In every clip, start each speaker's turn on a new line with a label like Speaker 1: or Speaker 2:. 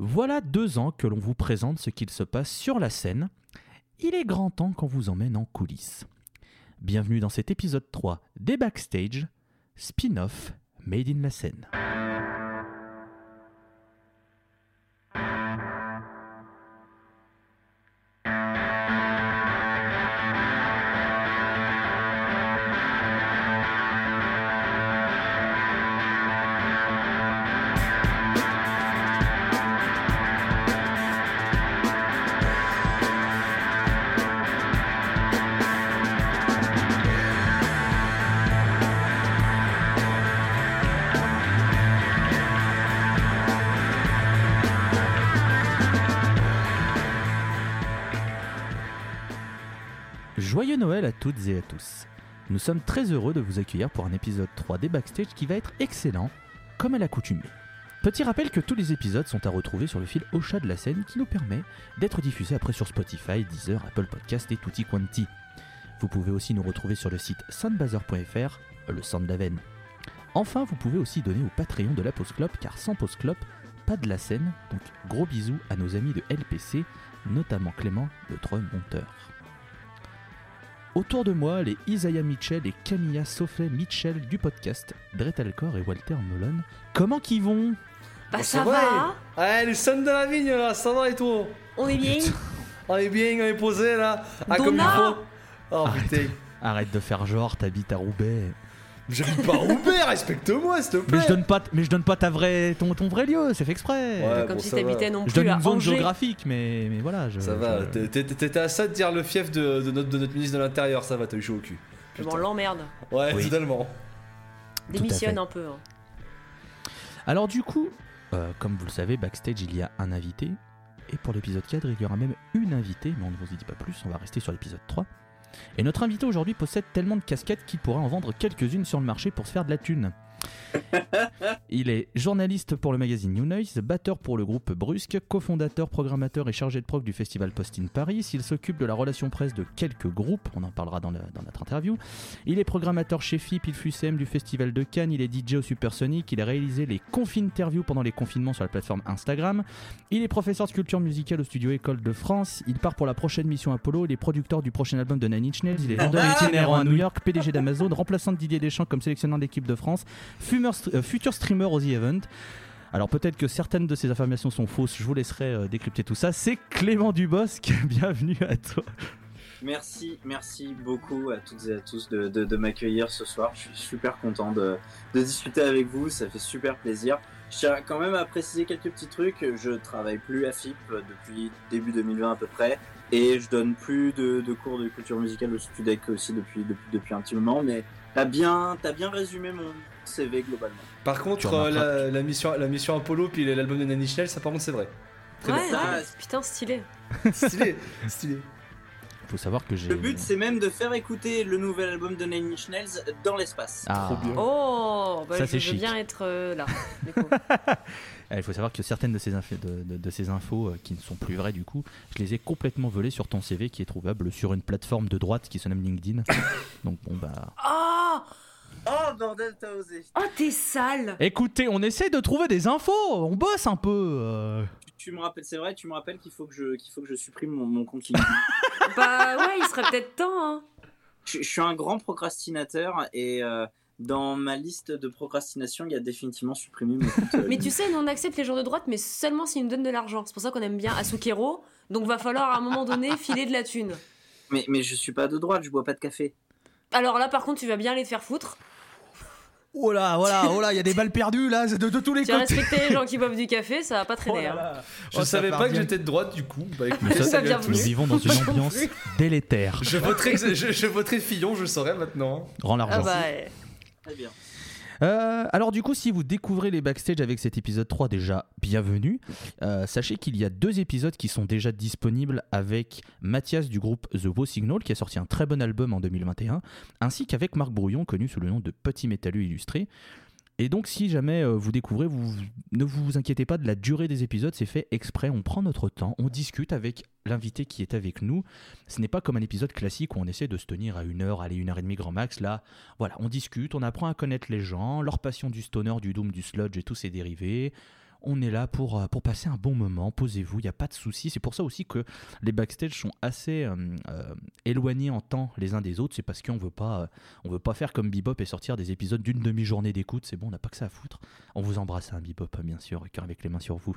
Speaker 1: Voilà deux ans que l'on vous présente ce qu'il se passe sur la scène. Il est grand temps qu'on vous emmène en coulisses. Bienvenue dans cet épisode 3 des Backstage, spin-off Made in la scène. À tous. Nous sommes très heureux de vous accueillir pour un épisode 3 des Backstage qui va être excellent, comme à l'accoutumée. Petit rappel que tous les épisodes sont à retrouver sur le fil Ocha de la scène qui nous permet d'être diffusés après sur Spotify, Deezer, Apple Podcast et tutti quanti. Vous pouvez aussi nous retrouver sur le site soundbazer.fr, le sound veine. Enfin, vous pouvez aussi donner au Patreon de la Pause Club car sans Pause Club, pas de la scène, donc gros bisous à nos amis de LPC, notamment Clément, notre monteur. Autour de moi, les Isaiah Mitchell et Camilla Sophie Mitchell du podcast, Brett Alcor et Walter Nolan. Comment qu'ils vont?
Speaker 2: Bah
Speaker 3: Bon,
Speaker 2: ça
Speaker 3: va. Ouais, les sons de la vigne là, ça va et tout
Speaker 2: on est bien.
Speaker 3: On est bien, on est posé là, ah comme il
Speaker 2: Donna
Speaker 3: faut Oh
Speaker 1: Arrête.
Speaker 3: putain
Speaker 1: Arrête de faire genre, t'habites à Roubaix.
Speaker 3: J'habite pas à Roubaix, respecte-moi s'il te plaît
Speaker 1: Mais je donne pas, mais je donne pas ta vraie, ton, ton vrai lieu, c'est fait exprès.
Speaker 3: Ouais.
Speaker 2: Comme
Speaker 3: bon,
Speaker 2: si t'habitais non
Speaker 1: Je
Speaker 2: plus
Speaker 1: donne
Speaker 2: à
Speaker 1: une zone
Speaker 2: Angers.
Speaker 1: géographique, mais, mais voilà. Je,
Speaker 3: Ça va,
Speaker 1: je-
Speaker 3: t'étais à ça de dire le fief de, de notre, de notre ministre de l'Intérieur, ça va, t'as eu chaud au cul.
Speaker 2: Bon,
Speaker 3: Putain.
Speaker 2: l'emmerde.
Speaker 3: Ouais,
Speaker 1: Oui.
Speaker 3: totalement.
Speaker 2: Démissionne un peu. hein.
Speaker 1: Alors du coup, euh, comme vous le savez, backstage il y a un invité. Et pour l'épisode 4, il y aura même une invitée, mais on ne vous en dit pas plus, on va rester sur l'épisode 3. Et notre invité aujourd'hui possède tellement de casquettes qu'il pourrait en vendre quelques-unes sur le marché pour se faire de la thune. Il est journaliste pour le magazine New Noise, batteur pour le groupe Brusque, cofondateur, programmateur et chargé de prog du festival Post in Paris. Il s'occupe de la relation presse de quelques groupes, on en parlera dans, le- dans notre interview. Il est programmateur chez FIP, il fut CM du festival de Cannes, il est DJ au Supersonic, il a réalisé les confi-interviews pendant les confinements sur la plateforme Instagram. Il est professeur de sculpture musicale au studio École de France. Il part pour la prochaine mission Apollo. Il est producteur du prochain album de Nine Inch Nails. Il est vendeur itinérant à New York, PDG d'Amazon, remplaçant de Didier Deschamps comme sélectionneur de l'équipe de France, fumeur- euh, futur streamer au The Event. Alors peut-être que certaines de ces affirmations sont fausses, je vous laisserai euh, décrypter tout ça. C'est Clément Dubosc, bienvenue à toi.
Speaker 4: Merci, merci beaucoup à toutes et à tous de, m'accueillir ce soir. Je suis super content de, discuter avec vous, ça fait super plaisir. Je tiens quand même à préciser quelques petits trucs. Je travaille plus à FIP depuis début 2020 à peu près. Et je donne plus de, cours de culture musicale au Studec aussi depuis, un petit moment. Mais t'as bien, t'as bien résumé mon CV globalement.
Speaker 3: Par contre, euh, la, la mission, la mission Apollo puis l'album de Nanny Schnell, ça par contre c'est vrai. Très
Speaker 2: Ouais,
Speaker 4: bien.
Speaker 2: ouais, putain, stylé.
Speaker 3: Stylé, stylé.
Speaker 1: Il faut savoir que j'ai.
Speaker 4: Le but, c'est même de faire écouter le nouvel album de Nine Inch Nails dans l'espace.
Speaker 1: Ah.
Speaker 3: Trop bien.
Speaker 2: Oh, bah,
Speaker 1: Ça,
Speaker 2: je
Speaker 1: c'est
Speaker 2: veux
Speaker 1: chic.
Speaker 2: bien être euh, là.
Speaker 1: Ah, Il faut savoir que certaines de ces, infos, de, de- de ces infos euh, qui ne sont plus vraies du coup, je les ai complètement volées sur ton CV qui est trouvable sur une plateforme de droite qui se nomme LinkedIn. Donc bon bah.
Speaker 2: Oh,
Speaker 4: Oh bordel, t'as osé.
Speaker 2: oh t'es sale.
Speaker 1: Écoutez, on essaie de trouver des infos, on bosse un peu. euh.
Speaker 4: Tu, me rappelles, c'est vrai, tu me rappelles qu'il faut que je, qu'il faut que je supprime mon, mon compte LinkedIn.
Speaker 2: bah ouais, il serait peut-être temps. Hein.
Speaker 4: je, je suis un grand procrastinateur et euh, dans ma liste de procrastination, il y a définitivement supprimé mon compte. euh,
Speaker 2: Mais tu sais, nous on accepte les gens de droite, mais seulement s'ils nous donnent de l'argent. C'est pour ça qu'on aime bien Asukero. Donc va falloir à un moment donné filer de la thune.
Speaker 4: mais, mais je suis pas de droite, je bois pas de café.
Speaker 2: Alors là, par contre, tu vas bien les faire foutre.
Speaker 1: Oh là, voilà, oh là, il y a des balles perdues là, de, de tous les
Speaker 2: Tu as respecté les gens qui boivent du café, ça va pas
Speaker 1: Oh
Speaker 2: traîner. hein.
Speaker 3: Je savais pas que j'étais de droite du coup. Bah
Speaker 1: sommes-
Speaker 3: salut à
Speaker 2: bienvenue.
Speaker 1: nous vivons dans une ambiance délétère.
Speaker 3: Je voterai, je, je voterai Fillon, je le saurai maintenant.
Speaker 1: Rends l'argent.
Speaker 2: Ah bah, ouais.
Speaker 4: Très bien.
Speaker 1: Euh, alors du coup, si vous découvrez les backstage avec cet épisode 3, déjà, bienvenue. Euh, sachez qu'il y a deux épisodes qui sont déjà disponibles avec Mathias du groupe The Wo Signal, qui a sorti un très bon album en 2021, ainsi qu'avec Marc Brouillon, connu sous le nom de Petit Métalleux Illustré. Et donc, si jamais euh, vous découvrez, vous, ne vous inquiétez pas de la durée des épisodes, c'est fait exprès. On prend notre temps, on discute avec l'invité qui est avec nous. Ce n'est pas comme un épisode classique où on essaie de se tenir à une heure, allez, une heure et demie grand max. Là, voilà, on discute, on apprend à connaître les gens, leur passion du stoner, du doom, du sludge et tous ses dérivés. On est là pour, euh, pour passer un bon moment, posez-vous, il n'y a pas de souci. C'est pour ça aussi que les backstage sont assez euh, euh, éloignés en temps les uns des autres, c'est parce qu'on on veut pas faire comme Bebop et sortir des épisodes d'une demi-journée d'écoute, c'est bon, on n'a pas que ça à foutre. On vous embrasse, un Bebop, bien sûr, cœur avec les mains sur vous.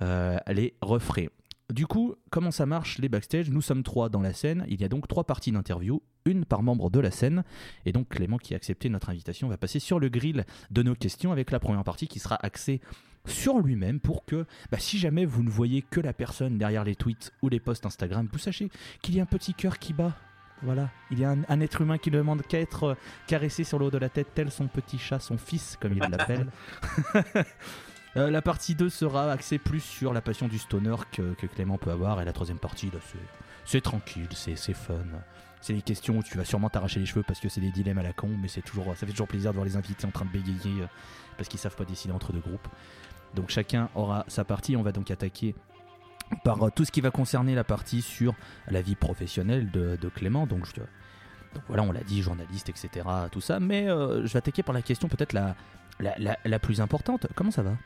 Speaker 1: Allez, refrais. Du coup, comment ça marche les backstage? Nous sommes trois dans la scène. Il y a donc trois parties d'interview, une par membre de la scène. Et donc Clément, qui a accepté notre invitation, va passer sur le grill de nos questions avec la première partie qui sera axée sur lui-même pour que, bah, si jamais vous ne voyez que la personne derrière les tweets ou les posts Instagram, vous sachez qu'il y a un petit cœur qui bat. Voilà, il y a un, un être humain qui ne demande qu'à être euh, caressé sur le haut de la tête, tel son petit chat, son fils, comme il l'appelle. Euh, la partie 2 sera axée plus sur la passion du stoner que, que Clément peut avoir. Et la troisième partie, là, c'est, tranquille, c'est, c'est fun. C'est des questions où tu vas sûrement t'arracher les cheveux parce que c'est des dilemmes à la con, mais c'est toujours, ça fait toujours plaisir de voir les invités en train de bégayer euh, parce qu'ils savent pas décider entre deux groupes. Donc chacun aura sa partie. On va donc attaquer par euh, tout ce qui va concerner la partie sur la vie professionnelle de, Clément. Donc, voilà, on l'a dit, journaliste, etc. Tout ça. Mais euh, je vais attaquer par la question peut-être la plus importante. Comment ça va?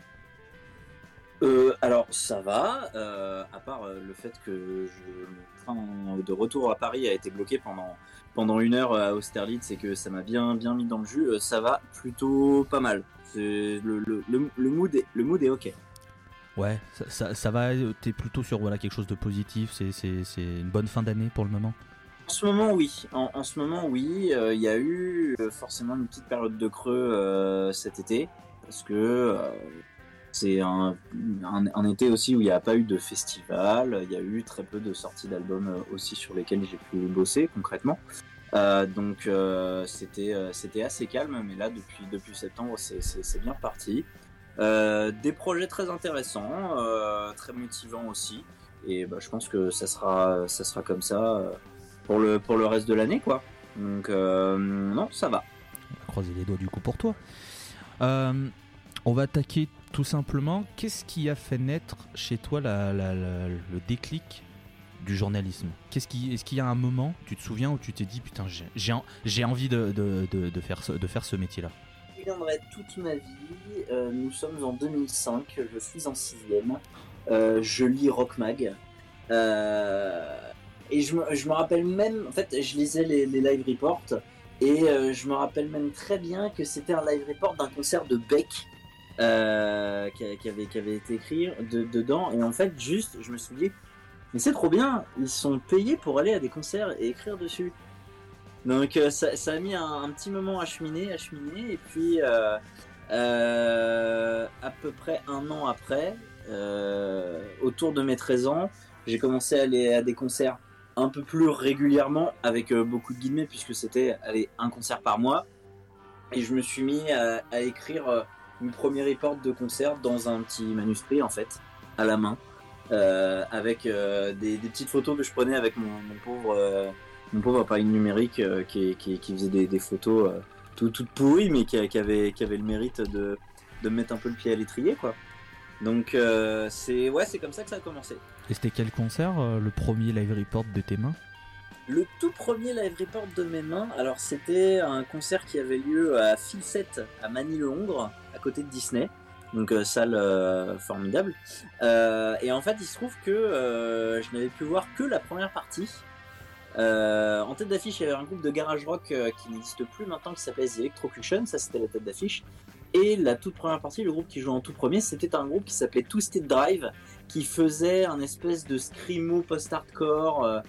Speaker 4: Euh, alors ça va, euh, à part euh, le fait que je, mon train de retour à Paris a été bloqué pendant pendant une heure à Austerlitz et que ça m'a bien bien mis dans le jus, euh, ça va plutôt pas mal. Le, le, le, le mood est, le mood est ok.
Speaker 1: Ouais, ça, ça, ça va. T'es plutôt sur voilà quelque chose de positif. C'est, une bonne fin d'année pour le moment?
Speaker 4: En ce moment oui, en, en ce moment oui, euh, il y a eu euh, forcément une petite période de creux euh, cet été parce que euh, c'est un, été aussi où il n'y a pas eu de festival, il y a eu très peu de sorties d'albums euh, aussi sur lesquels j'ai pu bosser concrètement. Euh, donc euh, c'était c'était assez calme, mais là depuis depuis septembre c'est bien parti. Des projets très intéressants, très motivants aussi, et bah, je pense que ça sera ça sera comme ça pour le pour le reste de l'année quoi. Donc non ça va.
Speaker 1: On va croiser les doigts du coup pour toi. On va attaquer tout simplement. Qu'est-ce qui a fait naître chez toi le déclic du journalisme? Qu'est-ce qui, Est-ce qu'il y a un moment, tu te souviens, où tu t'es dit putain, j'ai, j'ai, en- j'ai envie de, de, de- faire ce, de faire ce métier-là?
Speaker 4: Je viendrai toute ma vie. Euh, nous sommes en 2005. Je suis en sixième. Euh, je lis Rock Mag. Euh, et je me, je me rappelle même, en fait, je lisais les, les live reports et euh, je me rappelle même très bien que c'était un live report d'un concert de Beck euh, qui, avait, été écrit de- dedans. Et en fait, juste, je me suis dit, mais c'est trop bien, ils sont payés pour aller à des concerts et écrire dessus. Donc euh, ça, a mis un, petit moment à cheminer, à cheminer, et puis euh, à peu près un an après, autour de mes 13 ans, j'ai commencé à aller à des concerts un peu plus régulièrement, avec beaucoup de guillemets, puisque c'était un concert par mois, et je me suis mis à, écrire une première report de concert dans un petit manuscrit en fait, à la main, euh, avec euh, des, petites photos que je prenais avec mon, pauvre euh, mon pauvre appareil numérique qui, qui, faisait des, photos tout, toutes pourries, mais qui, qui, avait, qui avait le mérite de, de me mettre un peu le pied à l'étrier, quoi. Donc, c'est ouais, c'est comme ça que ça a commencé.
Speaker 1: Et c'était quel concert, le premier live report de tes mains?
Speaker 4: Le tout premier live report de mes mains, alors c'était un concert qui avait lieu à Filset, à Manille-Londres, à côté de Disney. Donc euh, salle euh, formidable. Euh, et en fait, il se trouve que je n'avais pu voir que la première partie. En tête d'affiche, il y avait un groupe de garage rock qui n'existe plus maintenant, qui s'appelle The Electrocution. Ça, c'était la tête d'affiche. Et la toute première partie, le groupe qui jouait en tout premier, c'était un groupe qui s'appelait Twisted Drive, qui faisait un espèce de screamo post-hardcore,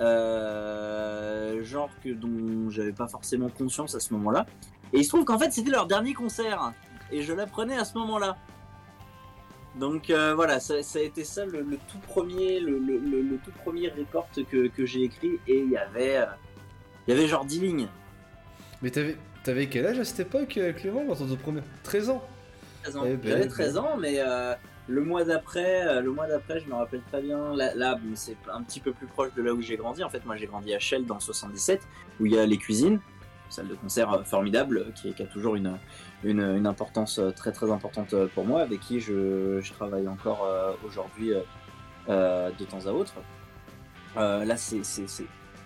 Speaker 4: euh, genre que dont j'avais pas forcément conscience à ce moment-là. Et il se trouve qu'en fait, c'était leur dernier concert, et je l'apprenais à ce moment-là. Donc euh, voilà, ça, ça a été ça le, le tout premier, le, le- le- le tout premier report que, que j'ai écrit, et il y avait, euh, il y avait genre 10 lignes.
Speaker 3: Mais t'avais, t'avais quel âge à cette époque, Clément, dans ton premier 13 ans?
Speaker 4: 13 ans.
Speaker 3: Eh ben,
Speaker 4: J'avais
Speaker 3: eh
Speaker 4: 13 ans, mais le mois d'après, euh, le mois d'après, je me rappelle très bien. Là, c'est un petit peu plus proche de là où j'ai grandi. En fait, moi, j'ai grandi à Shell dans le 77, où il y a les cuisines, salle de concert euh, formidable, qui, a toujours une, importance euh, très très importante pour moi, avec qui je, travaille encore aujourd'hui de temps à autre. Là, c'est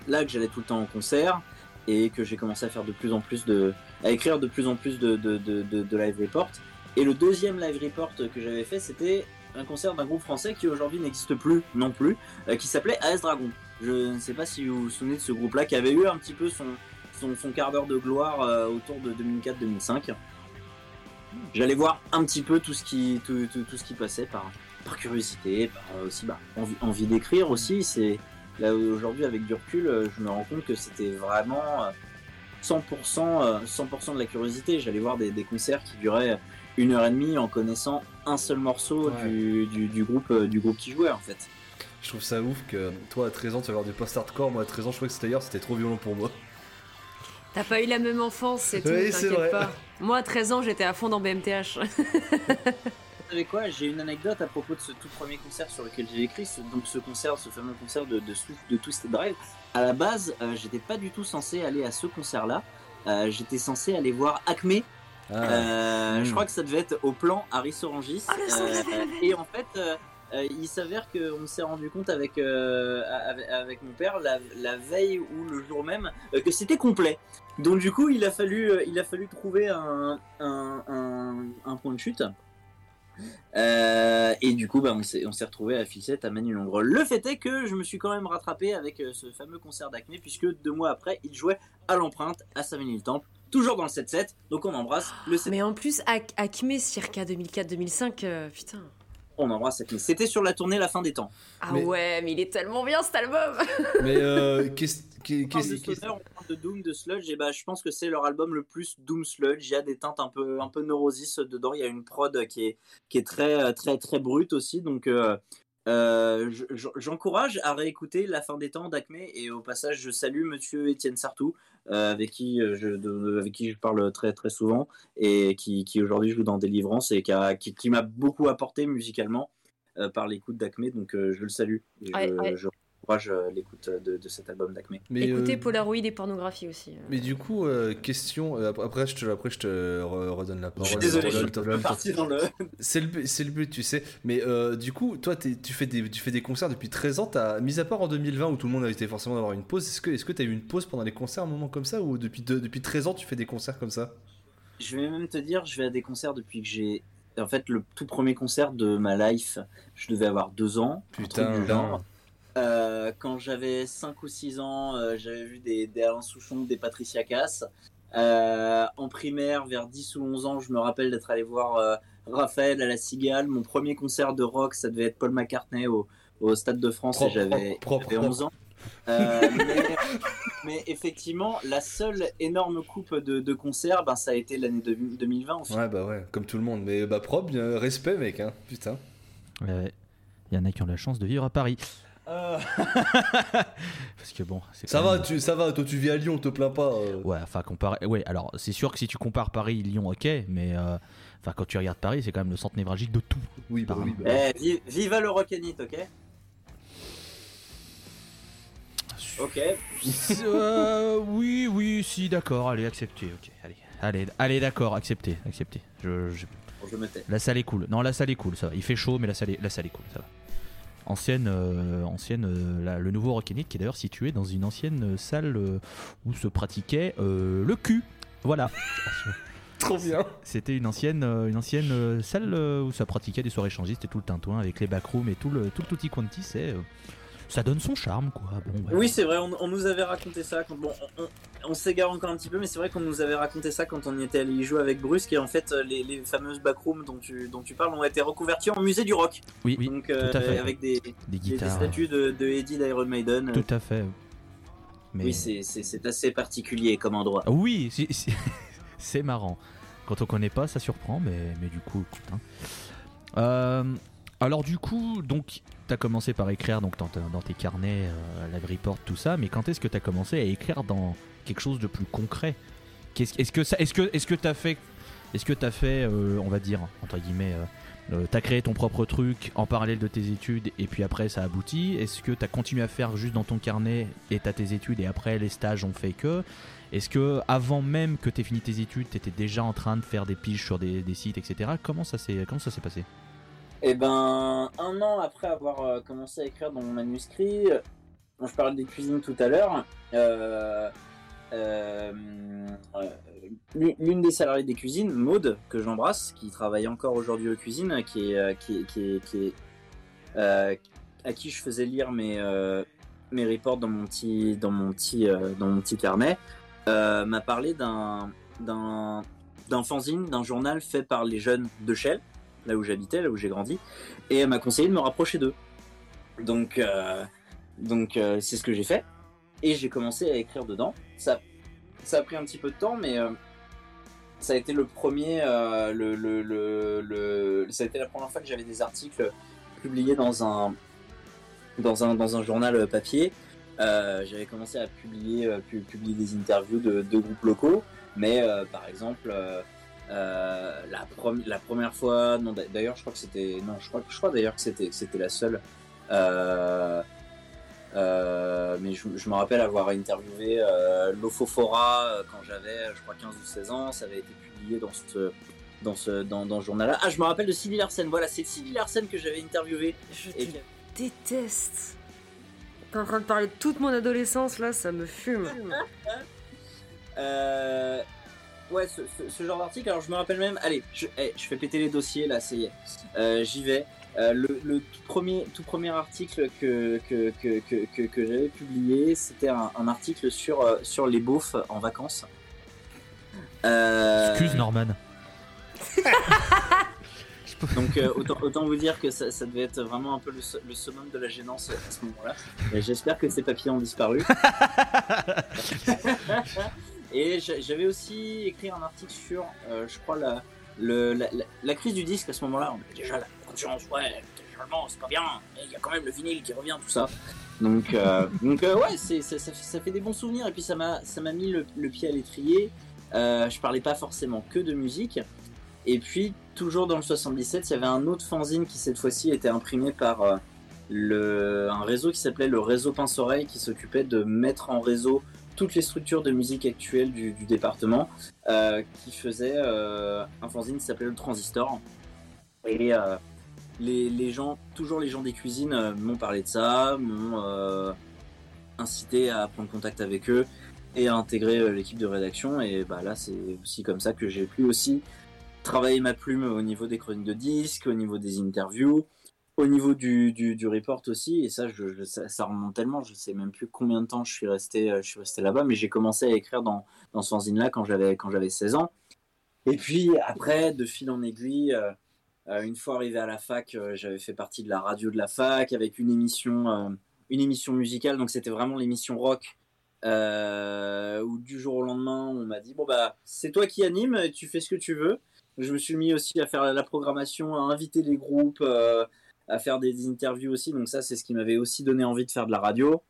Speaker 4: là que j'allais tout le temps en concert et que j'ai commencé à faire de plus en plus de, à écrire de plus en plus de, de live report. Et le deuxième live report que j'avais fait, c'était un concert d'un groupe français qui aujourd'hui n'existe plus non plus, euh, qui s'appelait AS Dragon. Je ne sais pas si vous vous souvenez de ce groupe-là, qui avait eu un petit peu son, son, quart d'heure de gloire euh, autour de 2004-2005. J'allais voir un petit peu tout ce qui, tout, tout- ce qui passait par, par curiosité, par euh, aussi bah, envie, envie d'écrire aussi. C'est là aujourd'hui avec du recul, je me rends compte que c'était vraiment euh, 100%, euh, 100% de la curiosité. J'allais voir des concerts qui duraient une heure et demie en connaissant un seul morceau
Speaker 3: Ouais.
Speaker 4: du, du, du groupe, euh, du groupe qui jouait en fait.
Speaker 3: Je trouve ça ouf que toi à 13 ans tu vas voir du post-hardcore, moi à 13 ans je trouvais que c'était d'ailleurs c'était trop violent pour moi.
Speaker 2: T'as pas eu la même enfance, c'est tout,
Speaker 3: Oui, c'est vrai.
Speaker 2: t'inquiète pas. Moi, à 13 ans, j'étais à fond dans BMTH.
Speaker 4: Vous savez quoi J'ai une anecdote à propos de ce tout premier concert sur lequel j'ai écrit, ce- donc ce concert, ce fameux concert de, de, de Twisted Drive. À la base, euh, j'étais pas du tout censé aller à ce concert-là. Euh, j'étais censé aller voir Acme.
Speaker 3: Ah.
Speaker 4: Euh. Je crois que ça devait être au plan Harris Orangis.
Speaker 2: Ah, le l'avais,
Speaker 4: et en fait, euh, euh, il s'avère qu'on s'est rendu compte avec, euh, avec, avec mon père la, la veille ou le jour même euh, que c'était complet. Donc du coup, il a fallu, euh, il a fallu trouver un, un, un, un point de chute. Euh, et du coup, bah, on s'est retrouvé à Filset à Manilongre. Le fait est que je me suis quand même rattrapé avec euh, ce fameux concert d'Acme, puisque deux mois après, il jouait à l'empreinte à Saint-Ménil-Temple, toujours dans le 7-7. Donc on embrasse le 7
Speaker 2: Mais en plus, Ac- Acme, circa 2004-2005, euh, putain.
Speaker 4: On embrasse Acme. C'était sur la tournée La fin des temps.
Speaker 2: Ah
Speaker 3: Mais-
Speaker 2: ouais, mais il est tellement bien cet album
Speaker 3: Mais euh, qu'est-ce qu'est-
Speaker 4: On parle de
Speaker 3: qu'est-ce- qu'est-ce-
Speaker 4: stoner, on parle de Doom, de Sludge, et bah je pense que c'est leur album le plus Doom Sludge. Il y a des teintes un peu, un peu neurosis dedans. Il y a une prod qui est, qui est très, très, très brute aussi. Donc euh, euh, je- je- j'encourage à réécouter La fin des temps d'Acme. Et au passage, je salue monsieur Étienne Sartou, euh, avec, qui euh, je, de- avec qui je parle très, très souvent, et qui, qui aujourd'hui joue dans Délivrance et qui, a- qui, qui m'a beaucoup apporté musicalement euh, par l'écoute d'Acme. Donc euh, je le salue. Et je,
Speaker 2: Ouais, ouais.
Speaker 4: je encourage euh, l'écoute de, de cet album d'Acme.
Speaker 3: mais,
Speaker 2: Écoutez
Speaker 3: euh,
Speaker 2: Polaroid et pornographie aussi. euh.
Speaker 3: mais du coup, euh, question. euh, après, je te, après, je te re- redonne la
Speaker 4: Je
Speaker 3: parole.
Speaker 4: suis désolé, je suis un parti dans le.
Speaker 3: C'est le, but- c'est le but, tu sais. Mais euh, du coup, toi, tu fais, des, tu fais des concerts depuis 13 ans. Mis à part en 2020 où tout le monde a été forcément d'avoir une pause, est-ce que est-ce que t'as eu une pause pendant les concerts à un moment comme ça Ou depuis, depuis 13 ans, tu fais des concerts comme ça?
Speaker 4: Je vais même te dire, je vais à des concerts depuis que j'ai. En fait, le tout premier concert de ma life, je devais avoir deux ans. un
Speaker 3: Putain,
Speaker 4: truc du genre. Euh, quand j'avais 5 ou 6 ans, euh, j'avais vu des, des Alain Souchon, des Patricia Cass. Euh, en primaire, vers 10 ou 11 ans, je me rappelle d'être allé voir euh, Raphaël à la Cigale. Mon premier concert de rock, ça devait être Paul McCartney au, au Stade de France
Speaker 3: Propre,
Speaker 4: et j'avais
Speaker 3: propre,
Speaker 4: j'avais
Speaker 3: propre,
Speaker 4: 11 ans. Euh, mais, mais effectivement, la seule énorme coupe de, de concerts, ben, ça a été l'année de- 2020. au final.
Speaker 3: Ouais, bah ouais, comme tout le monde. Mais bah, propre, bien, respect, mec, hein. Putain.
Speaker 1: Ouais. Il y en a qui ont la chance de vivre à Paris. Euh, Parce que bon, c'est
Speaker 3: Ça va,
Speaker 1: même-
Speaker 3: tu, ça va, toi tu vis à Lyon, te plains pas. euh.
Speaker 1: Ouais, enfin comparé. Ouais, alors c'est sûr que si tu compares Paris, Lyon, ok, mais euh, enfin quand tu regardes Paris, c'est quand même le centre névralgique de tout.
Speaker 3: Oui, bah oui. bah.
Speaker 4: Eh, vi- viva le rock'n'it, ok? Ok.
Speaker 1: Euh, oui, oui, si, d'accord, allez, accepté, ok, allez, allez, allez, d'accord, accepté, accepté. Je, je-
Speaker 4: Bon, je me tais.
Speaker 1: La salle est cool. Non, la salle est cool, ça va. Il fait chaud, mais la salle est, la salle est cool, ça va. Ancienne, euh, ancienne, euh, la- le nouveau Rock'n'It qui est d'ailleurs situé dans une ancienne salle euh, où se pratiquait euh, le cul. Voilà.
Speaker 3: Trop bien.
Speaker 1: C'était une ancienne, une ancienne salle où ça pratiquait des soirées échangistes et tout le tintouin avec les backrooms et tout le tout le tutti quanti. C'est, ça donne son charme, quoi. Bon,
Speaker 4: Oui, c'est vrai, on, on nous avait raconté ça. Quand, bon, on, s'égare encore un petit peu, mais c'est vrai qu'on nous avait raconté ça quand on y était allé y jouer avec Brusque. Et en fait, euh, les, les fameuses backrooms dont tu, dont tu parles ont été reconverties en musée du rock.
Speaker 1: oui, oui,
Speaker 4: Donc, euh,
Speaker 1: tout à fait.
Speaker 4: avec des,
Speaker 1: des
Speaker 4: des, des
Speaker 1: guitares.
Speaker 4: statues de, de Eddie d'Iron Maiden.
Speaker 1: Tout à fait. Mais
Speaker 4: Oui, c'est- assez particulier comme endroit.
Speaker 1: Ah Oui, c'est marrant. Quand on connaît pas, ça surprend, mais, mais du coup, écoute, hein. Euh, alors du coup, donc, t'as commencé par écrire donc dans, dans tes carnets, euh, la report, tout ça, mais quand est-ce que t'as commencé à écrire dans quelque chose de plus concret? Est-ce que ça, est-ce que, est-ce que t'as fait, est-ce que t'as fait, euh, on va dire entre guillemets, euh, euh, t'as créé ton propre truc en parallèle de tes études et puis après ça aboutit? Est-ce que t'as continué à faire juste dans ton carnet et t'as tes études et après les stages ont fait que? Est-ce que avant même que tu aies fini tes études, tu étais déjà en train de faire des piges sur des, des sites, etc. Comment ça s'est comment ça s'est passé?
Speaker 4: Et ben, un an après avoir euh, commencé à écrire dans mon manuscrit, euh, dont je parlais des cuisines tout à l'heure, euh, l'une des salariées des cuisines, Maude, que j'embrasse, qui travaille encore aujourd'hui aux cuisines, qui est, à qui je faisais lire mes, reports dans mon petit, dans mon petit, dans mon petit carnet, m'a parlé d'un, d'un, d'un fanzine, d'un journal fait par les jeunes de Shell, là où j'habitais, là où j'ai grandi, et elle m'a conseillé de me rapprocher d'eux. Donc, euh, donc euh, c'est ce que j'ai fait, et j'ai commencé à écrire dedans. Ça, ça a pris un petit peu de temps, mais euh, ça a été le premier, le, le, le, ça a été la première fois que j'avais des articles publiés dans un, dans un, dans un journal papier. J'avais commencé à publier, pu- publier des interviews de, groupes locaux, mais par exemple, euh, la, première fois, non, d'a- d'ailleurs, je crois que c'était, non, je crois, je crois d'ailleurs que c'était, c'était la seule. Euh, euh, mais je, je me rappelle avoir interviewé euh, quand j'avais, je crois, 15 ou 16 ans. Ça avait été publié dans ce, dans ce, dans, dans ce journal-là. Ah, je me rappelle de Sylvie Larsen. Voilà, c'est Sylvie Larsen que j'avais interviewé.
Speaker 2: Je
Speaker 4: Et
Speaker 2: te déteste. T'es en train de parler de toute mon adolescence là, ça me fume.
Speaker 4: Euh, ouais, ce, ce- ce genre d'article. Alors, je me rappelle même. Allez, je, eh, je fais péter les dossiers là, c'est. Euh, J'y vais. Euh, le, le tout premier, tout premier article que, que, que, que, que, que j'avais publié, c'était un, un article sur, euh, sur les beaufs en vacances. Euh,
Speaker 1: Excuse Norman.
Speaker 4: Donc euh, autant, autant vous dire que ça, ça devait être vraiment un peu le, le summum de la gênance à ce moment-là. J'espère que ces papiers ont disparu. Et j'a- j'avais aussi écrit un article sur, euh, je crois, la, la, la- crise du disque à ce moment-là. On avait Déjà la concurrence, ouais, généralement c'est pas bien, mais il y a quand même le vinyle qui revient, tout ça. Donc, euh, donc euh, ouais, ça, fait, des bons souvenirs. Et puis ça m'a, mis le, le pied à l'étrier. Euh, je parlais pas forcément que de musique. Et puis, toujours dans le 77, il y avait un autre fanzine qui, cette fois-ci, était imprimé par le, un réseau qui s'appelait le Réseau Pince-Oreille, qui s'occupait de mettre en réseau toutes les structures de musique actuelles du, département, euh, qui faisait euh, un fanzine qui s'appelait le Transistor. Et euh, les, les gens, toujours les gens des cuisines, m'ont parlé de ça, m'ont incité à prendre contact avec eux et à intégrer l'équipe de rédaction. Et bah là, c'est aussi comme ça que j'ai pu aussi travailler ma plume au niveau des chroniques de disques, au niveau des interviews, au niveau du, du, report aussi. Et ça, ça, remonte tellement, je sais même plus combien de temps je suis resté, euh, resté là-bas, mais j'ai commencé à écrire dans, dans ce fanzine-là quand j'avais, quand j'avais 16 ans. Et puis après, de fil en aiguille, euh, euh, une fois arrivé à la fac, j'avais fait partie de la radio de la fac avec une émission, une émission musicale, donc c'était vraiment l'émission rock. Où du jour au lendemain, on m'a dit bon bah c'est toi qui anime, tu fais ce que tu veux. Je me suis mis aussi à faire la programmation, à inviter les groupes, à faire des interviews aussi. Donc ça, c'est ce qui m'avait aussi donné envie de faire de la radio.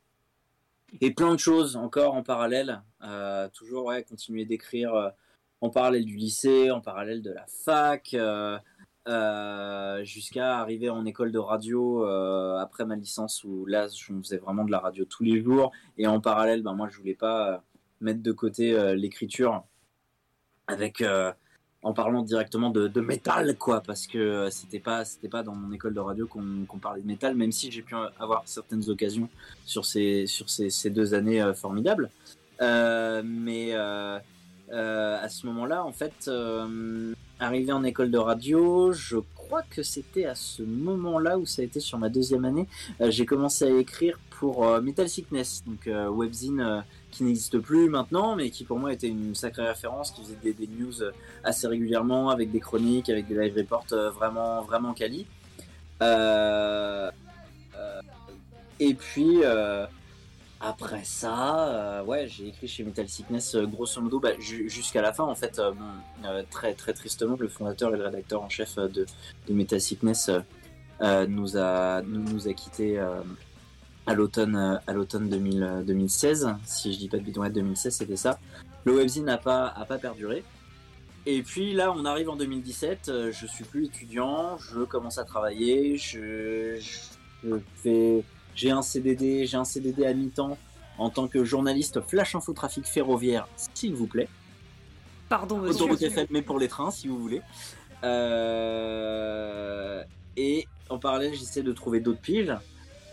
Speaker 4: Et plein de choses encore en parallèle. Euh, toujours, ouais, continuer d'écrire euh, en parallèle du lycée, en parallèle de la fac, euh, jusqu'à arriver en école de radio après ma licence où là, je faisais vraiment de la radio tous les jours. Et en parallèle, ben, moi, je voulais pas mettre de côté l'écriture avec en parlant directement de, métal quoi parce que euh, c'était pas c'était pas dans mon école de radio qu'on parlait de métal même si j'ai pu avoir certaines occasions sur ces sur ces, deux années euh, formidables. Euh, mais à ce moment-là en fait arrivé en école de radio je crois que c'était à ce moment-là où ça a été sur ma deuxième année j'ai commencé à écrire pour Metal Sickness donc webzine qui n'existe plus maintenant, mais qui pour moi était une sacrée référence, qui faisait des, news assez régulièrement, avec des chroniques, avec des live reports euh, vraiment, vraiment quali. Euh, euh, et puis, après ça, ouais, j'ai écrit chez Metal Sickness grosso modo bah, ju- jusqu'à la fin. En fait, très, très tristement, le fondateur et le rédacteur en chef de, Metal Sickness nous a, nous, nous a quittés. À l'automne euh, à l'automne 2000, euh, 2016 si je dis pas de bidon 2016 c'était ça. Le webzine n'a pas a pas perduré. Et puis là on arrive en 2017 euh, je suis plus étudiant. Je commence à travailler. Je, je fais j'ai un CDD j'ai un CDD à mi-temps en tant que journaliste flash info trafic ferroviaire s'il vous plaît.
Speaker 2: Pardon, monsieur.
Speaker 4: Autoroute FM, mais pour les trains, si vous voulez. Euh, Et en parallèle, j'essaie de trouver d'autres piges.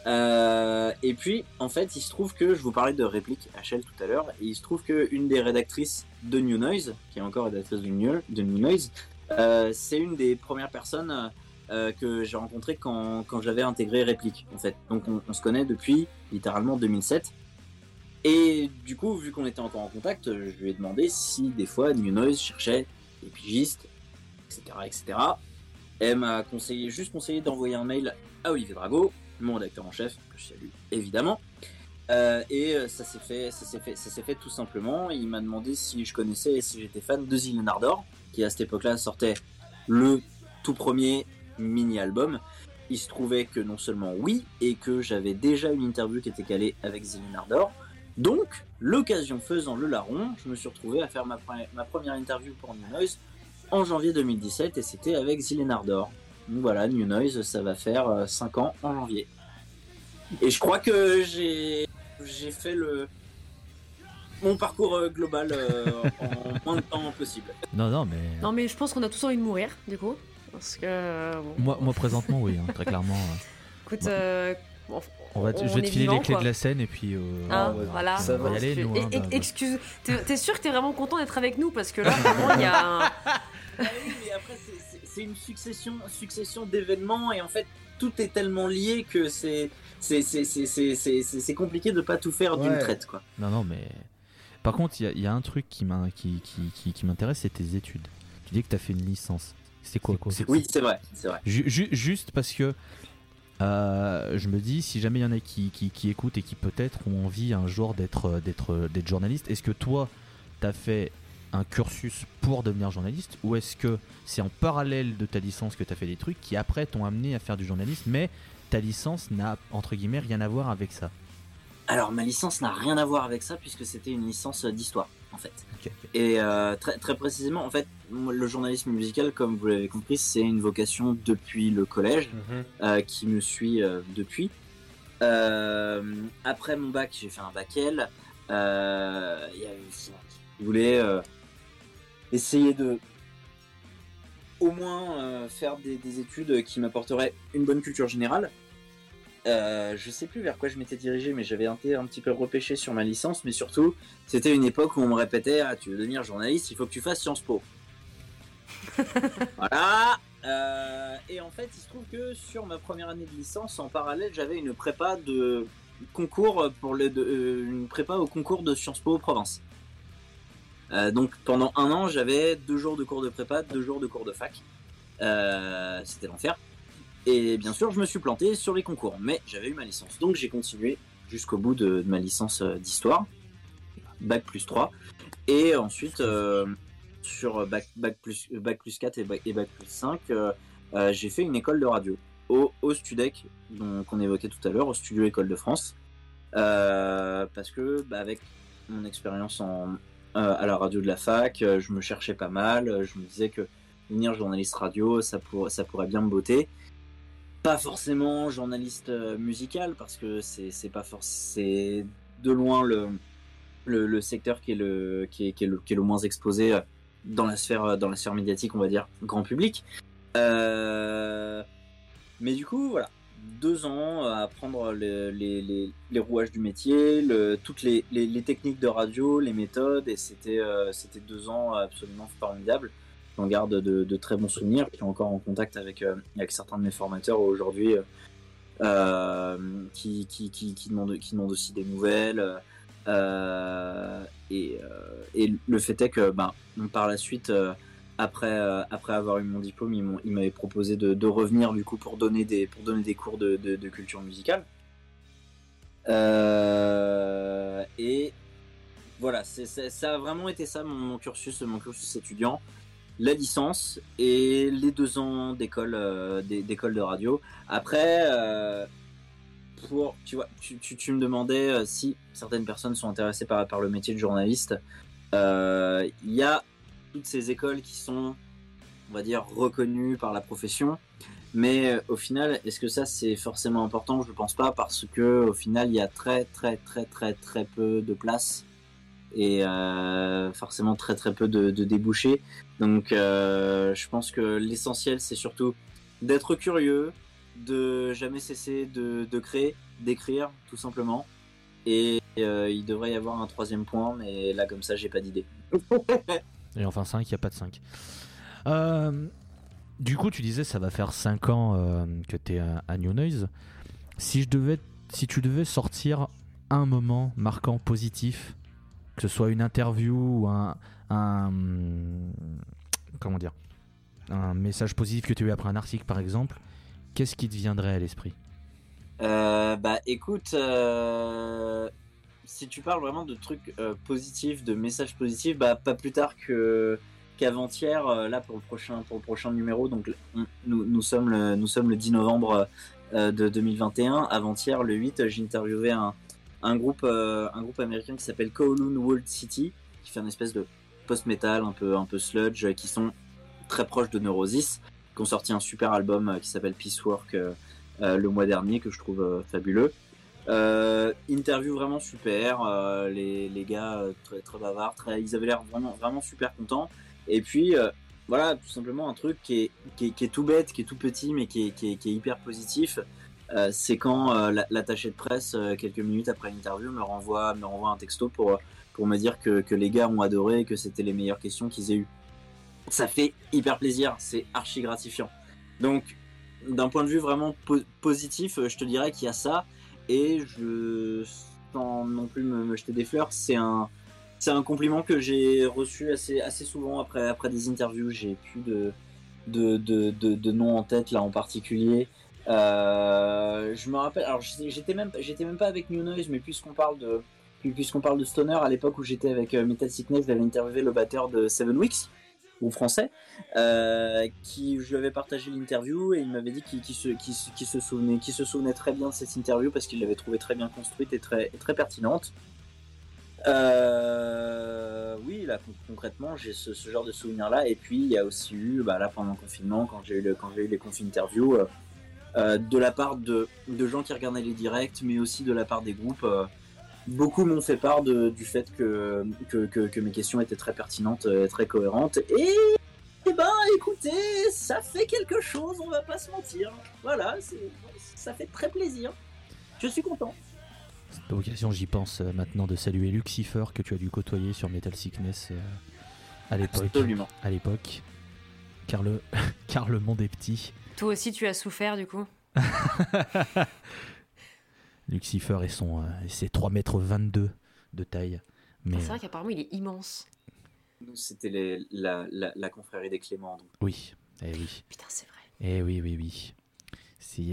Speaker 4: Euh, et puis, en fait, il se trouve que je vous parlais de réplique HL tout à l'heure, et il se trouve que une des rédactrices de New Noise, qui est encore rédactrice de New, de New Noise, euh, c'est une des premières personnes euh, que j'ai rencontrées quand, quand j'avais intégré réplique, en fait. Donc, on, on se connaît depuis littéralement 2007. Et du coup, vu qu'on était encore en contact, je lui ai demandé si des fois New Noise cherchait des pigistes, etc., etc. Elle m'a conseillé, juste conseillé d'envoyer un mail à Olivier Drago, mon rédacteur en chef, que je salue évidemment. Euh, et euh, ça s'est fait, ça s'est fait, ça s'est fait tout simplement. Il m'a demandé si je connaissais et si j'étais fan de Ardor, qui à cette époque-là sortait le tout premier mini-album. Il se trouvait que non seulement oui, et que j'avais déjà une interview qui était calée avec Ardor. Donc, l'occasion faisant le larron, je me suis retrouvé à faire ma, pre- ma première interview pour New Noise en janvier 2017 et c'était avec Ardor. Donc voilà, New Noise, ça va faire 5 ans en janvier. Et je crois que j'ai j'ai fait le mon parcours euh, global euh, en moins de temps possible.
Speaker 1: Non, non, mais.
Speaker 2: Non, mais je pense qu'on a tous envie de mourir, du coup. Parce que. euh, bon,
Speaker 1: Moi, moi, présentement, oui, hein, très clairement. euh,
Speaker 2: écoute,
Speaker 1: bon.
Speaker 2: euh, on,
Speaker 1: On va, te-
Speaker 2: on
Speaker 1: je vais te filer
Speaker 2: vivant,
Speaker 1: les clés
Speaker 2: quoi.
Speaker 1: de la scène et puis. euh,
Speaker 2: Hein,
Speaker 3: ouais,
Speaker 2: voilà.
Speaker 3: ça
Speaker 1: va y aller, nous, hein, bah, bah.
Speaker 2: excuse, t'es t'es sûr que t'es vraiment content d'être avec nous parce que là, vraiment, il y a. un-
Speaker 4: Ah oui, mais après c'est- c'est- une succession succession d'événements et en fait tout est tellement lié que c'est c'est c'est c'est c'est c'est- c'est- c'est compliqué de pas tout faire d'une traite quoi.
Speaker 1: Non, non, mais. Par contre, il y a- il y, a un truc qui m'in- qui, qui, qui, qui m'intéresse, c'est tes études. Tu dis que tu as fait une licence. C'est quoi, c'est-
Speaker 4: Oui, c'est vrai, c'est vrai.
Speaker 1: Ju- ju- juste parce que euh, je me dis, si jamais il y en a qui, qui, qui écoutent et qui peut-être ont envie un jour d'être d'être d'être journaliste, est-ce que toi, tu as fait un cursus pour devenir journaliste ou est-ce que c'est en parallèle de ta licence que tu as fait des trucs qui après t'ont amené à faire du journalisme, mais ta licence n'a entre guillemets rien à voir avec ça?
Speaker 4: Alors ma licence n'a rien à voir avec ça puisque c'était une licence euh, d'histoire en fait. Et euh, très, très précisément, en fait, le journalisme musical, comme vous l'avez compris, c'est une vocation depuis le collège, euh, qui me suit euh, depuis. Euh, après mon bac, j'ai fait un bac L. Euh, il y avait- je voulais euh, essayer de au moins euh, faire des, des études qui m'apporteraient une bonne culture générale. Euh, je sais plus vers quoi je m'étais dirigé, mais j'avais été un petit peu repêché sur ma licence, mais surtout, c'était une époque où on me répétait ah, tu veux devenir journaliste, il faut que tu fasses Sciences Po. voilà. Euh, et en fait, il se trouve que sur ma première année de licence, en parallèle, j'avais une prépa de concours pour de- euh, une prépa au concours de Sciences Po province. Euh, donc pendant un an, j'avais deux jours de cours de prépa, deux jours de cours de fac. Euh, C'était l'enfer. Et bien sûr, je me suis planté sur les concours, mais j'avais eu ma licence. Donc j'ai continué jusqu'au bout de, ma licence euh, d'histoire, bac plus 3. Et ensuite, sur bac, bac, plus, bac plus 4 et bac, plus 5, euh, euh, j'ai fait une école de radio au, au Studec, qu'on évoquait tout à l'heure, au Studio École de France. Parce que, bah, avec mon expérience en, euh, à la radio de la fac, euh, je me cherchais pas mal. euh, Je me disais que devenir journaliste radio, ça, ça pourrait bien me botter. Pas forcément journaliste musical, parce que c'est pas forcément. De loin le, le, secteur qui est le, qui est, qui est le, moins exposé dans la, sphère, dans la sphère médiatique, on va dire, grand public. Mais du coup, voilà. Deux ans à apprendre le- les, les, rouages du métier, toutes les, techniques de radio, les méthodes, et c'était euh, deux ans absolument formidables. J'en garde de, de très bons souvenirs. Je suis encore en contact avec, euh, avec certains de mes formateurs aujourd'hui euh, euh, qui, qui, qui, qui, demandent, qui demandent aussi des nouvelles. Euh, et, et le fait est que ben, par la suite, après, euh, après avoir eu mon diplôme, ils ils m'avaient proposé de, revenir du coup pour donner des, pour donner des cours de, culture musicale. Euh, et voilà, ça a vraiment été ça mon, cursus, mon cursus étudiant, la licence et les deux ans d'école, euh, d'é- d'école de radio. Après, pour, tu vois, tu, tu, me demandais si certaines personnes sont intéressées par, le métier de journaliste. Il y a toutes ces écoles qui sont, on va dire, reconnues par la profession. Mais euh, au final, est-ce que ça c'est forcément important? Je ne pense pas parce que au final, il y a très très très très très peu de place et euh, forcément très très peu de, débouchés. Donc, euh, je pense que l'essentiel c'est surtout d'être curieux, de jamais cesser de, de créer, d'écrire, tout simplement. Et euh, il devrait y avoir un troisième point, mais là, comme ça, j'ai pas d'idée.
Speaker 1: Et enfin 5, il n'y a pas de 5. Euh, du coup, tu disais ça va faire 5 ans euh, que tu es à, New Noise. Si, je devais, si tu devais sortir un moment marquant positif, que ce soit une interview ou un, comment dire un message positif que tu as eu après un article par exemple, qu'est-ce qui te viendrait à l'esprit?
Speaker 4: Euh, bah écoute, si tu parles vraiment de trucs euh, positifs, de messages positifs, bah pas plus tard qu'avant-hier, euh, là pour le prochain pour le prochain numéro, donc on- nous, sommes le, nous sommes le 10 novembre euh, de 2021. Avant-hier, le 8, j'ai interviewé un, un groupe un groupe américain qui s'appelle Kowloon World City, qui fait une espèce de post-metal un peu un peu sludge, qui sont très proches de Neurosis, qui ont sorti un super album qui s'appelle Peacework. le mois dernier que je trouve fabuleux. Euh, interview vraiment super, euh, les, les gars euh, très, très bavards, très, ils avaient l'air vraiment, vraiment super contents. Et puis euh, voilà, tout simplement un truc qui est, qui, est, qui est tout bête, qui est tout petit, mais qui est, qui est, qui est hyper positif. Euh, c'est quand euh, la- l'attaché de presse, quelques minutes après l'interview, me renvoie, me renvoie un texto pour, pour me dire que, que les gars ont adoré, que c'était les meilleures questions qu'ils aient eues. Ça fait hyper plaisir, c'est archi gratifiant. Donc d'un point de vue vraiment po- positif, je te dirais qu'il y a ça. Et je, sans non plus me, jeter des fleurs, c'est un, c'est un compliment que j'ai reçu assez, assez souvent après, après des interviews. J'ai plus de, de, de, de, de noms en tête là en particulier. Euh, je me rappelle, alors j'étais j'étais même, j'étais même pas avec New Noise, mais puisqu'on parle de, puisqu'on parle de Stoner, à l'époque où j'étais avec euh, Metal Sickness, j'avais interviewé le batteur de Seven Weeks, français, euh, qui je lui avais partagé l'interview et il m'avait dit qu'il se, se- souvenait, se souvenait très bien de cette interview parce qu'il l'avait trouvée très bien construite et très, très pertinente. Euh, oui, là con- concrètement, j'ai ce, genre de souvenir là. Et puis il y a aussi eu, bah, là pendant le confinement, quand j'ai eu, le, eu les confi interviews, euh, de la part de, de gens qui regardaient les directs, mais aussi de la part des groupes. Beaucoup m'ont fait part de- du fait que, que, que, que mes questions étaient très pertinentes, euh, très cohérentes. Et eh ben, écoutez, ça fait quelque chose, on va pas se mentir. Voilà, ça fait très plaisir. Je suis content.
Speaker 1: Cette occasion, j'y pense euh, maintenant de saluer Lucifer que tu as dû côtoyer sur Metal Sickness euh, à l'époque.
Speaker 4: Absolument.
Speaker 1: À l'époque. Car le, car le monde est petit.
Speaker 2: Toi aussi, tu as souffert du coup.
Speaker 1: Lucifer et son, euh, ses 3 mètres 22 de taille. Mais
Speaker 2: Ah, c'est vrai qu'apparemment, il est immense.
Speaker 4: Nous, c'était la, la, la confrérie des Clément. donc.
Speaker 1: oui, eh oui,
Speaker 2: Putain, c'est vrai.
Speaker 1: eh oui, oui, oui.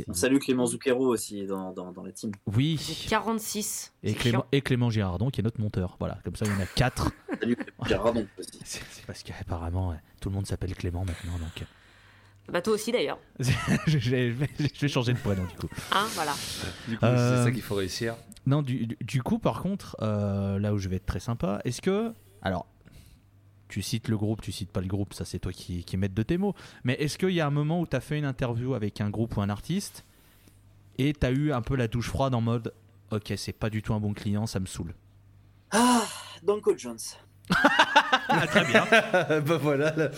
Speaker 4: On salue Clément Zucchero aussi dans, dans, dans la team.
Speaker 1: Oui.
Speaker 2: J'ai 46.
Speaker 1: Et Clément, et Clément Girardon qui est notre monteur. Voilà, comme ça il y en a 4.
Speaker 4: Salut Clément Girardon aussi.
Speaker 1: C'est parce qu'apparemment ouais, tout le monde s'appelle Clément maintenant. Donc
Speaker 2: Bah, toi aussi d'ailleurs.
Speaker 1: je, je- je vais, changer de prénom du coup.
Speaker 2: Hein, voilà.
Speaker 3: Du coup,
Speaker 1: Euh,
Speaker 3: c'est ça qu'il faut réussir.
Speaker 1: Non, du, du- du coup, par contre, euh, là où je vais être très sympa, est-ce que. Alors, tu cites le groupe, tu cites pas le groupe, ça c'est toi qui, qui mets de tes mots. Mais est-ce qu'il y a un moment où tu as fait une interview avec un groupe ou un artiste et tu as eu un peu la douche froide en mode Ok, c'est pas du tout un bon client, ça me saoule?
Speaker 4: Ah, Danko Jones.
Speaker 1: Ah, très bien.
Speaker 3: bah voilà, la-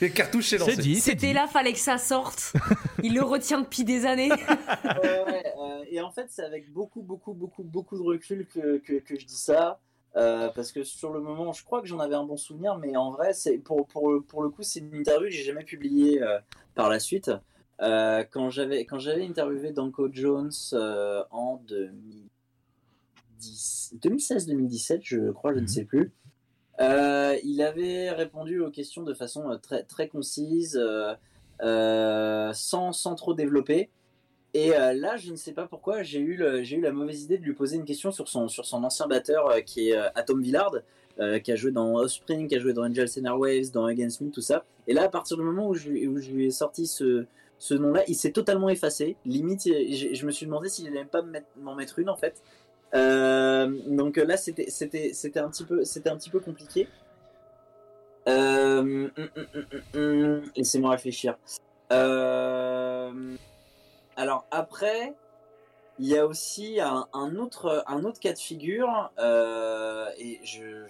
Speaker 3: les cartouches est
Speaker 1: C'est
Speaker 3: lancé.
Speaker 1: dit,
Speaker 2: C'était là, fallait que ça sorte. Il le retient depuis des années.
Speaker 4: Ouais, euh, et en fait, c'est avec beaucoup, beaucoup, beaucoup, beaucoup de recul que, que, que je dis ça. Euh, parce que sur le moment, je crois que j'en avais un bon souvenir, mais en vrai, c'est pour, pour, pour le coup, c'est une interview que j'ai jamais publiée euh, par la suite. Euh, quand j'avais quand j'avais interviewé Danko Jones euh, en 2016-2017, je crois, je ne
Speaker 1: Mhm.
Speaker 4: sais plus. Euh, il avait répondu aux questions de façon euh, très, très concise, euh, sans, sans trop développer. Et là, je ne sais pas pourquoi, j'ai eu, eu la mauvaise idée de lui poser une question sur son, sur son ancien batteur qui est Atom Villard, qui a joué dans Offspring, qui a joué dans Angels and Airwaves, dans Against Me, tout ça. Et là, à partir du moment où je, où je lui ai sorti ce, ce nom-là, il s'est totalement effacé. Limite, je, je me suis demandé s'il n'allait pas m'en mettre une en fait. Euh, donc là, c'était un petit peu un petit peu compliqué. Euh, hum, hum, hum, Laissez-moi réfléchir. Euh, alors après, il y a aussi un, autre un autre cas de figure euh, et je,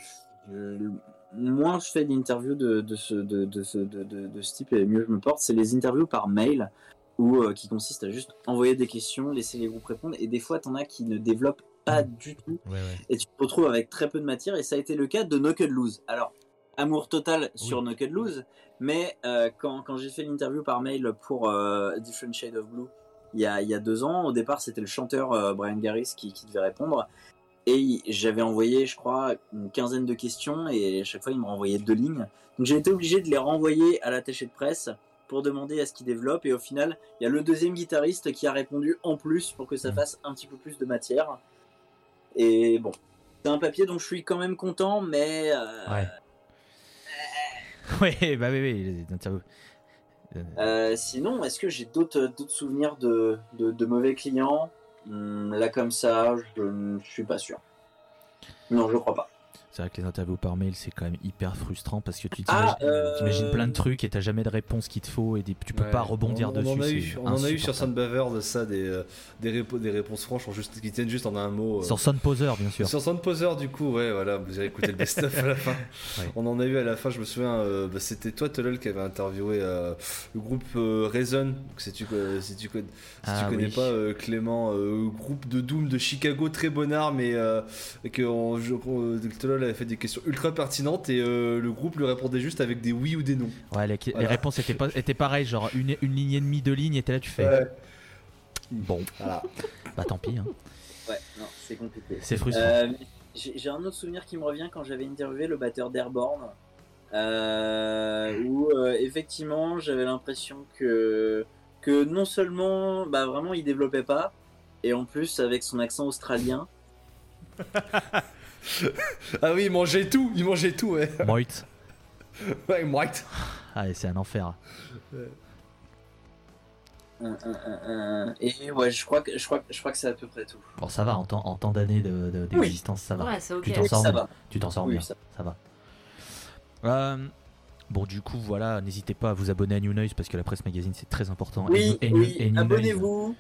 Speaker 4: moins je fais d'interviews de, de ce de, de de, ce type et mieux je me porte. C'est les interviews par mail euh, qui consiste à juste envoyer des questions, laisser les groupes répondre, et des fois, t'en as qui ne développent pas du tout,
Speaker 1: Ouais, ouais.
Speaker 4: et tu te retrouves avec très peu de matière, et ça a été le cas de Knocked Loose. Alors, amour total sur Knocked Loose, mais euh, quand, quand j'ai fait l'interview par mail pour euh, Different Shade of Blue il y, a, il y a deux ans, au départ c'était le chanteur euh, Brian Garris qui, qui devait répondre, et j'avais envoyé, je crois, une quinzaine de questions, et à chaque fois il me renvoyait deux lignes. Donc j'ai été obligé de les renvoyer à l'attaché de presse pour demander à ce qu'il développe, et au final, il y a le deuxième guitariste qui a répondu en plus pour que ça
Speaker 1: Mhm.
Speaker 4: fasse un petit peu plus de matière. Et bon, c'est un papier dont je suis quand même content, mais euh,
Speaker 1: Ouais. Ouais, bah oui, oui. Euh,
Speaker 4: sinon, est-ce que j'ai d'autres souvenirs de, de, de mauvais clients? Hmm, Là, comme ça, je ne suis pas sûr. Non, je crois pas.
Speaker 1: C'est vrai que les interviews par mail, c'est quand même hyper frustrant parce que tu
Speaker 4: Ah,
Speaker 1: t'imagines
Speaker 4: euh,
Speaker 1: t'imagines plein de trucs et t'as jamais de réponse qu'il te faut et des- tu peux
Speaker 3: Ouais.
Speaker 1: pas rebondir
Speaker 3: on,
Speaker 1: dessus.
Speaker 3: On en a
Speaker 1: c'est
Speaker 3: eu, on en a eu sur. Soundbaver de ça, des, euh, des, répo- des réponses franches en juste, qui tiennent juste en un mot. euh.
Speaker 1: Sur Soundposer, bien sûr.
Speaker 3: Sur Soundposer, du coup, ouais, voilà, vous avez écouté le best-of à la fin.
Speaker 1: Ouais.
Speaker 3: On en a eu à la fin, je me souviens, euh, bah, c'était toi, Tolol, qui avait interviewé euh, le groupe euh, Reason. Donc, Si tu, si tu, si
Speaker 1: Ah,
Speaker 3: tu connais
Speaker 1: oui.
Speaker 3: pas euh, Clément, euh, groupe de Doom de Chicago, très bonnard, mais euh, que on- je- euh, Tolol avait fait des questions ultra pertinentes et euh, le groupe lui répondait juste avec des oui ou des non.
Speaker 1: Ouais, les, réponses étaient, pas, étaient pareilles, genre une, une ligne et demie, deux lignes, et t'es là, tu fais.
Speaker 3: Ouais.
Speaker 1: Bon,
Speaker 3: Voilà.
Speaker 1: bah tant pis, hein.
Speaker 4: Ouais, non, c'est compliqué.
Speaker 1: c'est frustrant.
Speaker 4: Euh, j'ai j'ai un autre souvenir qui me revient quand j'avais interviewé le batteur d'Airborne, euh, où euh, effectivement j'avais l'impression que, que non seulement bah, vraiment il développait pas, et en plus avec son accent australien,
Speaker 3: Ah oui, il mangeait tout, il mangeait tout, ouais.
Speaker 1: Moit.
Speaker 3: Ouais, White.
Speaker 1: Ah, c'est un enfer.
Speaker 4: euh, euh, euh, euh, et ouais, je crois que je crois que je crois que c'est à peu près tout.
Speaker 1: Bon, ça va, en temps, en temps d'années de- de- d'existence, ça va.
Speaker 2: Ouais, c'est ok.
Speaker 1: Tu t'en
Speaker 4: Oui,
Speaker 1: sors
Speaker 4: ça
Speaker 1: bien.
Speaker 4: va.
Speaker 1: Tu t'en sors
Speaker 4: Oui,
Speaker 1: bien,
Speaker 4: ça-
Speaker 1: ça va. Euh, bon, du coup, voilà, n'hésitez pas à vous abonner à New Noise parce que la presse magazine c'est très important.
Speaker 4: Oui,
Speaker 1: Et
Speaker 4: oui,
Speaker 1: et New Noise-
Speaker 4: abonnez-vous.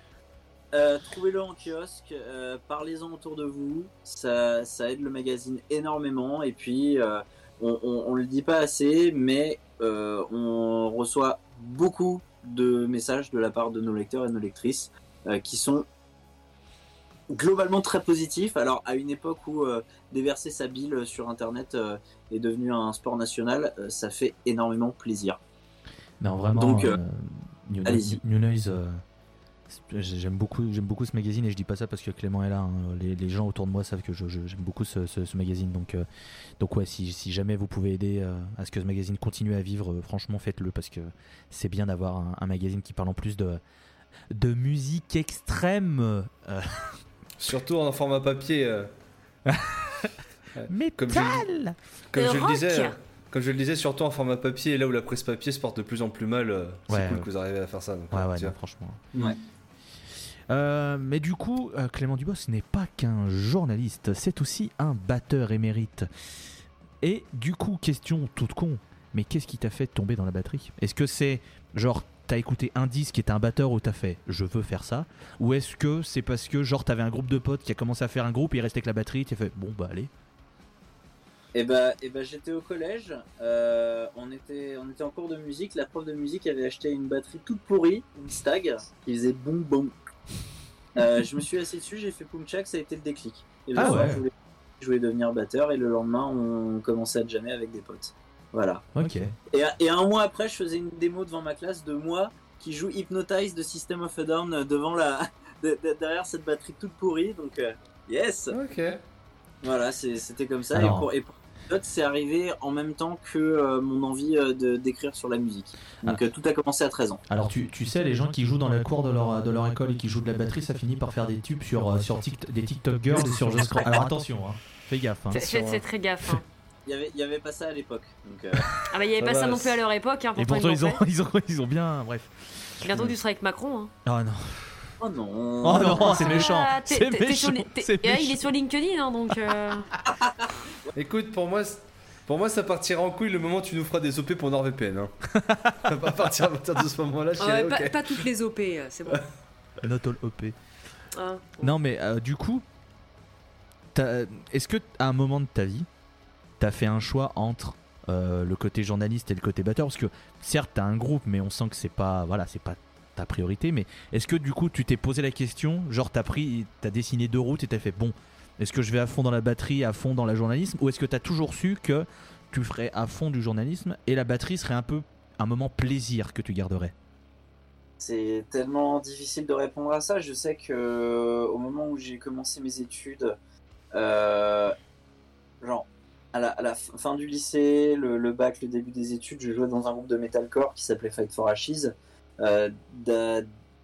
Speaker 4: Euh, Trouvez-le en kiosque, euh, parlez-en autour de vous, ça, ça aide le magazine énormément. Et puis, euh, on, on le dit pas assez, mais on reçoit beaucoup de messages de la part de nos lecteurs et de nos lectrices qui sont globalement très positifs. Alors, à une époque où déverser sa bile sur Internet est devenu un sport national, ça fait énormément plaisir.
Speaker 1: Non, vraiment.
Speaker 4: Donc,
Speaker 1: New, Noise, j'aime beaucoup, j'aime beaucoup ce magazine et je dis pas ça parce que Clément est là. hein. Les, les gens autour de moi savent que je- je- j'aime beaucoup ce, ce- ce magazine. Donc, euh, donc ouais, si, si jamais vous pouvez aider euh, à ce que ce magazine continue à vivre, euh, franchement, faites-le parce que c'est bien d'avoir un, un magazine qui parle en plus de de musique extrême. euh,
Speaker 3: Surtout en format papier. euh,
Speaker 1: métal.
Speaker 3: Comme je, comme
Speaker 2: Le
Speaker 3: je disais, comme je le disais, surtout en format papier, et là où la presse papier se porte de plus en plus mal, c'est
Speaker 1: Ouais,
Speaker 3: cool
Speaker 1: ouais.
Speaker 3: que vous arrivez à faire ça. donc,
Speaker 1: Ouais, ouais, franchement.
Speaker 4: Ouais.
Speaker 1: Euh, mais du coup, euh, Clément Dubois, ce n'est pas qu'un journaliste, c'est aussi un batteur émérite. Et du coup, question toute con, mais qu'est-ce qui t'a fait tomber dans la batterie? Est-ce que c'est genre t'as écouté un disque qui était un batteur où t'as fait je veux faire ça? Ou est-ce que c'est parce que genre t'avais un groupe de potes qui a commencé à faire un groupe et il restait que la batterie, t'as fait bon bah allez
Speaker 4: Et bah, et bah j'étais au collège, euh, on était en cours de musique, la prof de musique avait acheté une batterie toute pourrie, une stag, qui faisait boum boum. Euh, je me suis assis dessus, j'ai fait Pumchak, ça a été le déclic. Et le
Speaker 1: Ah
Speaker 4: soir,
Speaker 1: ouais.
Speaker 4: je, voulais, je voulais devenir batteur, et le lendemain, on commençait à jammer avec des potes. Voilà.
Speaker 1: Ok.
Speaker 4: Et, et un mois après, je faisais une démo devant ma classe de moi qui joue Hypnotize de System of a Down devant la, de- de- derrière cette batterie toute pourrie, donc euh, yes!
Speaker 3: Ok.
Speaker 4: Voilà, c'était comme ça.
Speaker 1: Alors-
Speaker 4: Et pour, et pour c'est arrivé en même temps que euh, mon envie euh, de d'écrire sur la musique. Donc euh, tout a commencé à 13 ans.
Speaker 1: Alors tu, tu sais, les gens qui jouent dans la cour de leur, de leur école et qui jouent de la batterie, ça finit par faire des tubes sur, euh, sur Tik- des TikTok girls et sur Just. Alors attention, hein. fais gaffe. hein.
Speaker 2: Faites très gaffe. hein.
Speaker 4: Il y avait, il y avait pas ça à l'époque. Euh,
Speaker 2: Ah bah il y avait
Speaker 3: Ça
Speaker 2: pas
Speaker 3: va,
Speaker 2: ça non plus à
Speaker 3: c'est-
Speaker 2: leur époque. Hein,
Speaker 1: Et
Speaker 2: pourtant, ils
Speaker 1: ils ont, ils, ont, ils ont bien. Bref.
Speaker 2: Bientôt tu seras avec Macron. Hein.
Speaker 1: Oh non.
Speaker 4: Oh non.
Speaker 1: Oh non, c'est méchant.
Speaker 2: Ah, t'es-
Speaker 1: C'est méchant. c'est
Speaker 2: et là, il est
Speaker 1: méchant.
Speaker 2: sur LinkedIn, hein, donc. euh,
Speaker 3: Écoute, pour moi, pour moi, ça partira en couille le moment où tu nous feras des OP pour NordVPN. Hein. ça va partir à partir de ce moment-là.
Speaker 2: Pas, pas toutes les OP, euh, c'est bon.
Speaker 1: Not all OP.
Speaker 2: Hein.
Speaker 1: Non, mais euh, du coup, est-ce que à un moment de ta vie, t'as fait un choix entre euh, le côté journaliste et le côté batteur? Parce que certes, t'as un groupe, mais on sent que c'est pas, voilà, c'est pas ta priorité, mais est-ce que du coup tu t'es posé la question, genre t'as pris, t'as dessiné deux routes et t'as fait bon, est-ce que je vais à fond dans la batterie, à fond dans la journalisme, ou est-ce que t'as toujours su que tu ferais à fond du journalisme et la batterie serait un peu un moment plaisir que tu garderais?
Speaker 4: C'est tellement difficile de répondre à ça. Je sais que au moment où j'ai commencé mes études, euh, genre à la, fin du lycée, le, le bac, le début des études, je jouais dans un groupe de metalcore qui s'appelait Fight for Ashes, euh,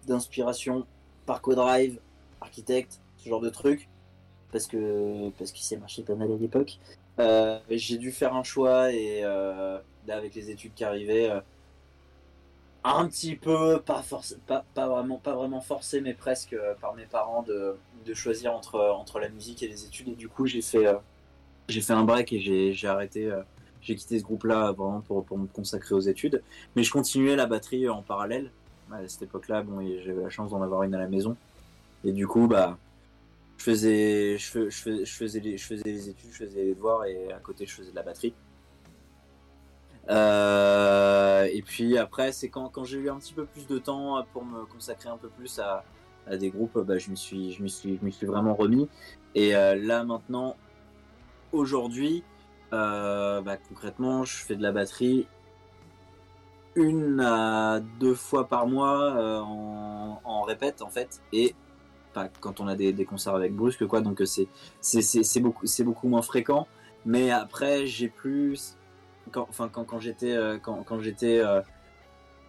Speaker 4: d'inspiration Parco Drive, Architect, ce genre de trucs, parce que parce qu'il s'est marché pas mal à l'époque. Euh, j'ai dû faire un choix et euh, là avec les études qui arrivaient. un petit peu, pas, forc- pas, pas, vraiment, pas vraiment forcé, mais presque par mes parents de, de choisir entre, entre la musique et les études. Et du coup, j'ai fait, j'ai fait un break et j'ai arrêté, j'ai quitté ce groupe-là vraiment pour, me consacrer aux études. Mais je continuais la batterie en parallèle. À cette époque-là, bon, j'avais la chance d'en avoir une à la maison. Et du coup, bah, je faisais, je, fais- je, fais- je faisais, les, études, je faisais les devoirs et à côté, je faisais de la batterie. Euh, et puis après, c'est quand, j'ai eu un petit peu plus de temps pour me consacrer un peu plus à, à des groupes, bah, je me suis, je me suis, je me suis vraiment remis. Et euh, là maintenant, aujourd'hui, euh, bah, concrètement, je fais de la batterie une à deux fois par mois euh, en, en répète en fait, et pas quand on a des, des concerts avec Brusque quoi. Donc euh, c'est c'est beaucoup c'est beaucoup moins fréquent. Mais après, j'ai plus quand, enfin quand, quand j'étais quand, quand j'étais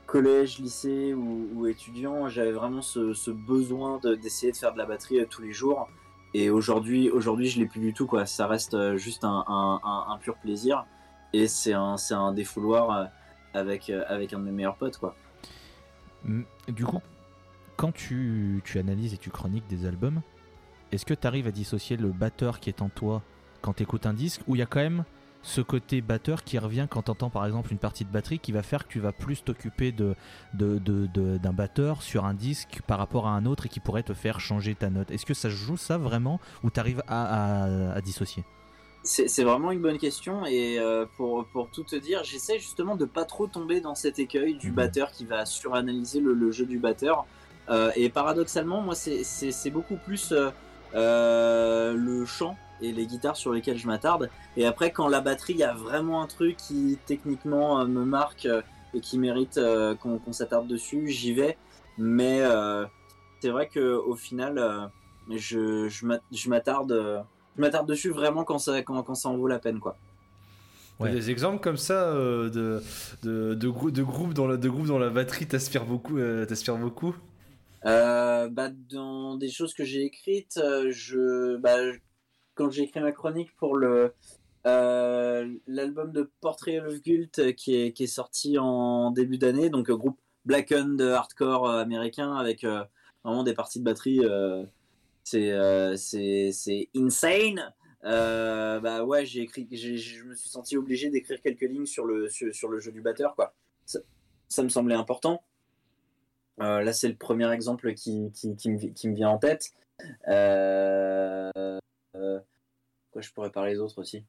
Speaker 4: collège, lycée ou, ou étudiant, j'avais vraiment ce, ce besoin de- d'essayer de faire de la batterie tous les jours. Et aujourd'hui, aujourd'hui, je l'ai plus du tout quoi. Ça reste euh, juste un, pur plaisir. Et c'est un, c'est un défouloir euh, avec, euh, avec un de mes meilleurs potes quoi.
Speaker 1: Du coup, quand tu, tu analyses et tu chroniques des albums, est-ce que tu arrives à dissocier le batteur qui est en toi quand tu écoutes un disque ou il y a quand même ce côté batteur qui revient quand tu entends par exemple une partie de batterie qui va faire que tu vas plus t'occuper de, de, de- de- d'un batteur sur un disque par rapport à un autre et qui pourrait te faire changer ta note Est-ce que ça joue ça vraiment ou tu arrives à, à- à dissocier?
Speaker 4: C'est vraiment une bonne question et euh, pour, pour tout te dire, j'essaie justement de pas trop tomber dans cet écueil du
Speaker 1: Mhm.
Speaker 4: batteur qui va suranalyser le, le jeu du batteur. Euh, et paradoxalement, moi, c'est- beaucoup plus euh, le chant et les guitares sur lesquelles je m'attarde. Et après, quand la batterie, il y a vraiment un truc qui techniquement euh, me marque euh, et qui mérite euh, qu'on s'attarde dessus, j'y vais. Mais euh, c'est vrai que au final, euh, je, je m'at- je m'attarde. je m'attarde dessus vraiment quand ça, quand, quand ça en vaut la peine, quoi.
Speaker 1: Ouais.
Speaker 3: Des exemples comme ça euh, de, de, de, grou- de groupes dans la, de groupes dans la batterie t'aspirent beaucoup, euh, beaucoup?
Speaker 4: Euh, bah, dans des choses que j'ai écrites, euh, je, bah, je- quand j'ai écrit ma chronique pour le euh, l'album de Portrait of Guilt euh, qui est, qui est sorti en début d'année, donc euh, groupe blackened hardcore américain avec vraiment des parties de batterie, euh, c'est insane. Bah ouais, j'ai écrit, je me suis senti obligé d'écrire quelques lignes sur le sur, le jeu du batteur quoi. Ça, me semblait important. Là, c'est le premier exemple qui, qui, me, qui me vient en tête. Quoi, je pourrais parler d'autres aussi.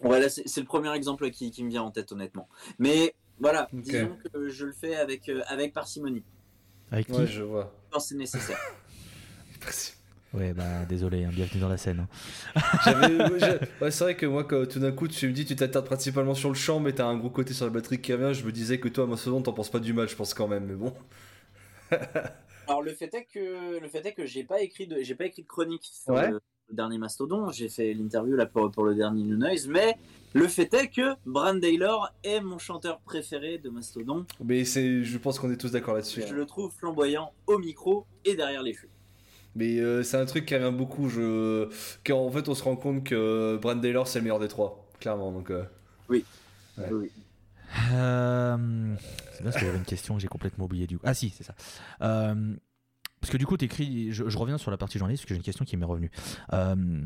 Speaker 4: Ouais, là, c'est le premier exemple qui, qui me vient en tête, honnêtement. Mais voilà, disons que je le fais avec, euh, avec parcimonie,
Speaker 1: Avec qui
Speaker 3: Ouais, je vois.
Speaker 4: quand c'est nécessaire.
Speaker 1: Ouais, bah désolé, hein, bienvenue dans la scène. hein.
Speaker 3: Ouais, c'est vrai que moi, quand tout d'un coup, tu me dis, tu t'attardes principalement sur le chant, mais t'as un gros côté sur la batterie qui revient. Je me disais que toi, à Mastodon, t'en penses pas du mal, je pense quand même, mais bon.
Speaker 4: Alors le fait est que le fait est que j'ai pas écrit de j'ai pas écrit de chronique sur
Speaker 3: Ouais.
Speaker 4: le, le dernier Mastodon. J'ai fait l'interview là pour, pour le dernier New Noise, mais le fait est que Brand Taylor est mon chanteur préféré de Mastodon.
Speaker 3: Mais c'est, je pense qu'on est tous d'accord là-dessus.
Speaker 4: Je
Speaker 3: hein.
Speaker 4: le trouve flamboyant au micro et derrière les flux.
Speaker 3: Mais euh, c'est un truc qui revient beaucoup. Je... Car en fait, on se rend compte que Brand Taylor, c'est le meilleur des trois, clairement. Donc, euh, Ouais.
Speaker 4: Oui.
Speaker 1: Euh, c'est parce qu'il y avait une question que j'ai complètement oubliée du coup. Ah si, c'est ça. Euh, parce que du coup, t'écris. Je, je reviens sur la partie journaliste parce que j'ai une question qui m'est revenue. Euh,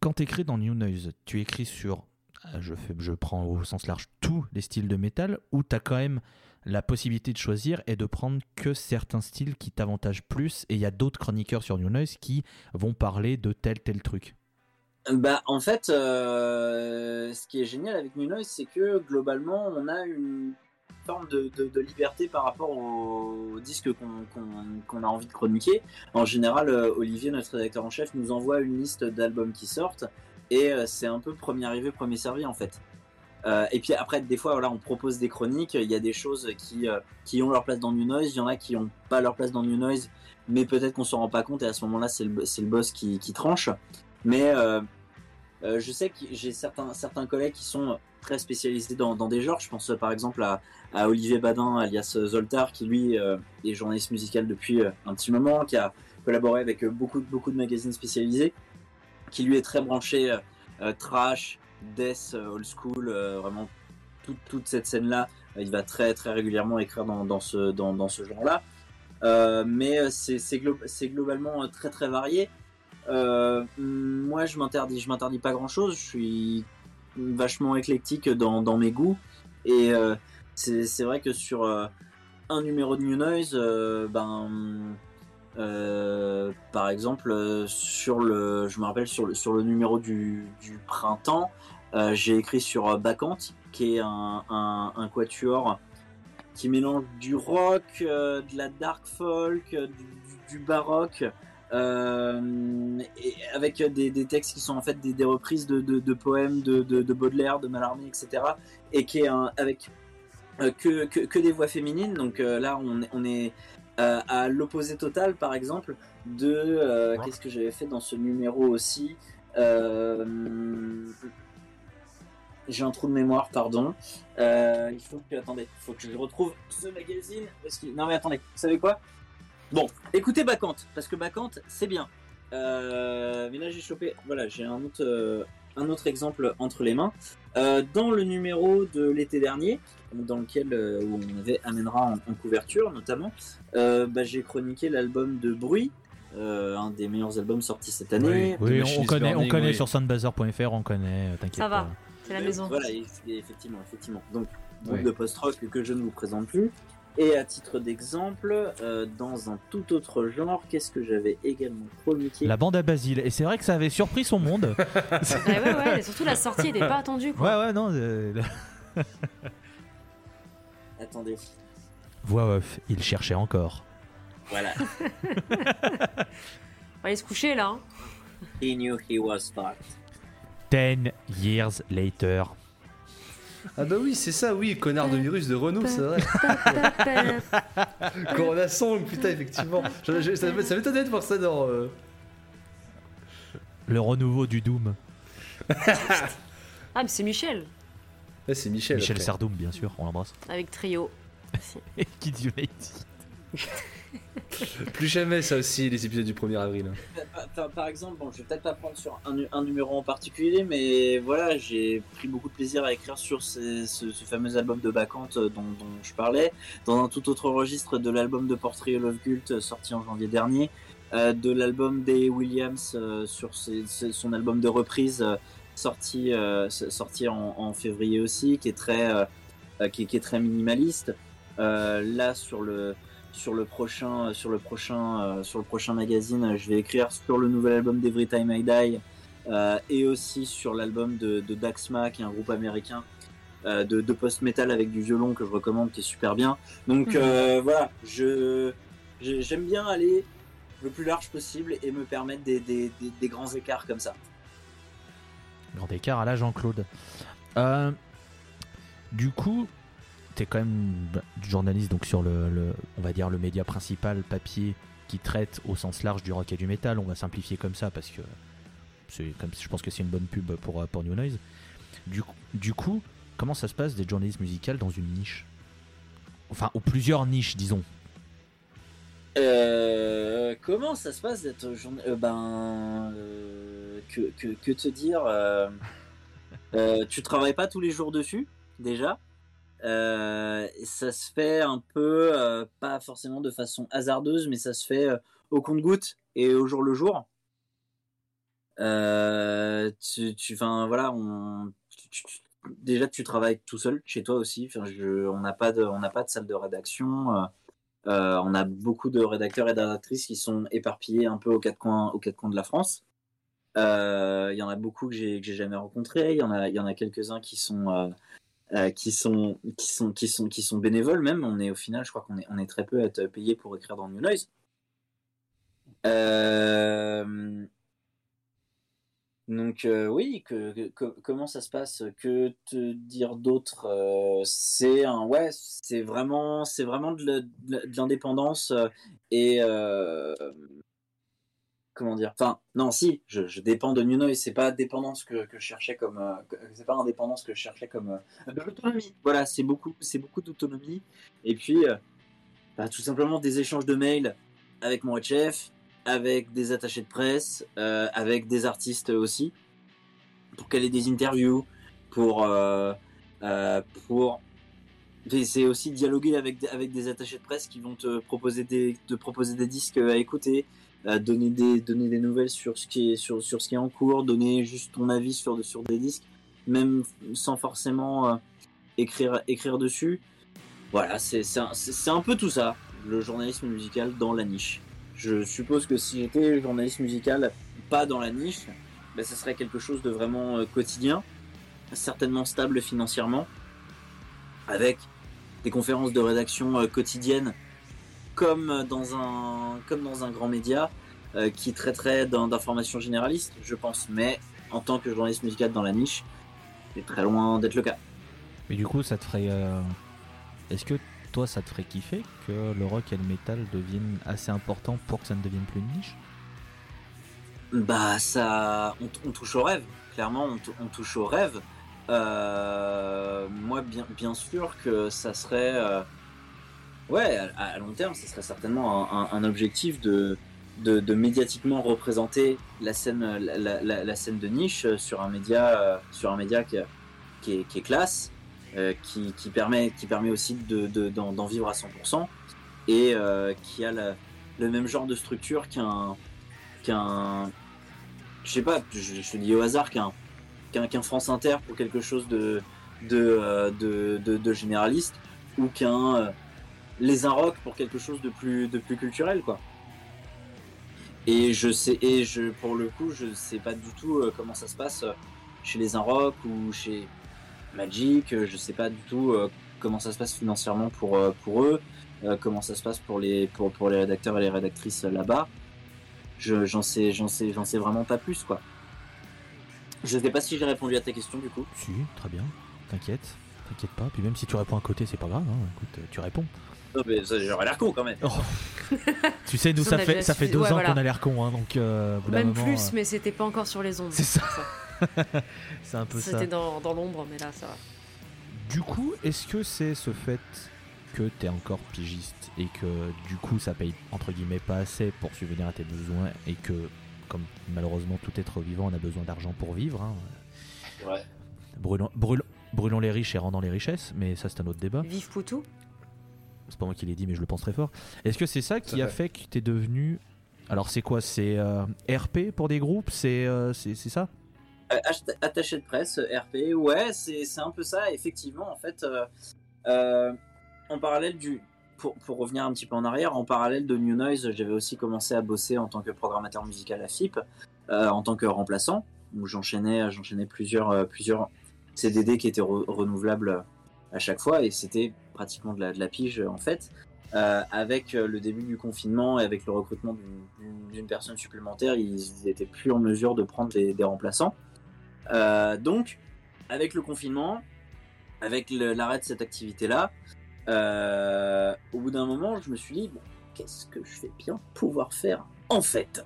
Speaker 1: quand t'écris dans New Noise, tu écris sur. euh, Je, fais, je prends au sens large tous les styles de métal ou t'as quand même la possibilité de choisir et de prendre que certains styles qui t'avantagent plus et il y a d'autres chroniqueurs sur New Noise qui vont parler de tel tel truc?
Speaker 4: Bah en fait, euh, ce qui est génial avec New Noise, c'est que globalement, on a une forme de, liberté par rapport au disque qu'on a envie de chroniquer. En général, euh, Olivier, notre rédacteur en chef, nous envoie une liste d'albums qui sortent et euh, c'est un peu premier arrivé, premier servi en fait. Et puis après, des fois, voilà, on propose des chroniques. Il y a des choses qui, qui ont leur place dans New Noise, il y en a qui n'ont pas leur place dans New Noise, mais peut-être qu'on s'en rend pas compte et à ce moment-là, c'est le, c'est le boss qui, qui tranche. Mais euh, je sais que j'ai certains, collègues qui sont très spécialisés dans, des genres. Je pense euh, par exemple à, Olivier Badin, alias euh, Zoltar, qui lui est journaliste musical depuis un petit moment, qui a collaboré avec beaucoup, de magazines spécialisés, qui lui est très branché trash, death, old school, vraiment toute, cette scène-là. il va très, régulièrement écrire dans, ce, genre-là. Mais c'est c'est glo- c'est globalement très varié. Euh, moi, je m'interdis, je m'interdis pas grand chose. Je suis vachement éclectique dans, mes goûts. Et euh, c'est vrai que sur euh, un numéro de New Noise, ben, par exemple, sur le, je me rappelle sur le, sur le numéro du, printemps, j'ai écrit sur Bacchante, qui est un, un, quatuor qui mélange du rock, de la dark folk, du baroque, euh, et avec des, des textes qui sont en fait des, des reprises de, de- de poèmes de, de- de Baudelaire, de Mallarmé, etc. Et qui est un, avec euh, que, que, que des voix féminines. Donc euh, là, on, est- on est à l'opposé total, par exemple, de qu'est-ce que j'avais fait dans ce numéro aussi. J'ai un trou de mémoire, pardon. Il faut que attendez, il faut que je retrouve ce magazine. Parce que... Non mais attendez, vous savez quoi? Bon, écoutez Bacchante, parce que Bacchante, c'est bien. Euh, mais là j'ai chopé, voilà, j'ai un autre, euh, un autre exemple entre les mains. Euh, dans le numéro de l'été dernier, dans lequel euh, où on avait Amènera en, en couverture notamment, euh, bah, j'ai chroniqué l'album de Bruit, euh, un des meilleurs albums sortis cette année.
Speaker 1: Oui, on, connaît, on connaît
Speaker 3: oui.
Speaker 1: sur soundbuzzer.fr, on connaît, t'inquiète
Speaker 2: Ça va. C'est la
Speaker 4: Mais
Speaker 2: maison.
Speaker 4: Voilà, effectivement, effectivement. Donc, groupe de post-rock que je ne vous présente plus. Et à titre d'exemple, euh, dans un tout autre genre, qu'est-ce que j'avais également chroniqué
Speaker 1: La bande à Basile. Et c'est vrai que ça avait surpris son monde.
Speaker 2: Ouais, ouais, ouais. et Surtout la sortie n'était pas attendue.
Speaker 1: ouais,
Speaker 2: Quoi.
Speaker 1: ouais, non. euh,
Speaker 4: Attendez,
Speaker 1: Voix off, il cherchait encore.
Speaker 4: voilà.
Speaker 2: On va aller se coucher là. hein.
Speaker 4: He knew he was fucked.
Speaker 1: Ten years later.
Speaker 3: Ah bah oui, c'est ça, oui, connard de virus de Renault, c'est vrai. Corona Song, putain, effectivement. Je- je- ça ça m'étonnait de voir ça dans. euh,
Speaker 1: Le renouveau du Doom.
Speaker 2: Ah, mais c'est Michel
Speaker 3: Ouais, c'est Michel.
Speaker 1: Michel
Speaker 3: après.
Speaker 1: Sardoum, bien sûr, on l'embrasse.
Speaker 2: avec Trio.
Speaker 1: Et Kids United.
Speaker 3: Plus jamais, ça aussi, les épisodes du 1er avril.
Speaker 4: Par, par- par exemple, bon, je vais peut-être pas prendre sur un, nu- un numéro en particulier, mais voilà, j'ai pris beaucoup de plaisir à écrire sur ce, fameux album de Bacchante euh, dont, je parlais, dans un tout autre registre de l'album de Portrait of Cult euh, sorti en janvier dernier, euh, de l'album des Williams sur son album de reprise sorti, en, février aussi, qui est très, qui, est- très minimaliste. Là, sur le sur le prochain sur le prochain euh, sur le prochain magazine je vais écrire sur le nouvel album d'Every Time I Die euh, et aussi sur l'album de, de Daxma qui est un groupe américain euh, de, de post-metal avec du violon que je recommande qui est super bien donc
Speaker 2: Mhm.
Speaker 4: euh, voilà je je- j'aime bien aller le plus large possible et me permettre des, des, des- des grands écarts comme ça
Speaker 1: Grand écart à la Jean-Claude. Euh, du coup, quand même bah, journaliste donc sur le, le- on va dire le média principal papier qui traite au sens large du rock et du métal. On va simplifier comme ça parce que c'est comme je pense que c'est une bonne pub pour euh, pour New Noise. Du, coup- du coup, comment ça se passe des journalistes musicales dans une niche? Enfin, ou plusieurs niches, disons.
Speaker 4: Euh, comment ça se passe d'être journa- euh, ben euh, que, que, que te dire tu travailles pas tous les jours dessus déjà? Ça se fait un peu euh, pas forcément de façon hasardeuse mais ça se fait euh, au compte-goutte et au jour le jour Euh, tu tu voilà déjà tu travailles tout seul chez toi aussi enfin on n'a pas de on n'a pas de salle de rédaction euh, euh, on a beaucoup de rédacteurs et d'rédactrices qui sont éparpillés un peu aux quatre coins, aux quatre coins de la France. Euh, Il y en a beaucoup que j'ai que jamais rencontrés. Il y en a il y en a quelques uns qui sont euh, euh, qui sont qui sont qui sont qui sont bénévoles même. On est au final, je crois qu'on est on est très peu à être payé pour écrire dans New Noise. Euh, donc euh, oui, que, que- comment ça se passe? Que te dire d'autre? C'est un ouais, c'est vraiment c'est vraiment de l'indépendance et comment dire Enfin non, si, je, je dépends de New Noise. C'est pas dépendance que, je cherchais comme euh, c'est pas indépendance que je cherchais comme euh, de l'autonomie. Voilà, c'est beaucoup c'est beaucoup d'autonomie et puis euh, bah, tout simplement des échanges de mails avec mon chef, avec des attachés de presse, euh, avec des artistes aussi, pour caler des interviews, pour euh, euh, pour c'est aussi dialoguer avec avec des attachés de presse qui vont te proposer des te proposer des disques à écouter, euh, donner des donner des nouvelles sur ce qui est sur sur ce qui est en cours, donner juste ton avis sur sur des disques, même sans forcément euh, écrire écrire dessus. Voilà, c'est c'est un, un peu tout ça, le journalisme musical dans la niche. Je suppose que si j'étais journaliste musical, pas dans la niche, ben, ça serait quelque chose de vraiment euh, quotidien, certainement stable financièrement, avec des conférences de rédaction euh, quotidiennes, comme dans un, comme dans un grand média euh, qui traiterait d'informations généralistes, je pense. Mais en tant que journaliste musical dans la niche, c'est très loin d'être le cas.
Speaker 1: Mais du coup, ça te ferait. euh, Est-ce que toi, ça te ferait kiffer que le rock et le métal deviennent assez importants pour que ça ne devienne plus une niche?
Speaker 4: Bah ça, on, touche au rêve. Clairement, on, touche au rêve. Euh, moi, bien, bien sûr que ça serait, euh, ouais, à, long terme, ça serait certainement un, objectif de, de, médiatiquement représenter la scène, la, la- scène de niche sur un média, sur un média qui, qui, est, classe, euh, qui, qui permet, qui permet aussi de, de- d'en, d'en vivre à 100% et euh, qui a la- le même genre de structure qu'un qu'un je sais pas je, je dis au hasard qu'un qu'un qu'un France Inter pour quelque chose de de, euh, de, de, généraliste ou qu'un Les Un Rock pour quelque chose de plus de plus culturel quoi et je sais et je pour le coup je sais pas du tout euh, comment ça se passe euh, chez Les Un Rock ou chez Magic euh, je sais pas du tout comment ça se passe financièrement pour pour eux comment ça se passe pour les pour, pour les rédacteurs et les rédactrices là-bas je j'en sais j'en sais j'en sais vraiment pas plus quoi je sais pas si j'ai répondu à ta question du coup
Speaker 1: Si, très bien. T'inquiète. T'inquiète pas. Puis même si tu réponds à côté, c'est pas grave. hein. Écoute, tu réponds.
Speaker 4: Non mais ça, j'aurais l'air con quand même
Speaker 1: Tu sais, nous,
Speaker 2: Ça,
Speaker 1: fait, ça fait deux
Speaker 2: ouais,
Speaker 1: ans
Speaker 2: voilà.
Speaker 1: qu'on a l'air con. Hein, donc, euh,
Speaker 2: Même
Speaker 1: moment,
Speaker 2: plus,
Speaker 1: euh,
Speaker 2: mais c'était pas encore sur les ondes.
Speaker 1: C'est ça. c'est un peu ça.
Speaker 2: C'était dans, dans l'ombre, mais là, ça va.
Speaker 1: Du coup, est-ce que c'est ce fait que t'es encore pigiste et que du coup ça paye entre guillemets pas assez pour subvenir à tes besoins et que comme malheureusement tout être vivant on a besoin d'argent pour vivre, hein,
Speaker 4: ouais
Speaker 1: brûlons, brûlons- brûlons les riches et rendons les richesses, mais ça c'est un autre débat.
Speaker 2: Vive Poutou.
Speaker 1: C'est pas moi qui l'ai dit mais je le pense très fort. Est-ce que c'est ça qui a
Speaker 3: vrai.
Speaker 1: fait que t'es devenu... Alors c'est quoi C'est euh, RP pour des groupes C'est euh, ça?
Speaker 4: Euh, attaché de presse, euh, RP, ouais, c'est c'est un peu ça, effectivement, en fait. euh, euh, en parallèle du. Pour, pour revenir un petit peu en arrière, en parallèle de New Noise, j'avais aussi commencé à bosser en tant que programmateur musical à FIP, euh, en tant que remplaçant, où j'enchaînais j'enchaînais plusieurs, euh, plusieurs CDD qui étaient re- renouvelables à chaque fois, et c'était pratiquement de la, pige en fait. Euh, avec euh, le début du confinement et avec le recrutement d'une- personne supplémentaire, ils étaient plus en mesure de prendre des, remplaçants. Euh, donc, avec le confinement, avec l'arrêt de cette activité-là, au bout d'un moment, je me suis dit, bon, qu'est-ce que je vais bien pouvoir faire en fait?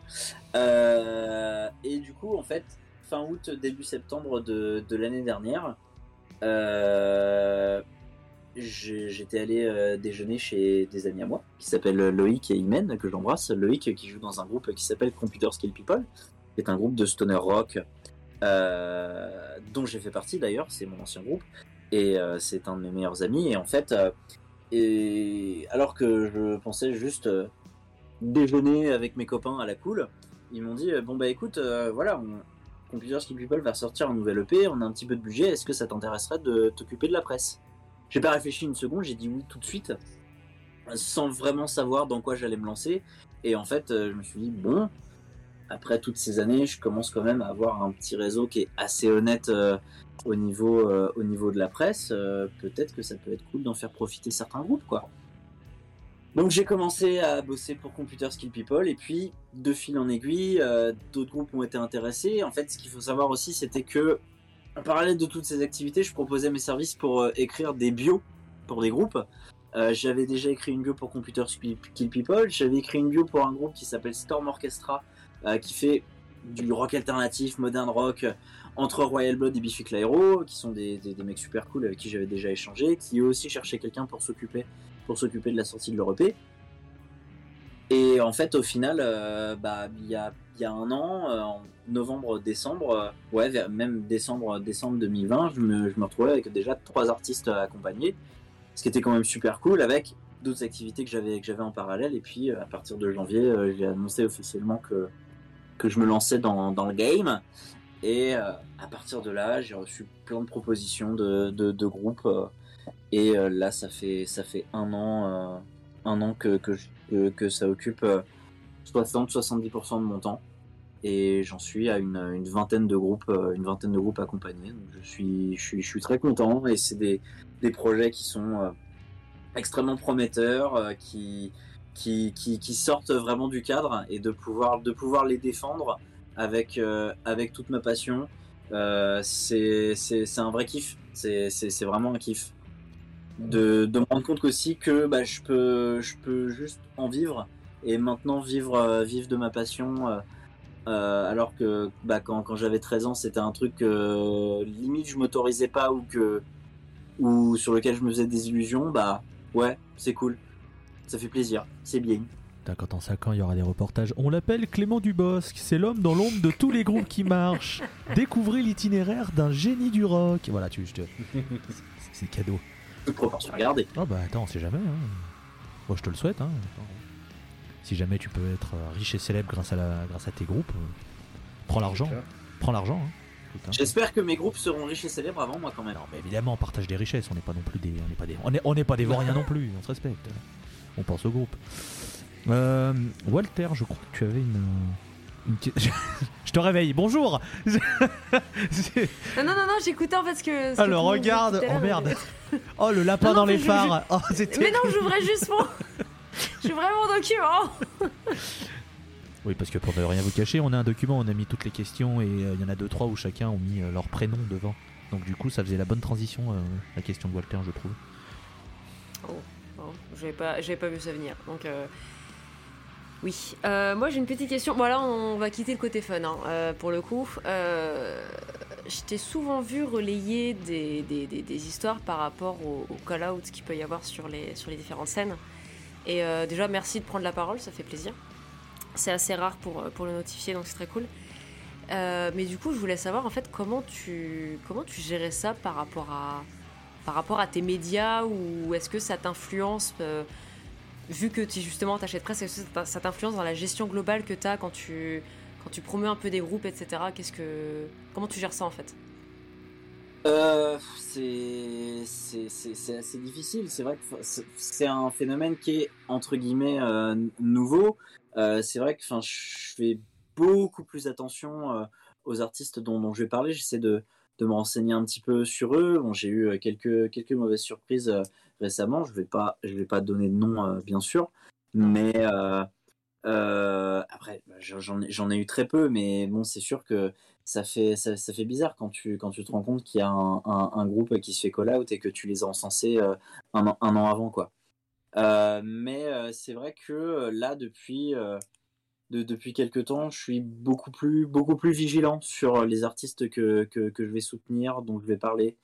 Speaker 4: Et du coup, en fait, fin août, début septembre de, de l'année dernière, j'étais allé euh, déjeuner chez des amis à moi, qui s'appellent Loïc et Imen, que j'embrasse. Loïc qui joue dans un groupe qui s'appelle Computer Skill People, qui est un groupe de stoner rock euh, dont j'ai fait partie d'ailleurs, c'est mon ancien groupe, et euh, c'est un de mes meilleurs amis. Et en fait, euh, et alors que je pensais juste euh, déjeuner avec mes copains à la cool, ils m'ont dit euh, bon bah écoute, euh, voilà, Computer Skill People va sortir un nouvel EP, on a un petit peu de budget, est-ce que ça t'intéresserait de t'occuper de la presse? J'ai pas réfléchi une seconde, j'ai dit oui tout de suite, sans vraiment savoir dans quoi j'allais me lancer. Et en fait, euh, je me suis dit bon, après toutes ces années, je commence quand même à avoir un petit réseau qui est assez honnête euh, au, niveau, euh, au niveau de la presse. Peut-être que ça peut être cool d'en faire profiter certains groupes, quoi. Donc j'ai commencé à bosser pour Computer Skill People et puis de fil en aiguille, d'autres groupes ont été intéressés. En fait, ce qu'il faut savoir aussi, c'était que en parallèle de toutes ces activités, je proposais mes services pour euh, écrire des bios pour des groupes. Euh, j'avais déjà écrit une bio pour Computer Skill People, j'avais écrit une bio pour un groupe qui s'appelle Storm Orchestra, euh, qui fait du rock alternatif, modern rock, entre Royal Blood et Biffy Clyro, qui sont des, mecs super cool avec qui j'avais déjà échangé, qui eux aussi cherchaient quelqu'un pour s'occuper pour s'occuper de la sortie de leur EP. Et en fait, au final, bah, il y a, il y a un an, euh, en novembre, décembre, euh, ouais, même décembre, décembre 2020, je me, retrouvais avec déjà trois artistes à accompagner, ce qui était quand même super cool avec d'autres activités que j'avais en parallèle. Et puis, euh, à partir de janvier, j'ai annoncé officiellement que, je me lançais dans, le game. Et à partir de là, j'ai reçu plein de propositions de, groupes. et là, ça fait, un an, que, ça occupe 60-70% de mon temps. Et j'en suis à une, vingtaine de groupes, euh, une vingtaine de groupes accompagnés. Donc je suis, je suis, je suis très content. Et c'est des, projets qui sont euh, extrêmement prometteurs, euh, qui, qui, sortent vraiment du cadre et de pouvoir, de pouvoir les défendre avec, avec toute ma passion. Euh, c'est un vrai kiff. C'est vraiment un kiff. De, de me rendre compte aussi que bah, je, peux, je peux juste en vivre et maintenant vivre, euh, vivre de ma passion. euh, euh, alors que bah, quand, quand j'avais 13 ans, c'était un truc que limite je m'autorisais pas ou, que, ou sur lequel je me faisais des illusions. Bah ouais, c'est cool. Ça fait plaisir. C'est bien.
Speaker 1: Putain, Quand en 5 ans il y aura des reportages, on l'appelle Clément Dubosc, c'est l'homme dans l'ombre de tous les groupes qui marchent. Découvrez l'itinéraire d'un génie du rock. Voilà, tu, je te... c'est- c'est cadeau.
Speaker 4: Toute proportion regardez.
Speaker 1: Oh bah attends, on sait jamais. Hein. Moi je te le souhaite. Hein. Attends. Si jamais tu peux être euh, riche et célèbre grâce à, la, grâce à tes groupes, euh, prends l'argent. Prends l'argent. Hein. Écoute, hein.
Speaker 4: J'espère que mes groupes seront riches et célèbres avant moi quand même.
Speaker 1: Non, mais évidemment, on partage des richesses. On n'est pas non plus des, on n'est pas des, on est, on n'est pas des vauriens non plus. On se respecte. On pense au groupe. Euh, Walter, je crois que tu avais une. je te réveille. Bonjour.
Speaker 2: Non, non, non, non, j'écoutais en fait ce que. ce
Speaker 1: Alors regarde. Oh merde. Oh le lapin
Speaker 2: Non, non,
Speaker 1: dans les
Speaker 2: je-
Speaker 1: phares. Oh.
Speaker 2: Mais non, j'ouvrais juste mon. J'ouvrais mon document.
Speaker 1: Oui, parce que pour ne rien vous cacher, on a un document, on a mis toutes les questions et euh, il y en a deux trois où chacun ont mis euh, leur prénom devant. Donc du coup, ça faisait la bonne transition, euh, la question de Walter, je trouve.
Speaker 2: Bon, j'avais pas, j'avais pas vu ça venir. Donc, euh, oui. Euh, moi, j'ai une petite question. Bon, là, on va quitter le côté fun, hein, euh, pour le coup. Euh, je t'ai souvent vu relayer des, des, des- des histoires par rapport au, au call-out qu'il peut y avoir sur les, sur les différentes scènes. Et euh, déjà, merci de prendre la parole, ça fait plaisir. C'est assez rare pour, pour le notifier, donc c'est très cool. Euh, mais du coup, je voulais savoir en fait comment tu, comment tu gérais ça par rapport à, par rapport à tes médias ou est-ce que ça t'influence euh, vu que tu justement t'achètes presse est-ce que ça t'in- ça t'influence dans la gestion globale que tu as quand tu quand tu promets un peu des groupes etc qu'est-ce que comment tu gères ça en fait?
Speaker 4: Euh, c'est assez difficile. C'est vrai que c'est- un phénomène qui est entre guillemets euh, nouveau. Euh, c'est vrai que enfin, je fais beaucoup plus attention aux artistes dont, dont je vais parler. J'essaie de, de me renseigner un petit peu sur eux. Bon, j'ai eu quelques, quelques mauvaises surprises récemment. Je vais pas je vais pas donner de nom bien sûr, mais après j'en ai- j'en ai eu très peu. Mais bon, c'est sûr que ça fait, ça, ça fait bizarre quand tu, quand tu te rends compte qu'il y a un, un- groupe qui se fait call-out et que tu les as encensés euh, un, an- un an avant. quoi. Euh, mais euh, c'est vrai que là, depuis, de- depuis quelques temps, je suis beaucoup plus, beaucoup plus vigilant sur les artistes que, que, que je vais soutenir, dont je vais parler.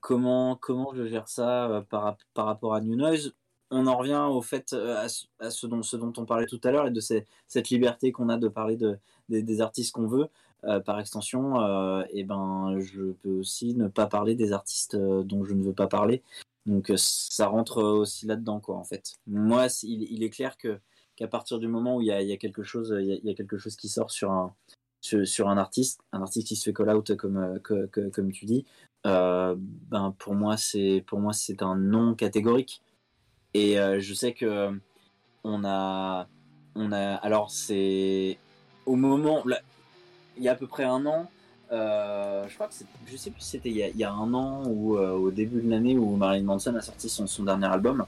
Speaker 4: Comment, comment je gère ça par, par rapport à New Noise? On en revient au fait euh, à, ce- dont, on parlait tout à l'heure et de cette liberté qu'on a de parler de, des, artistes qu'on veut. Euh, par extension, euh, et ben, je peux aussi ne pas parler des artistes dont je ne veux pas parler. Donc ça rentre aussi là-dedans, quoi, en fait. Moi, il, est clair que qu'à partir du moment où il y a, quelque chose, il y quelque chose qui sort sur un artiste, un artiste qui se fait call out comme comme tu dis, ben pour moi c'est pour moi c'est un non catégorique. Et euh, je sais que on a on a, alors c'est au moment, là, il y a à peu près un an, euh, je crois que c'est, je sais plus si c'était il, y a- il y a un an ou euh, au début de l'année où Marilyn Manson a sorti son, son dernier album.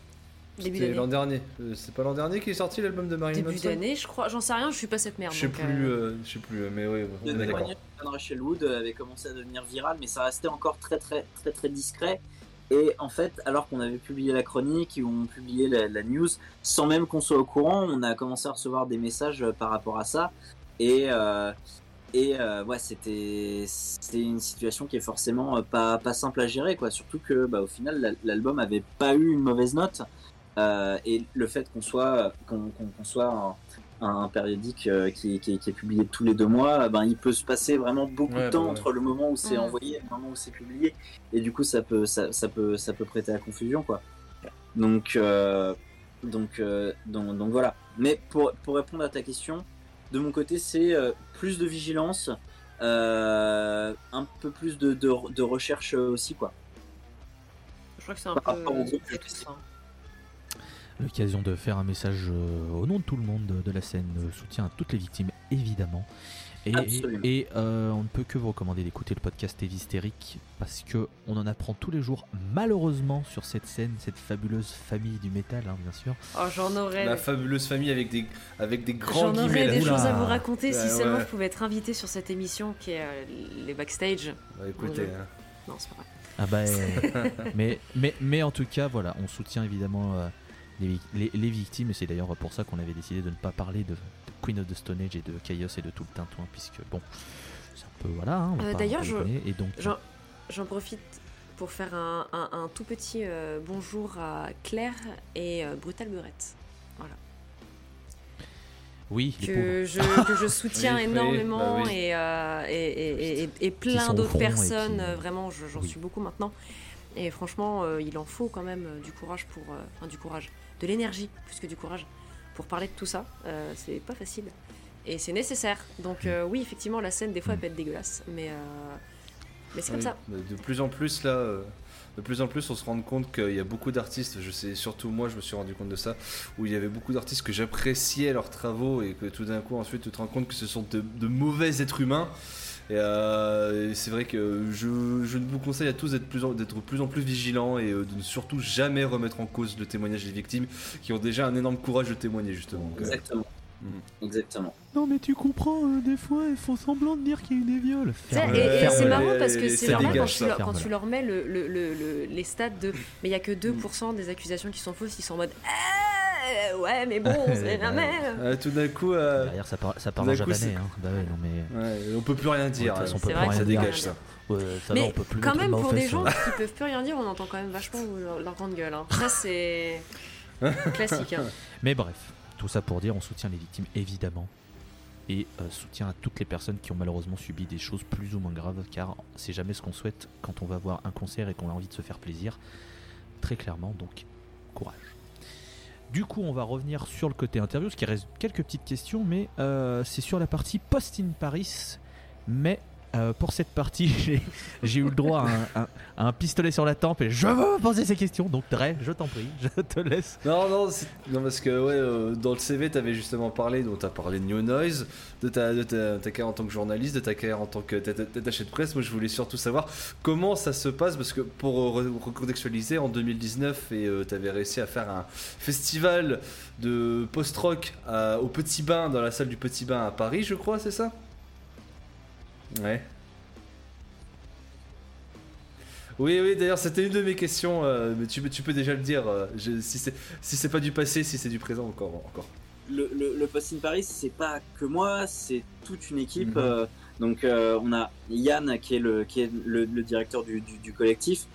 Speaker 2: Début
Speaker 3: C'était l'an dernier. Euh, c'est pas l'an dernier qui est sorti l'album de Marilyn
Speaker 2: Début
Speaker 3: Manson
Speaker 2: d'année, je crois. J'en sais rien, je suis pas cette merde.
Speaker 3: Je sais plus,
Speaker 2: euh,
Speaker 3: euh, je sais plus, mais oui, on est d'accord.
Speaker 4: Rachel Wood avait commencé à devenir viral, mais ça restait encore très très très très discret. Et en fait, alors qu'on avait publié la chronique, et on publié la, news, sans même qu'on soit au courant, on a commencé à recevoir des messages euh, par rapport à ça. Et euh, et euh, ouais, c'était une situation qui est forcément euh, pas pas simple à gérer, quoi. Surtout que bah, au final, la- l'album avait pas eu une mauvaise note. Euh, et le fait qu'on soit qu'on qu'on- qu'on soit un, périodique euh, qui, qui, qui est publié tous les deux mois, ben, il peut se passer vraiment beaucoup
Speaker 3: Ouais,
Speaker 4: de temps
Speaker 3: bah ouais.
Speaker 4: entre le moment où c'est
Speaker 2: Mhm.
Speaker 4: envoyé et le moment où c'est publié. Et du coup, ça peut, ça, ça peut, ça peut prêter à confusion, quoi. Donc, euh, donc, euh, donc, donc voilà. Mais pour, pour répondre à ta question, de mon côté, c'est euh, plus de vigilance, euh, un peu plus de, de, de recherche aussi, quoi.
Speaker 2: Je crois que c'est un
Speaker 4: Par
Speaker 2: peu.
Speaker 4: rapport au groupe,
Speaker 1: L'occasion de faire un message euh, au nom de tout le monde de, de la scène, euh, soutien à toutes les victimes, évidemment. Et, euh, on ne peut que vous recommander d'écouter le podcast Évistérique parce que on en apprend tous les jours, malheureusement, sur cette scène, cette fabuleuse famille du métal, hein, bien sûr.
Speaker 2: Oh, j'en aurais.
Speaker 3: La fabuleuse famille avec des, avec des grands
Speaker 2: J'en aurais des
Speaker 1: Oula.
Speaker 2: choses à vous raconter si seulement
Speaker 3: ouais.
Speaker 2: je pouvais être invité sur cette émission qui est euh, les backstage.
Speaker 3: Bah, écoutez, hein.
Speaker 2: Non, c'est pas vrai.
Speaker 1: Ah bah, mais, mais, mais en tout cas, voilà, on soutient évidemment euh, les, vic- les- les victimes, et c'est d'ailleurs pour ça qu'on avait décidé de ne pas parler de, de Queen of the Stone Age et de Chaos et de tout le tintouin, puisque bon, c'est un peu voilà. hein,
Speaker 2: Euh, d'ailleurs, je-
Speaker 1: et donc,
Speaker 2: J'en j'en profite pour faire un, un- un tout petit euh, bonjour à Claire et euh, Brutal Burette.
Speaker 1: oui, les pauvres.
Speaker 2: Que je, que je soutiens
Speaker 3: Oui, oui,
Speaker 2: énormément
Speaker 3: bah oui.
Speaker 2: et, euh, et, et- et- et
Speaker 1: sont
Speaker 2: plein
Speaker 1: au
Speaker 2: d'autres personnes.
Speaker 1: qui-
Speaker 2: Vraiment, je- j'en
Speaker 1: Oui.
Speaker 2: suis beaucoup maintenant. Et franchement, euh, il en faut quand même du courage pour. euh, Enfin, du courage. De l'énergie plus que du courage pour parler de tout ça. Euh, c'est pas facile. Et c'est nécessaire. Donc, euh, oui, effectivement, la scène, des fois, elle peut être dégueulasse. Mais, euh, mais c'est comme
Speaker 3: Oui,
Speaker 2: ça.
Speaker 3: De plus en plus là, euh, de plus en plus, on se rend compte qu'il y a beaucoup d'artistes. Je sais, surtout moi, je me suis rendu compte de ça, où il y avait beaucoup d'artistes que j'appréciais leurs travaux et que tout d'un coup, ensuite, tu te rends compte que ce sont de, de mauvais êtres humains. Et, euh, et c'est vrai que je, je vous conseille à tous d'être plus en, d'être plus en plus vigilants et euh, de ne surtout jamais remettre en cause le témoignage des victimes qui ont déjà un énorme courage de témoigner justement. Euh,
Speaker 4: Exactement.
Speaker 3: Mhm.
Speaker 4: Exactement.
Speaker 1: Non mais tu comprends, euh, des fois ils font semblant de dire qu'il y a eu des viols.
Speaker 2: Et, c'est marrant parce que c'est normal quand, tu leur, quand
Speaker 1: Ferme-la.
Speaker 2: tu leur mets le, le- le- le- les stats de. Mais il y a que 2% des accusations qui sont fausses, ils sont en mode. Ah, ouais, mais bon, c'est la
Speaker 1: Ouais.
Speaker 2: même.
Speaker 3: euh, tout d'un coup, euh,
Speaker 1: Derrière ça part, ça part
Speaker 3: D'un
Speaker 1: en
Speaker 3: coup, c'est-
Speaker 1: Hein. Bah ouais, non mais.
Speaker 3: ouais, on peut plus rien dire.
Speaker 1: de toute façon, on
Speaker 3: euh,
Speaker 1: peut
Speaker 2: C'est
Speaker 1: plus
Speaker 2: vrai
Speaker 1: rien
Speaker 3: ça
Speaker 1: dire.
Speaker 3: dégage ça.
Speaker 1: Ouais, ça
Speaker 2: Mais
Speaker 1: va, on peut plus
Speaker 2: Quand
Speaker 1: mettre
Speaker 2: même, pour des
Speaker 1: fesses,
Speaker 2: gens
Speaker 1: hein.
Speaker 2: qui peuvent plus rien dire, on entend quand même vachement leur, leur grande gueule. hein. Ça, c'est. classique. hein.
Speaker 1: Mais bref, tout ça pour dire, on soutient les victimes évidemment. Et euh, soutien à toutes les personnes qui ont malheureusement subi des choses plus ou moins graves, car c'est jamais ce qu'on souhaite quand on va voir un concert et qu'on a envie de se faire plaisir. Très clairement, donc courage. Du coup, on va revenir sur le côté interview, parce qu'il reste quelques petites questions, mais euh, c'est sur la partie Post in Paris. Mais euh, pour cette partie, j'ai- eu le droit à un, pistolet sur la tempe et je veux poser ces questions. Donc, Dre, je t'en prie, je te laisse.
Speaker 3: Non, non, non, parce que euh, dans le CV, t'avais justement parlé, donc t'as parlé de New Noise, de ta, carrière en tant que journaliste, de ta carrière en tant que attaché de presse. Moi, je voulais surtout savoir comment ça se passe, parce que pour re- recontextualiser, en 2019, et euh, t'avais réussi à faire un festival de post-rock au Petit Bain, dans la salle du Petit Bain à Paris, je crois, c'est ça? Ouais. Oui, oui, d'ailleurs, c'était une de mes questions, euh, mais tu, peux- tu peux déjà le dire, euh, je- si c'est si pas du passé, si c'est du présent, encore. encore.
Speaker 4: le, le, le Post in Paris, c'est pas que moi, c'est toute une équipe.
Speaker 3: Mhm.
Speaker 4: euh, donc on a Yann qui est le, qui est le, le directeur du, du, du collectif,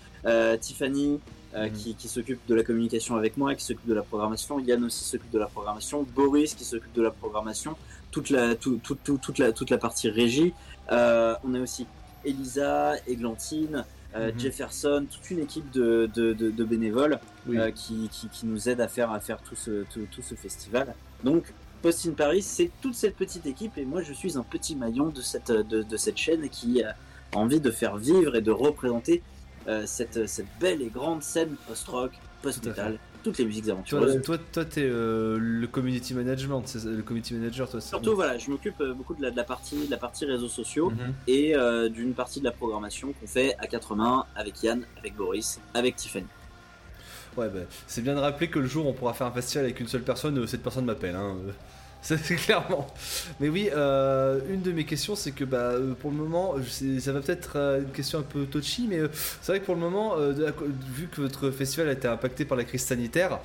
Speaker 4: Tiffany
Speaker 3: Mhm.
Speaker 4: qui, qui s'occupe de la communication avec moi, qui s'occupe de la programmation, Yann aussi s'occupe de la programmation, Boris qui s'occupe de la programmation, toute la, tout, tout, tout- toute la, toute la partie régie. Euh, on a aussi Elisa, Églantine, euh,
Speaker 3: Mhm.
Speaker 4: Jefferson, toute une équipe de, de, de, de bénévoles
Speaker 3: Oui.
Speaker 4: euh, qui, qui, qui nous aide à faire, à faire tout, ce, tout, tout ce festival. Donc, Post in Paris, c'est toute cette petite équipe et moi je suis un petit maillon de cette, de, de cette chaîne qui a envie de faire vivre et de représenter cette, cette belle et grande scène post-rock, post-metal, toutes les musiques
Speaker 3: Toi,
Speaker 4: aventureuses.
Speaker 3: toi, toi, t'es euh, le community management, le community manager, toi.
Speaker 4: Surtout, voilà, je m'occupe euh, beaucoup de la, de la partie, de la partie réseaux sociaux
Speaker 3: Mhm.
Speaker 4: et euh, d'une partie de la programmation qu'on fait à quatre mains avec Yann, avec Boris, avec Tiffany.
Speaker 3: Ouais, bah, c'est bien de rappeler que le jour où on pourra faire un festival avec une seule personne, cette personne m'appelle. Hein. C'est clairement. Mais oui, euh, une de mes questions, c'est que bah, euh, pour le moment, ça va peut-être euh, une question un peu touchy, mais euh, c'est vrai que pour le moment, euh, vu que votre festival a été impacté par la crise sanitaire,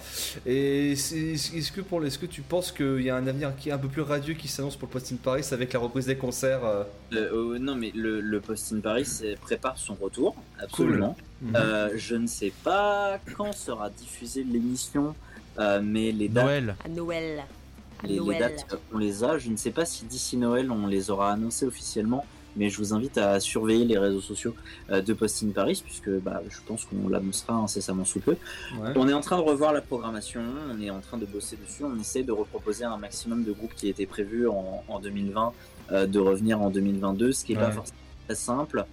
Speaker 3: est-ce que, pour, est-ce que tu penses qu'il y a un avenir qui est un peu plus radieux qui s'annonce pour le Post in Paris avec la reprise des concerts euh,
Speaker 4: Euh, euh, non, mais le, le Post in Paris prépare son retour, absolument.
Speaker 3: Mhm.
Speaker 4: Euh, je ne sais pas quand sera diffusée l'émission, euh, mais les dates,
Speaker 1: Noël.
Speaker 2: À Noël.
Speaker 4: Les, dates, euh, on les a. Je ne sais pas si d'ici Noël, on les aura annoncées officiellement, mais je vous invite à surveiller les réseaux sociaux euh, de Post in Paris, puisque bah, je pense qu'on l'annoncera incessamment sous peu.
Speaker 3: ouais.
Speaker 4: On est en train de revoir la programmation, on est en train de bosser dessus, on essaie de reproposer un maximum de groupes qui étaient prévus en, en 2020, euh, de revenir en 2022, ce qui n'est pas forcément très simple.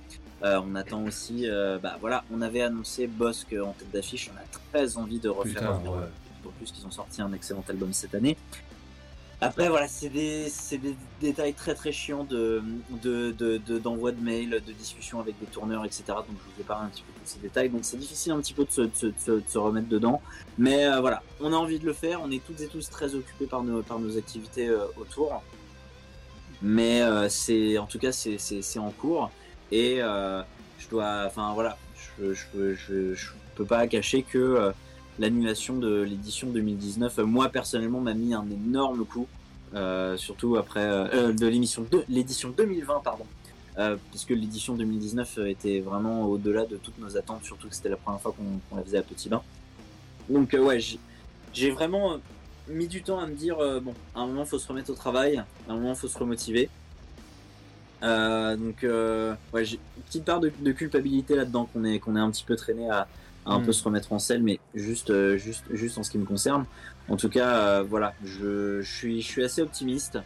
Speaker 4: Euh, on attend aussi, euh, bah voilà, on avait annoncé Bosque en tête d'affiche, on a très envie de refaire
Speaker 3: Putain,
Speaker 4: revenir
Speaker 3: ouais.
Speaker 4: en plus qu'ils ont sorti un excellent album cette année. Après voilà, c'est des, des détails très très chiants de, de, de, de- d'envoi de, mails, de discussions avec des tourneurs, etc. Donc je vous épargne un petit peu tous ces détails. Donc c'est difficile un petit peu de se, de se- de se- de remettre dedans. Mais euh, voilà, on a envie de le faire. On est toutes et tous très occupés par nos, par nos activités euh, autour. Mais euh, c'est en tout cas c'est en cours. Et euh, je dois, enfin voilà, je, je, je, je peux pas cacher que euh, l'annulation de l'édition 2019, euh, moi personnellement, m'a mis un énorme coup, euh, surtout après euh, de l'émission de l'édition 2020, pardon, puisque l'édition 2019 était vraiment au-delà de toutes nos attentes, surtout que c'était la première fois qu'on la faisait à Petit Bain. Donc ouais, j'ai- vraiment mis du temps à me dire bon, à un moment faut se remettre au travail, à un moment faut se remotiver. Donc ouais, j'ai une petite part de, de culpabilité là-dedans qu'on est qu'on est un petit peu traîné à, à un
Speaker 3: Mm.
Speaker 4: peu se remettre en selle, mais juste euh, juste juste en ce qui me concerne. En tout cas, euh, voilà, je, je suis je suis assez optimiste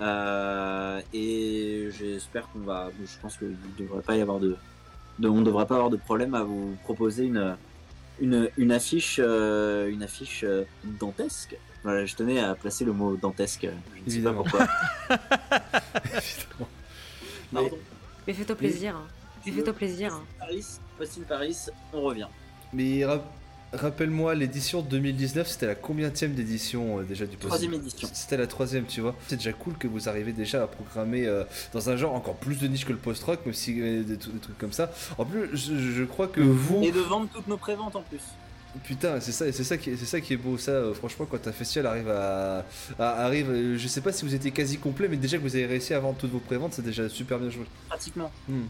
Speaker 4: euh, et j'espère qu'on va. Je pense qu'il ne devrait pas y avoir de, de on devrait pas avoir de problème à vous proposer une une, une affiche euh, une affiche euh, dantesque. Voilà, je tenais à placer le mot dantesque. Je ne sais pas
Speaker 3: Évidemment.
Speaker 4: pourquoi.
Speaker 3: Évidemment.
Speaker 4: Pardon.
Speaker 2: Mais fais-toi plaisir. hein. Mais fais-toi plaisir. hein.
Speaker 4: Paris, Paris, on revient.
Speaker 3: Mais ra- rappelle-moi, l'édition 2019, c'était la combienième d'édition euh, déjà du Post
Speaker 4: Troisième édition.
Speaker 3: C'était la troisième, tu vois. C'est déjà cool que vous arrivez déjà à programmer euh, dans un genre encore plus de niche que le post-rock, même si euh, des, des trucs comme ça. En plus, je, je crois que vous,
Speaker 4: Et de vendre toutes nos préventes en plus.
Speaker 3: putain, c'est ça, c'est ça qui, est- c'est ça qui est beau. Ça, euh, franchement, quand un festival arrive à, à- arrive, euh, je sais pas si vous étiez quasi complet, mais déjà que vous avez réussi à vendre toutes vos préventes, c'est déjà super bien joué.
Speaker 4: Pratiquement.
Speaker 3: Hmm.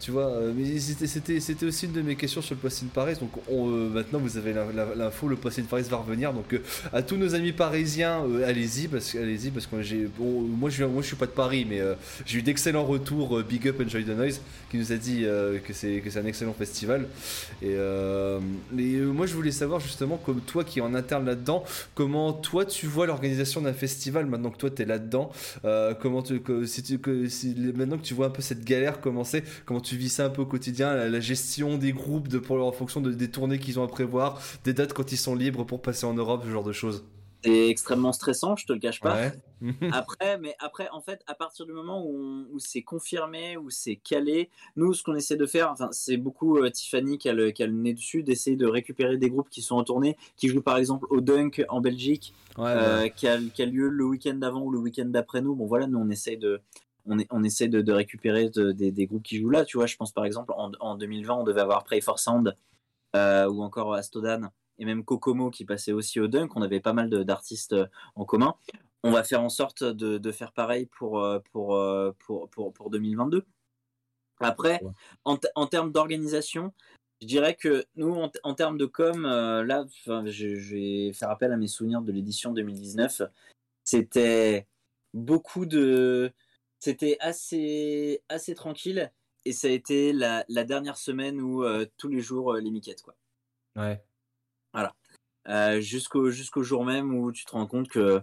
Speaker 3: Tu vois, euh, mais c'était- aussi une de mes questions sur le Post in Paris. Donc on, euh, maintenant vous avez l'info, le Post in Paris va revenir. Donc euh, à tous nos amis parisiens, allez-y parce, allez-y parce que moi je moi je suis pas de Paris, mais j'ai eu d'excellents retours. Big Up Enjoy the Noise qui nous a dit que c'est que c'est un excellent festival. Et mais moi je voulais savoir justement comme toi qui es en interne là-dedans, comment toi tu vois l'organisation d'un festival maintenant que toi tu es là-dedans. Comment tu, que, maintenant que tu vois un peu cette galère commencer, comment tu vis ça un peu au quotidien, la, la gestion des groupes de, pour, en fonction de, des tournées qu'ils ont à prévoir, des dates quand ils sont libres pour passer en Europe, ce genre de choses.
Speaker 4: C'est extrêmement stressant, je te le cache pas.
Speaker 3: Ouais.
Speaker 4: Après, mais après, en fait, à partir du moment où, c'est confirmé, où c'est calé, nous, ce qu'on essaie de faire, enfin, c'est beaucoup euh, Tiffany qui a, le, qui a le nez dessus, d'essayer de récupérer des groupes qui sont en tournée, qui jouent par exemple au Dunk en Belgique,
Speaker 3: Ouais,
Speaker 4: euh,
Speaker 3: ouais.
Speaker 4: qui, a, qui a lieu le week-end d'avant ou le week-end d'après nous. Bon, voilà, nous, on essaie de. On, est, on essaie de, de récupérer de- des, des groupes qui jouent là, tu vois. Je pense par exemple en, en 2020, on devait avoir Pray for Sound euh, ou encore Astodan et même Kokomo qui passait aussi au Dunk. On avait pas mal d'artistes euh, en commun. On va faire en sorte de, de faire pareil pour, euh, pour, pour, pour, pour 2022. Après,
Speaker 3: Ouais.
Speaker 4: en, en termes d'organisation, je dirais que nous, en, en termes de com, euh, là, je, je vais faire appel à mes souvenirs de l'édition 2019. C'était beaucoup de. C'était assez, assez tranquille. Et ça a été la, la dernière semaine où euh, tous les jours, euh, les miquettes, quoi.
Speaker 3: Ouais.
Speaker 4: Euh, jusqu'au jusqu'au jour même où tu te rends compte que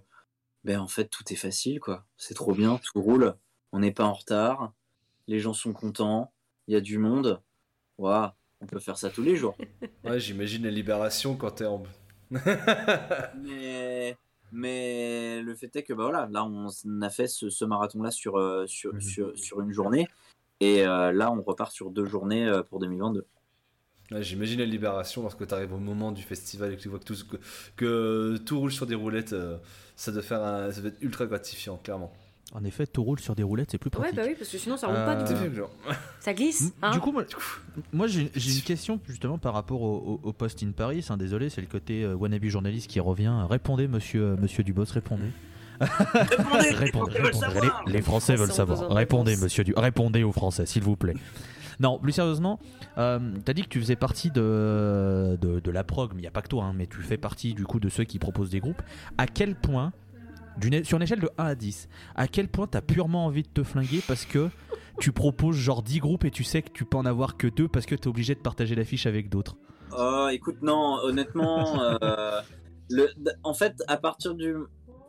Speaker 4: ben en fait tout est facile quoi c'est trop bien tout roule on n'est pas en retard les gens sont contents il y a du monde Waouh, on peut faire ça tous les jours
Speaker 3: Ouais, j'imagine la libération quand t'es en.
Speaker 4: mais, mais le fait est que bah voilà, là on a fait ce, ce marathon-là sur, euh, sur,
Speaker 3: Mhm.
Speaker 4: sur, sur une journée. Et euh, là, on repart sur deux journées euh, pour 2022.
Speaker 3: Ouais, J'imagine la libération lorsque tu arrives au moment du festival et que tu vois que tout, que, que tout roule sur des roulettes. euh, ça, doit faire un- ça doit être ultra gratifiant, clairement.
Speaker 1: En effet, tout roule sur des roulettes, c'est plus
Speaker 2: Ouais,
Speaker 1: pratique.
Speaker 2: bah oui, parce que sinon ça roule pas
Speaker 1: Euh,
Speaker 2: du
Speaker 3: Tout.
Speaker 2: Ça glisse. Hein
Speaker 1: Du coup, moi, moi, j'ai une question justement par rapport au, au- au Post in Paris. hein, désolé, c'est le côté euh, wannabe journaliste qui revient. Répondez, monsieur, euh, monsieur Dubos, répondez.
Speaker 4: Répondez,
Speaker 1: Répondez. Les, les Français veulent savoir.
Speaker 2: de
Speaker 1: Répondez, monsieur Du... Répondez aux Français, s'il vous plaît. Non, plus sérieusement, euh, t'as dit que tu faisais partie de, de, de la prog, mais il n'y a pas que toi, hein, mais tu fais partie du coup de ceux qui proposent des groupes. À quel point, sur une échelle de 1 à 10, à quel point t'as purement envie de te flinguer parce que tu proposes genre 10 groupes et tu sais que tu peux en avoir que 2 parce que t'es obligé de partager l'affiche avec d'autres?
Speaker 4: Oh, écoute, non, honnêtement, euh, en fait, à partir du.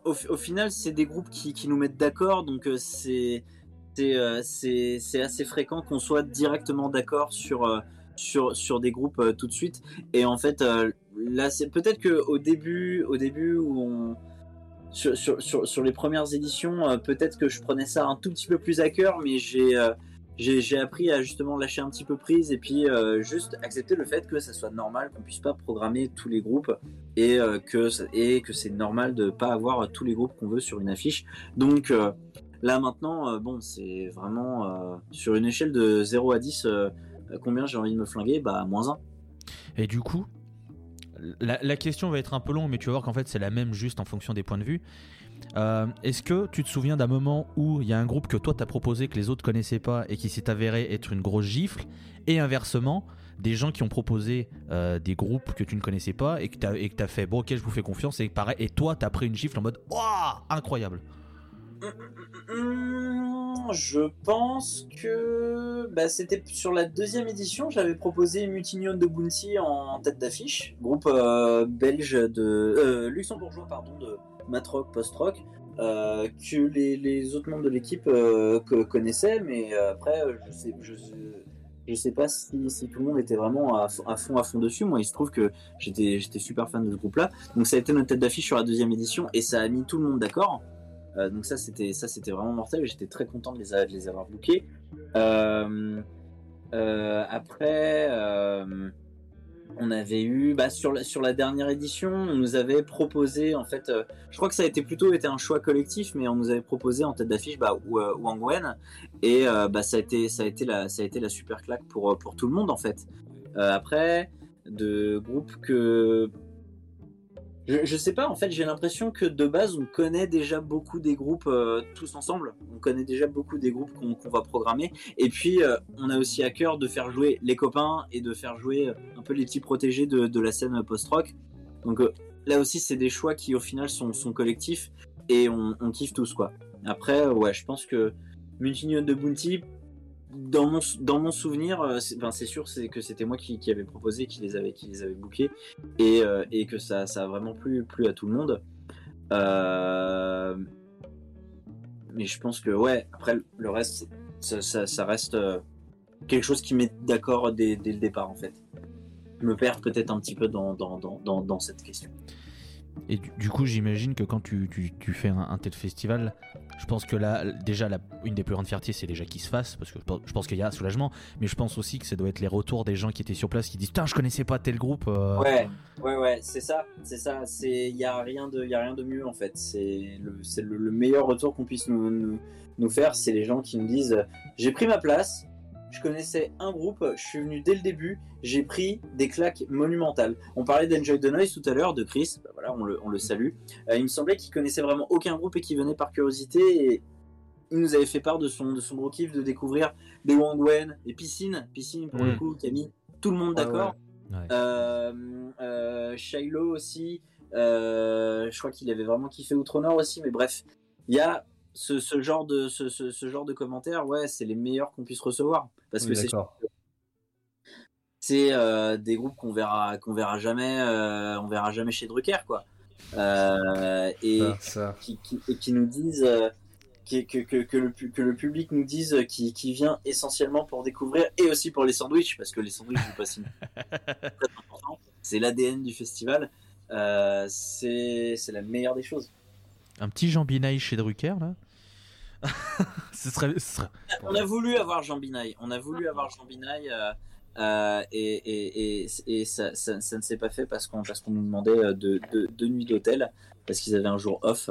Speaker 4: Au, final, c'est des groupes qui, qui nous mettent d'accord, donc euh, euh, c'est- c'est assez fréquent qu'on soit directement d'accord sur, sur, sur des groupes tout de suite. Et en fait, là, c'est peut-être qu'au début, au début où on. Sur, sur, sur, les premières éditions, euh, peut-être que je prenais ça un tout petit peu plus à cœur, mais j'ai. euh, appris à justement lâcher un petit peu prise et puis euh, juste accepter le fait que ça soit normal qu'on puisse pas programmer tous les groupes et que et que c'est normal de pas avoir tous les groupes qu'on veut sur une affiche. Donc là maintenant, bon, c'est vraiment sur une échelle de 0 à 10, euh, combien j'ai envie de me flinguer? Bah moins 1.
Speaker 1: Et du coup, la, question va être un peu longue, mais tu vas voir qu'en fait c'est la même juste en fonction des points de vue. Euh, Est-ce que tu te souviens d'un moment où il y a un groupe que toi t'as proposé que les autres connaissaient pas et qui s'est avéré être une grosse gifle Et inversement, des gens qui ont proposé euh, des groupes que tu ne connaissais pas et que t'as t'as fait bon ok je vous fais confiance et pareil et toi t'as pris une gifle en mode waouh incroyable.
Speaker 4: Je pense que bah, c'était sur la deuxième édition, j'avais proposé Mutinion de Bounty en tête d'affiche, groupe euh, belge de euh, luxembourgeois pardon de matrock post-rock euh, que les, autres membres de l'équipe connaissaient, mais après je sais sais- pas si, tout le monde était vraiment à, fond- à fond à fond dessus. Moi, il se trouve que j'étais j'étais super fan de ce groupe-là, donc ça a été notre tête d'affiche sur la deuxième édition et ça a mis tout le monde d'accord. Euh, donc ça c'était ça c'était vraiment mortel et j'étais très content de les, avoir bookés. Euh, euh, après on avait eu bah, sur la, dernière édition on nous avait proposé en fait je crois que ça a été plutôt été un choix collectif mais on nous avait proposé en tête d'affiche bah, Wang Wen et bah, ça a été ça a été la ça a été la super claque pour pour tout le monde en fait. Après de groupes que je, sais pas, en fait, j'ai l'impression que de base, on connaît déjà beaucoup des groupes euh, tous ensemble. On connaît déjà beaucoup des groupes qu'on va programmer. Et puis, euh, on a aussi à cœur de faire jouer les copains et de faire jouer euh, un peu les petits protégés de, la scène post-rock. Donc là aussi, c'est des choix qui, au final, sont, collectifs et on, kiffe tous, quoi. Après, ouais, je pense que Mutinion de Bounty, dans mon, dans mon souvenir, euh, c'est ben, c'est sûr que c'était moi qui, qui avait proposé, qui les avait, qui les avait bookés et, euh, et que ça, ça a vraiment plu, plu à tout le monde. Euh, mais je pense que ouais, après le reste, ça, ça, reste quelque chose qui met d'accord dès, dès le départ en fait. Me perds peut-être un petit peu dans, dans, dans, dans cette question.
Speaker 1: Et du, coup, j'imagine que quand tu, fais un, tel festival, je pense que là, déjà, la- une des plus grandes fiertés, c'est déjà qu'il se fasse, parce que je pense- qu'il y a soulagement, mais je pense aussi que ça doit être les retours des gens qui étaient sur place qui disent Putain, je connaissais pas tel groupe. euh.
Speaker 4: Ouais, ouais, ouais, c'est ça, c'est ça. Il y a rien de, a rien de mieux en fait. C'est le, meilleur retour qu'on puisse nous, faire, c'est les gens qui nous disent, j'ai pris ma place, je connaissais un groupe, je suis venu dès le début, j'ai pris des claques monumentales. On parlait d'Enjoy the Noise tout à l'heure, de Chris, bah voilà, on le, on le salue. Euh, il me semblait qu'il connaissait vraiment aucun groupe et qu'il venait par curiosité et il nous avait fait part de son, de son gros kiff de découvrir des Wang Wen, des Piscine, Piscine pour le
Speaker 1: Mm.
Speaker 4: coup, qui a mis tout le monde d'accord.
Speaker 1: Ouais.
Speaker 4: Euh, euh, Shiloh aussi. je crois qu'il avait vraiment kiffé Outronor aussi. Mais bref, il y a ce, ce genre de ce, ce- ce genre de commentaires. Ouais, c'est les meilleurs qu'on puisse recevoir parce
Speaker 3: Oui,
Speaker 4: que c'est euh, des groupes qu'on verra qu'on verra jamais euh, on verra jamais chez Drucker quoi. Euh, et
Speaker 3: Ça, ça.
Speaker 4: qui, qui- et qui nous disent qui- que, que, que, le, pu- que le public nous dise qui, qui vient essentiellement pour découvrir et aussi pour les sandwichs parce que les sandwichs jouent pas si très important c'est l'ADN du festival euh, c'est c'est la meilleure des choses.
Speaker 1: Un petit Jean Binaille chez Drucker, là? ce, serait, ce serait-
Speaker 4: On a voulu avoir Jean Binaille, on a voulu avoir Jean Binaille euh, euh, et, et, et, et ça, ça, ça ne s'est pas fait parce qu'on parce qu'on nous demandait deux de, nuits d'hôtel parce qu'ils avaient un jour off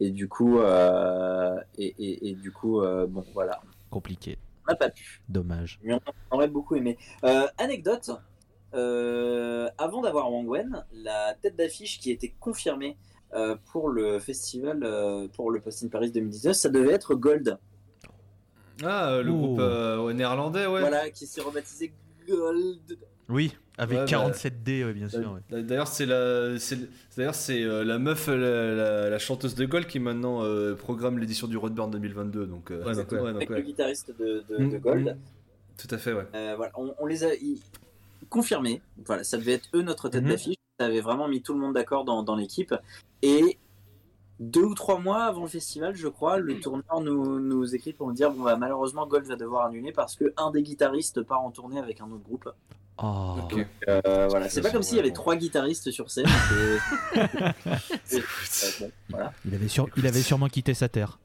Speaker 4: et du coup euh, et, du coup euh, bon voilà
Speaker 1: compliqué.
Speaker 4: on n'a pas pu.
Speaker 1: Dommage.
Speaker 4: Mais on aurait beaucoup aimé. Anecdote, avant d'avoir Wang Wen, la tête d'affiche qui était confirmée euh, pour le festival, euh, pour le Post in Paris 2019, ça devait être Gold.
Speaker 3: Ah, euh, le
Speaker 1: Oh.
Speaker 3: groupe euh, ouais, néerlandais, ouais.
Speaker 4: Voilà, qui s'est rebaptisé Gold.
Speaker 1: Oui, avec
Speaker 3: Ouais, bah,
Speaker 1: 47D, ouais, bien sûr. ouais.
Speaker 3: D'ailleurs, c'est la, c'est, d'ailleurs c'est euh, la meuf, la, la- la chanteuse de Gold qui maintenant euh, programme l'édition du Roadburn 2022. Donc, euh,
Speaker 4: Ouais,
Speaker 3: donc,
Speaker 4: donc,
Speaker 3: ouais, donc,
Speaker 4: avec
Speaker 3: ouais.
Speaker 4: le guitariste de, de,
Speaker 3: Mm,
Speaker 4: de Gold.
Speaker 3: mm. Tout à fait, ouais.
Speaker 4: Euh, voilà, on, on les a ils- confirmés. Voilà, ça devait être eux notre tête
Speaker 3: Mhm.
Speaker 4: d'affiche. Ça avait vraiment mis tout le monde d'accord dans, dans l'équipe. Et deux ou trois mois avant le festival, je crois, le tourneur nous, nous écrit pour nous dire bon bah malheureusement Gold va devoir annuler parce que un des guitaristes part en tournée avec un autre groupe.
Speaker 1: Oh.
Speaker 4: Euh, voilà, c'est pas comme s'il y avait trois guitaristes sur scène. et- et- euh, bon, voilà.
Speaker 1: Il, avait sur- il avait sûrement quitté sa terre.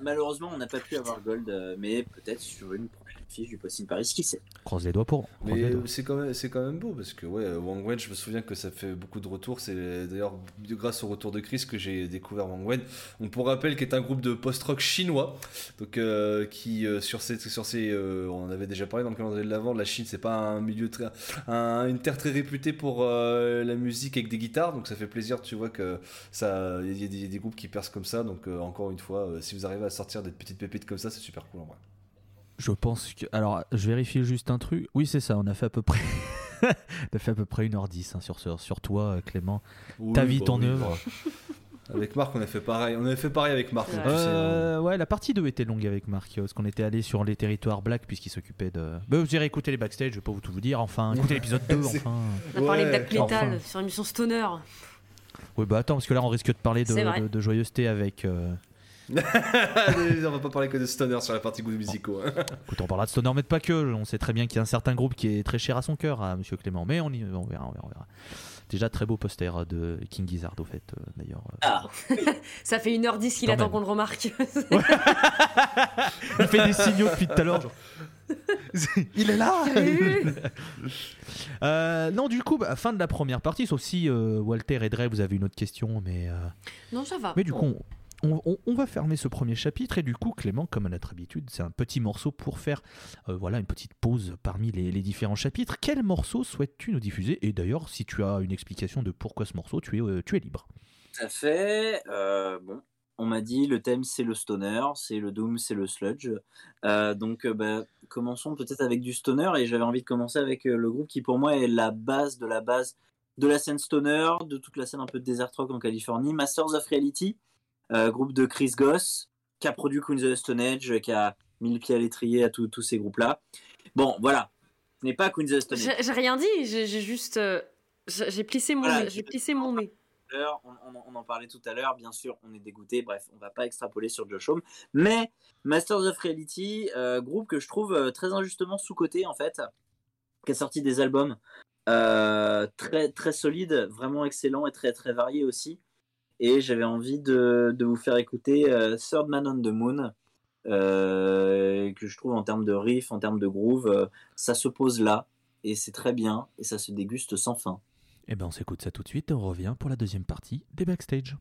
Speaker 4: Malheureusement, on n'a pas pu avoir Gold, euh, mais peut-être sur une prochaine fiche du Post in Paris, qui sait.
Speaker 1: Croise les doigts pour.
Speaker 3: Mais c'est quand, même, c'est quand même beau parce que ouais, Wang Wen, je me souviens que ça fait beaucoup de retours. C'est d'ailleurs grâce au retour de Chris que j'ai découvert Wang Wen. On pour rappel qui est un groupe de post-rock chinois. Donc euh, qui euh, sur ces, sur ces euh, on en avait déjà parlé dans le calendrier de l'avant. La Chine c'est pas un milieu très, un- une terre très réputée pour euh, la musique avec des guitares. Donc ça fait plaisir, tu vois que ça, il y, a des- il y a des groupes qui percent comme ça. Donc euh, encore une fois, euh, si vous arrivez à sortir des petites pépites comme ça, c'est super cool en vrai.
Speaker 1: Je pense que. Alors, je vérifie juste un truc. Oui, c'est ça, on a fait à peu près. on a fait à peu près 1h10 hein, sur, sur, sur toi, euh, Clément. Ta vie,
Speaker 3: bah
Speaker 1: ton
Speaker 3: oui,
Speaker 1: œuvre.
Speaker 3: Avec Marc, on a fait pareil. On avait fait pareil avec Marc.
Speaker 2: Ouais.
Speaker 3: tu sais, hein.
Speaker 1: Euh, ouais, la partie 2 était longue avec Marc, parce qu'on était allé sur les territoires black, puisqu'il s'occupait de. Bah, vous irez écouter les backstage, je vais pas vous tout vous dire. Enfin, écoutez l'épisode 2,
Speaker 3: C'est-
Speaker 1: enfin.
Speaker 2: On a parlé de Black Metal
Speaker 1: enfin.
Speaker 2: sur l'émission Stoner.
Speaker 1: Oui, bah attends, parce que là, on risque de parler de, joyeuseté avec. euh,
Speaker 3: on va pas parler que de stoner sur la partie goût musicaux. hein.
Speaker 1: Écoute, on parlera de Stoner, mais pas que. On sait très bien qu'il y a un certain groupe qui est très cher à son cœur, à Monsieur Clément. Mais on, y, on verra, on verra, on verra. Déjà, très beau poster de King Gizzard, au fait, euh, d'ailleurs.
Speaker 4: Ah,
Speaker 2: Ça fait 1h10 qu'il attend qu'on le remarque.
Speaker 1: Il fait des signaux depuis tout à l'heure. Il est là Euh, Non, du coup, bah, fin de la première partie, sauf si euh, Walter et Dre, vous avez une autre question, mais, euh,
Speaker 2: non, ça va.
Speaker 1: mais du coup, on, on- va fermer ce premier chapitre, et du coup, Clément, comme à notre habitude, c'est un petit morceau pour faire euh, voilà, une petite pause parmi les, différents chapitres. Quel morceau souhaites-tu nous diffuser? Et d'ailleurs, si tu as une explication de pourquoi ce morceau, tu es, euh, tu es libre.
Speaker 4: tout à fait. Euh, bon, on m'a dit le thème c'est le stoner, c'est le doom, c'est le sludge. Donc, bah, commençons peut-être avec du stoner. Et j'avais envie de commencer avec le groupe qui, pour moi, est la base de la base de la scène stoner, de toute la scène un peu de desert rock en Californie. Masters of Reality, groupe de Chris Goss, qui a produit Queens of the Stone Age, qui a mis le pied à l'étrier à tous ces groupes-là. Bon, voilà. Ce n'est pas Queens of the Stone Age.
Speaker 2: J'ai rien dit, j'ai juste. euh, j'ai plissé mon
Speaker 4: Voilà,
Speaker 2: nez. J'ai plissé mon nez.
Speaker 4: on, on- on en parlait tout à l'heure, bien sûr, on est dégoûté, bref, on va pas extrapoler sur Josh Homme. Mais Masters of Reality, euh, groupe que je trouve euh, très injustement sous-coté en fait, qui a sorti des albums euh, très, très solides, vraiment excellents et très, très variés aussi. Et j'avais envie de, vous faire écouter euh, Third Man on the Moon, euh, que je trouve en termes de riff, en termes de groove, euh, ça se pose là, et c'est très bien, et ça se déguste sans fin.
Speaker 1: Eh ben, on s'écoute ça tout de suite, et on revient pour la deuxième partie des backstage.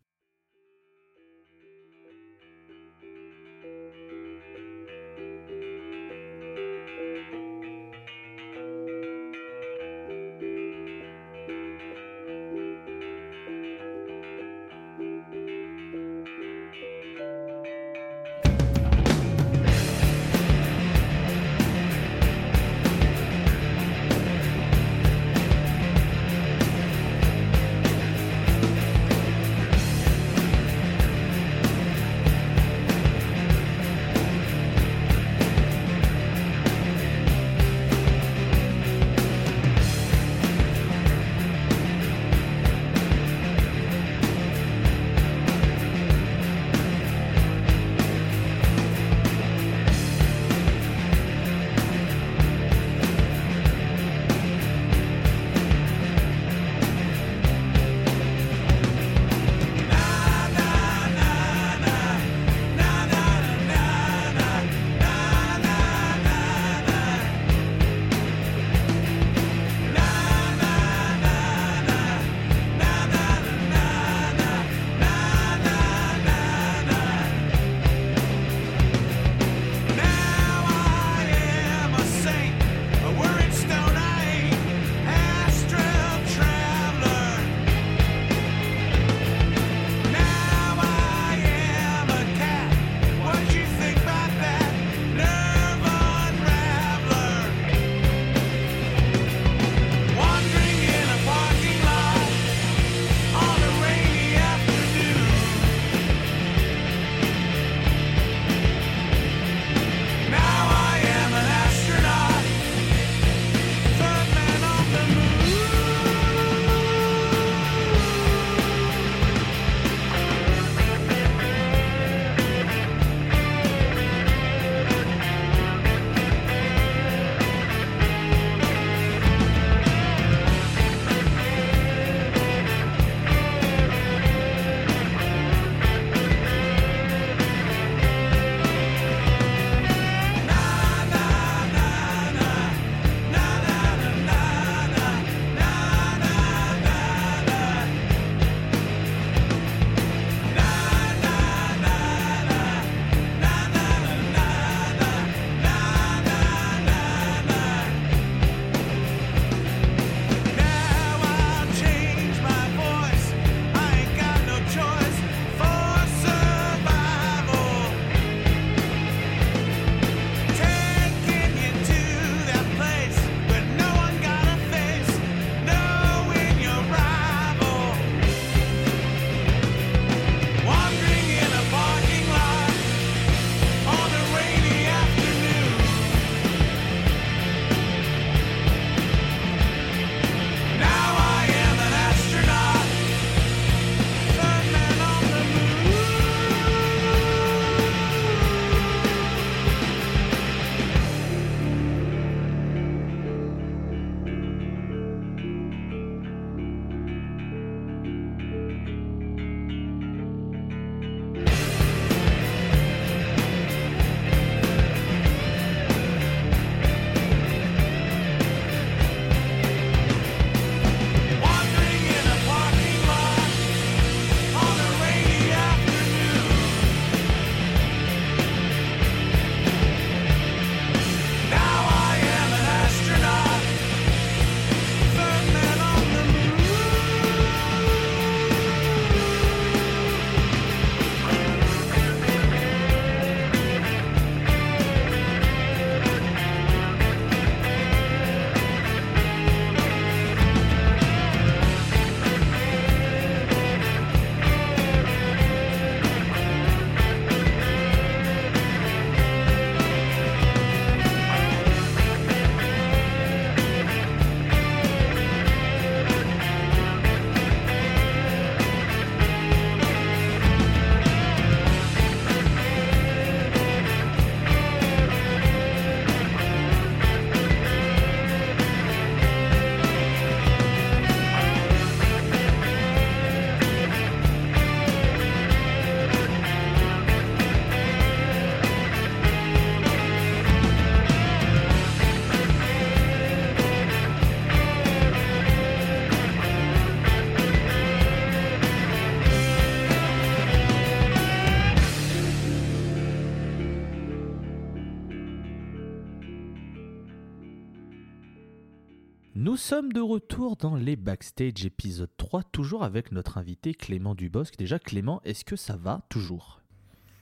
Speaker 1: Sommes de retour dans les backstage épisode 3, toujours avec notre invité Clément Dubosc. Déjà, Clément, est-ce que ça va toujours?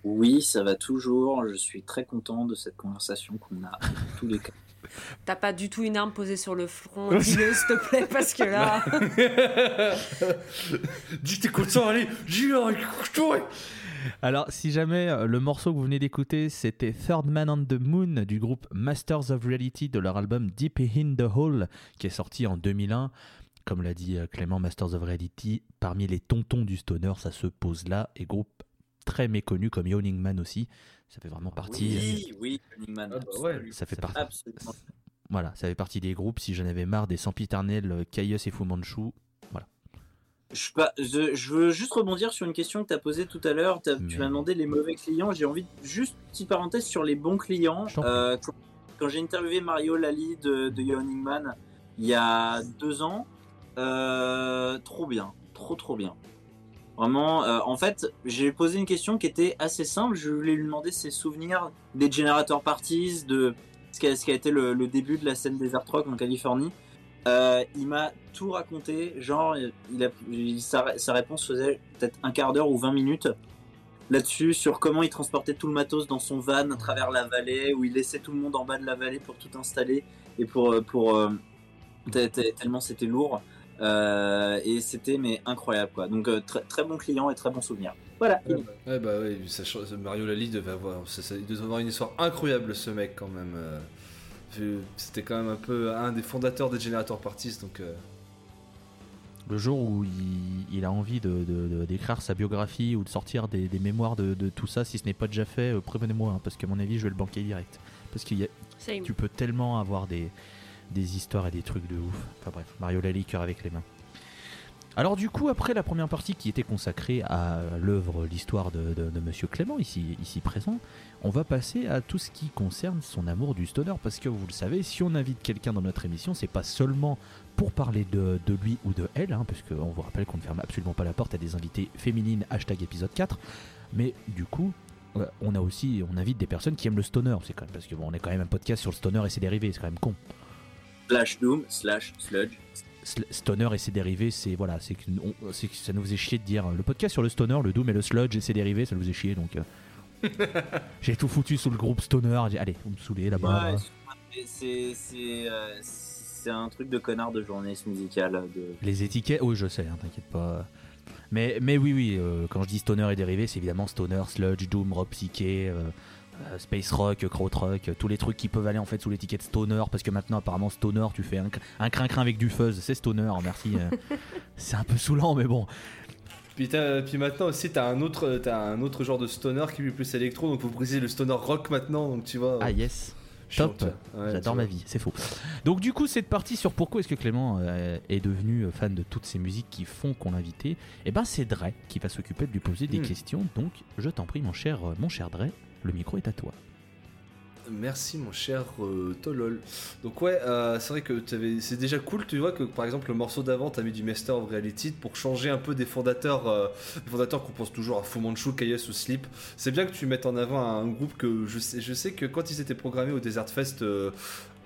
Speaker 4: Oui, ça va toujours. Je suis très content de cette conversation qu'on a tous les cas.
Speaker 2: T'as pas du tout une arme posée sur le front, dis-le s'il te plaît, parce que là.
Speaker 3: Dis t'es content, allez, dis-le, couche-toi
Speaker 1: Alors, si jamais euh, le morceau que vous venez d'écouter, c'était Third Man on the Moon du groupe Masters of Reality de leur album Deep in the Hole qui est sorti en 2001. Comme l'a dit euh, Clément, Masters of Reality, parmi les tontons du stoner, ça se pose là. Et groupe très méconnu comme Yawning Man aussi. Ça fait vraiment partie.
Speaker 4: Oui, oui, Burning Man,
Speaker 3: Ah bah ouais.
Speaker 1: Ça fait partie. Voilà, ça fait partie des groupes. Si j'en avais marre des sempiternels Caius et Fu Manchu,
Speaker 4: Je, veux juste rebondir sur une question que tu as posée tout à l'heure. Tu m'as demandé les mauvais clients. J'ai envie de juste petite parenthèse sur les bons clients. Euh, quand quand j'ai interviewé Mario Lali de, de Yawning Man il y a deux ans, euh, trop bien, trop trop bien. Vraiment, euh, en fait, j'ai posé une question qui était assez simple. Je voulais lui demander ses souvenirs des Generator Parties, de ce qui a, ce qui a été le, le début de la scène des Art Rock en Californie. Euh, il m'a tout raconté, genre, sa, réponse faisait peut-être un quart d'heure ou 20 minutes là-dessus, sur comment il transportait tout le matos dans son van à travers la vallée, où il laissait tout le monde en bas de la vallée pour tout installer, et pour, euh, pour euh, te- te- tellement c'était lourd. Et c'était mais incroyable quoi. Donc très, très bon client et très bon souvenir. Voilà.
Speaker 3: Ouais, bah, ouais, Mario il devait avoir une histoire incroyable ce mec quand même. C'était quand même un peu un des fondateurs des Generator Parties, donc euh,
Speaker 1: le jour où il, il a envie de, de- de- d'écrire sa biographie ou de sortir des, des mémoires de, de tout ça, si ce n'est pas déjà fait, euh, prévenez-moi, hein, parce qu'à mon avis, je vais le banquer direct. Parce que
Speaker 2: Same.
Speaker 1: tu peux tellement avoir des, des histoires et des trucs de ouf. Enfin bref, Mario Lally, cœur avec les mains. Alors du coup, après la première partie qui était consacrée à l'œuvre, l'histoire de, de- Monsieur Clément, ici, présent, on va passer à tout ce qui concerne son amour du stoner. Parce que vous le savez, si on invite quelqu'un dans notre émission, c'est pas seulement pour parler de, lui ou de elle, hein, parce qu'on vous rappelle qu'on ne ferme absolument pas la porte à des invités féminines, hashtag épisode 4, mais du coup, euh, on a aussi, on invite des personnes qui aiment le stoner, c'est quand même, parce que bon, on est quand même un podcast sur le stoner et ses dérivés, c'est quand même con.
Speaker 4: Slash slash Sludge.
Speaker 1: Stoner et ses dérivés, c'est voilà, c'est que, on- c'est que ça nous faisait chier de dire euh, le podcast sur le stoner, le doom et le sludge et ses dérivés, ça nous faisait chier donc. euh, J'ai tout foutu sous le groupe stoner. j'ai- Allez, vous me saoulez là-bas.
Speaker 4: Ouais, c'est c'est euh, c'est un truc de connard de journaliste musical. De...
Speaker 1: Les étiquettes, oui, je sais, hein, t'inquiète pas. Mais, mais oui, oui, euh, quand je dis stoner et dérivé, c'est évidemment stoner, sludge, doom, rock psyché, space rock, krautrock, euh, tous les trucs qui peuvent aller en fait sous l'étiquette stoner, parce que maintenant apparemment stoner, tu fais un, cr- un crin-crin avec du fuzz, c'est stoner, merci. euh. c'est un peu saoulant, mais bon.
Speaker 3: Puis, maintenant aussi, t'as un autre, t'as un autre genre de stoner qui est plus électro, donc vous brisez le stoner rock maintenant, donc tu vois.
Speaker 1: Ah yes. top.
Speaker 3: Ouais,
Speaker 1: J'adore ma vie, c'est faux. Donc du coup, cette partie sur pourquoi est-ce que Clément euh, est devenu fan de toutes ces musiques qui font qu'on l'a invité, et ben c'est Dre qui va s'occuper de lui poser des
Speaker 3: Hmm.
Speaker 1: questions. Donc je t'en prie, mon cher, euh, mon cher Dre, le micro est à toi.
Speaker 3: Merci mon cher euh, Tolol. Donc ouais, euh, c'est vrai que c'est déjà cool, tu vois que par exemple le morceau d'avant t'as mis du Master of Reality pour changer un peu des fondateurs, euh, fondateurs qu'on pense toujours à Fu Manchu, ou Sleep. C'est bien que tu mettes en avant un groupe que je sais, je sais que quand ils étaient programmés au Desert Fest,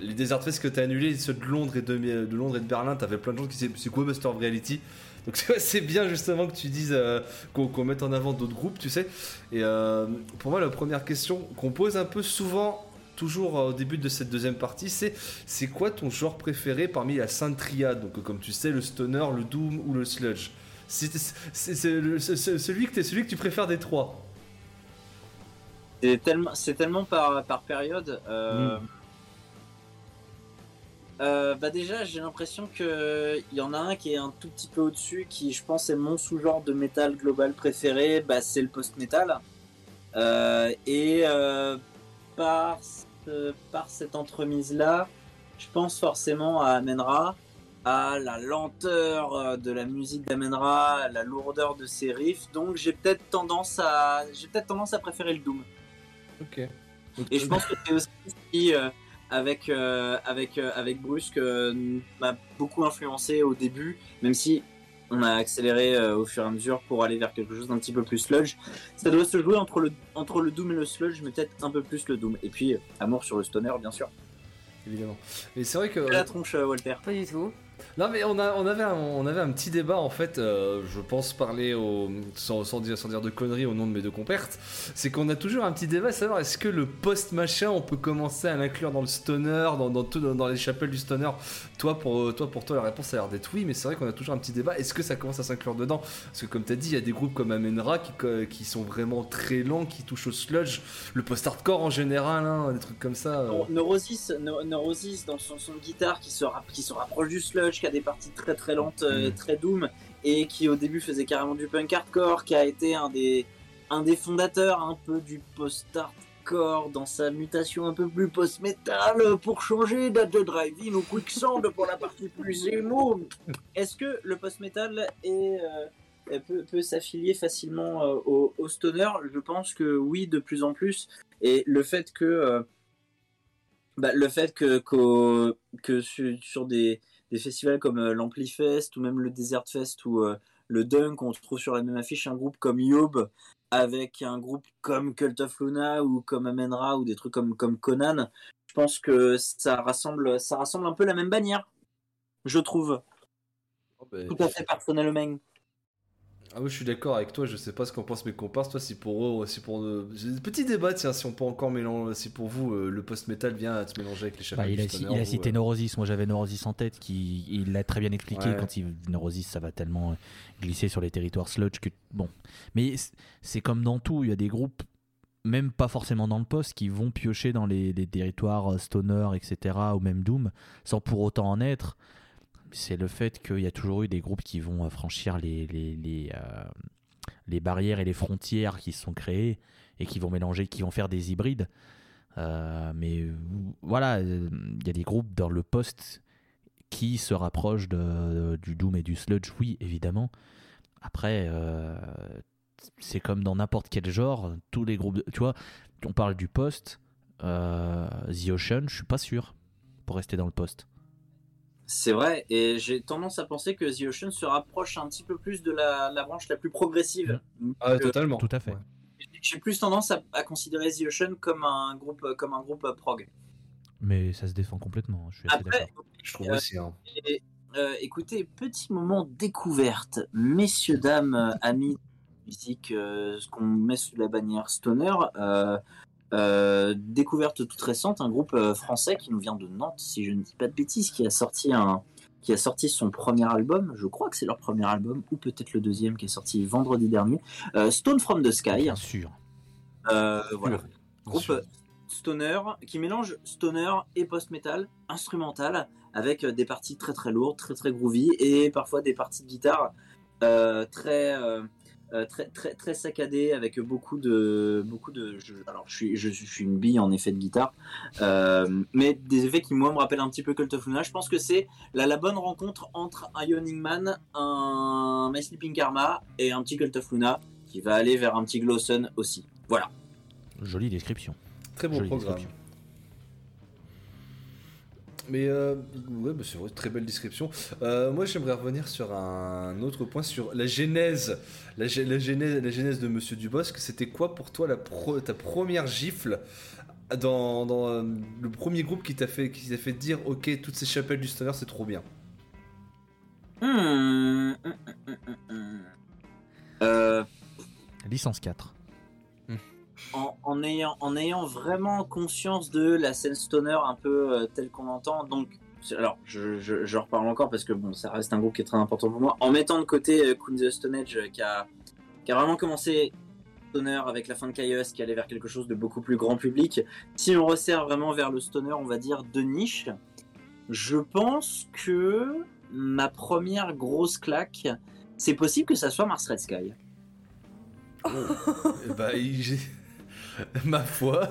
Speaker 3: les Desert Fest que t'as annulés, ceux de Londres et de, de Londres et de Berlin, t'avais plein de gens qui disaient c'est quoi Master of Reality? Donc c'est bien justement que tu dises euh, qu'on mette en avant d'autres groupes, tu sais. Et euh, pour moi, la première question qu'on pose un peu souvent, toujours au début de cette deuxième partie, c'est c'est quoi ton genre préféré parmi la sainte triade Donc comme tu sais, le stoner, le doom ou le sludge. C'est celui que celui que tu préfères des trois.
Speaker 4: C'est tellement, par, par période. euh,
Speaker 3: Mm.
Speaker 4: Euh, bah déjà, j'ai l'impression que il y en a un qui est un tout petit peu au-dessus, qui je pense est mon sous-genre de métal global préféré. Bah, c'est le post-metal. Euh, et euh, par, ce- par cette entremise-là, je pense forcément à Amenra, à la lenteur de la musique d'Amenra, à la lourdeur de ses riffs. Donc j'ai peut-être tendance à, peut-être tendance à préférer le doom.
Speaker 3: Ok.
Speaker 4: Et je pense que c'est aussi avec, euh, avec, euh, avec Bruce, que m'a beaucoup influencé au début, même si on a accéléré euh, au fur et à mesure pour aller vers quelque chose d'un petit peu plus sludge. Ça doit se jouer entre le, entre le Doom et le sludge, mais peut-être un peu plus le Doom. Et puis, euh, amour sur le stoner, bien sûr.
Speaker 3: évidemment. Mais c'est vrai que.
Speaker 4: La tronche, euh, Walter.
Speaker 2: Pas du tout.
Speaker 3: Non mais on, a, on, avait un, on avait un petit débat en fait, euh, je pense parler sans, sans dire, de conneries au nom de mes deux compères, c'est qu'on a toujours un petit débat à savoir est-ce que le post-machin on peut commencer à l'inclure dans le stoner, dans, dans, les chapelles du stoner toi pour, toi pour toi la réponse a l'air d'être oui mais c'est vrai qu'on a toujours un petit débat, est-ce que ça commence à s'inclure dedans? Parce que comme tu as dit il y a des groupes comme Amenra qui, qui sont vraiment très lents, qui touchent au sludge, le post-hardcore en général, hein, des trucs comme ça. euh.
Speaker 4: Neurosis, Neu- Neurosis dans son son de guitare qui se, qui se rapproche du sludge, qui a des parties très très lentes, euh,
Speaker 3: Mm.
Speaker 4: très doom, et qui au début faisait carrément du punk hardcore, qui a été un des, un des fondateurs un peu du post-hardcore dans sa mutation un peu plus post-metal pour changer de driving ou quicksand pour la partie plus émo. Est-ce que le post-metal est, euh, peut, peut s'affilier facilement euh, au, au stoner? Je pense que oui, de plus en plus. Et le fait que euh, bah, le fait que, que sur, sur des, des festivals comme euh, l'Amplifest ou même le Desert Fest ou euh, le Dunk, on trouve sur la même affiche un groupe comme Yob avec un groupe comme Cult of Luna ou comme Amenra ou des trucs comme, comme Conan. Je pense que ça rassemble, ça rassemble un peu la même bannière, je trouve.
Speaker 3: Oh, ben,
Speaker 4: Tout à fait personnellement.
Speaker 3: Ah oui, je suis d'accord avec toi, je sais pas ce qu'en pensent mes comparses, toi si pour eux, si pour des petits débats, tiens, si on peut encore mélanger, si pour vous euh, le post-metal vient à se mélanger avec les
Speaker 1: Bah, il, a, il a cité
Speaker 3: euh,
Speaker 1: Neurosis. Moi, j'avais Neurosis en tête, qui il l'a très bien expliqué
Speaker 3: Ouais.
Speaker 1: quand il Neurosis, ça va tellement euh, glisser sur les territoires sludge que bon. Mais c'est comme dans tout, il y a des groupes, même pas forcément dans le poste, qui vont piocher dans les, les territoires euh, stoner, etc., ou même doom, sans pour autant en être. C'est le fait qu'il y a toujours eu des groupes qui vont euh, franchir les les, les, euh, les barrières et les frontières qui se sont créées et qui vont mélanger, qui vont faire des hybrides. Euh, mais voilà, il y a des groupes dans le poste qui se rapprochent de- du Doom et du Sludge, oui, évidemment. Après, c'est comme dans n'importe quel genre, tous les groupes, tu vois, on parle du poste, euh, The Ocean, je suis pas sûr pour rester dans le poste.
Speaker 4: C'est vrai, et j'ai tendance à penser que The Ocean se rapproche un petit peu plus de la, la branche la plus progressive.
Speaker 3: Ah,
Speaker 4: Euh,
Speaker 3: totalement.
Speaker 1: Tout à fait.
Speaker 4: J'ai plus tendance à, à considérer The Ocean comme un groupe, comme un groupe prog.
Speaker 1: Mais ça se défend complètement, je suis assez d'accord.
Speaker 3: Je trouve
Speaker 4: Euh,
Speaker 3: aussi. hein.
Speaker 4: et, euh, écoutez, petit moment découverte, messieurs, dames, euh, amis musique, euh, ce qu'on met sous la bannière Stoner. Euh, découverte toute récente, un groupe euh, français qui nous vient de Nantes, si je ne dis pas de bêtises, qui a sorti un, qui a sorti son premier album. Je crois que c'est leur premier album, ou peut-être le deuxième qui est sorti vendredi dernier. euh, Stone from the Sky.
Speaker 1: Bien sûr.
Speaker 4: Euh, voilà.
Speaker 3: Bien
Speaker 4: Groupe
Speaker 3: sûr.
Speaker 4: stoner qui mélange stoner et post-metal instrumental avec des parties très très lourdes, très très groovy et parfois des parties de guitare très, euh, très très très saccadées avec beaucoup de beaucoup de je, alors je suis je, suis une bille en effet de guitare euh, mais des effets qui moi me rappellent un petit peu Cult of Luna. Je pense que c'est la, la bonne rencontre entre un Yawning Man, un My Sleeping Karma et un petit Cult of Luna qui va aller vers un petit Glowson aussi. Voilà.
Speaker 1: Jolie description.
Speaker 3: Très bon
Speaker 1: Jolie
Speaker 3: programme.
Speaker 1: description.
Speaker 3: Mais euh, ouais, bah, c'est vrai, très belle description. Euh, moi, j'aimerais revenir sur un autre point, sur la genèse, la, genèse, la genèse de Monsieur Dubosc. C'était quoi pour toi la pro- ta première gifle dans, dans, euh, le premier groupe qui t'a fait, qui t'a fait dire, ok, toutes ces chapelles du stoner, c'est trop bien?
Speaker 4: Hmm, hum, hum, hum. Euh,
Speaker 1: Licence 4.
Speaker 4: En, en ayant, en ayant vraiment conscience de la scène stoner un peu euh, telle qu'on l'entend, donc alors je, je, je reparle encore parce que bon ça reste un groupe qui est très important pour moi. En mettant de côté euh, Queen the Stone Age euh, qui, a, qui a vraiment commencé stoner avec la fin de Chaos qui allait vers quelque chose de beaucoup plus grand public. Si on resserre vraiment vers le stoner, on va dire de niche, je pense que ma première grosse claque, c'est possible que ça soit Mars Red Sky.
Speaker 3: Eh bah, il- ma foi,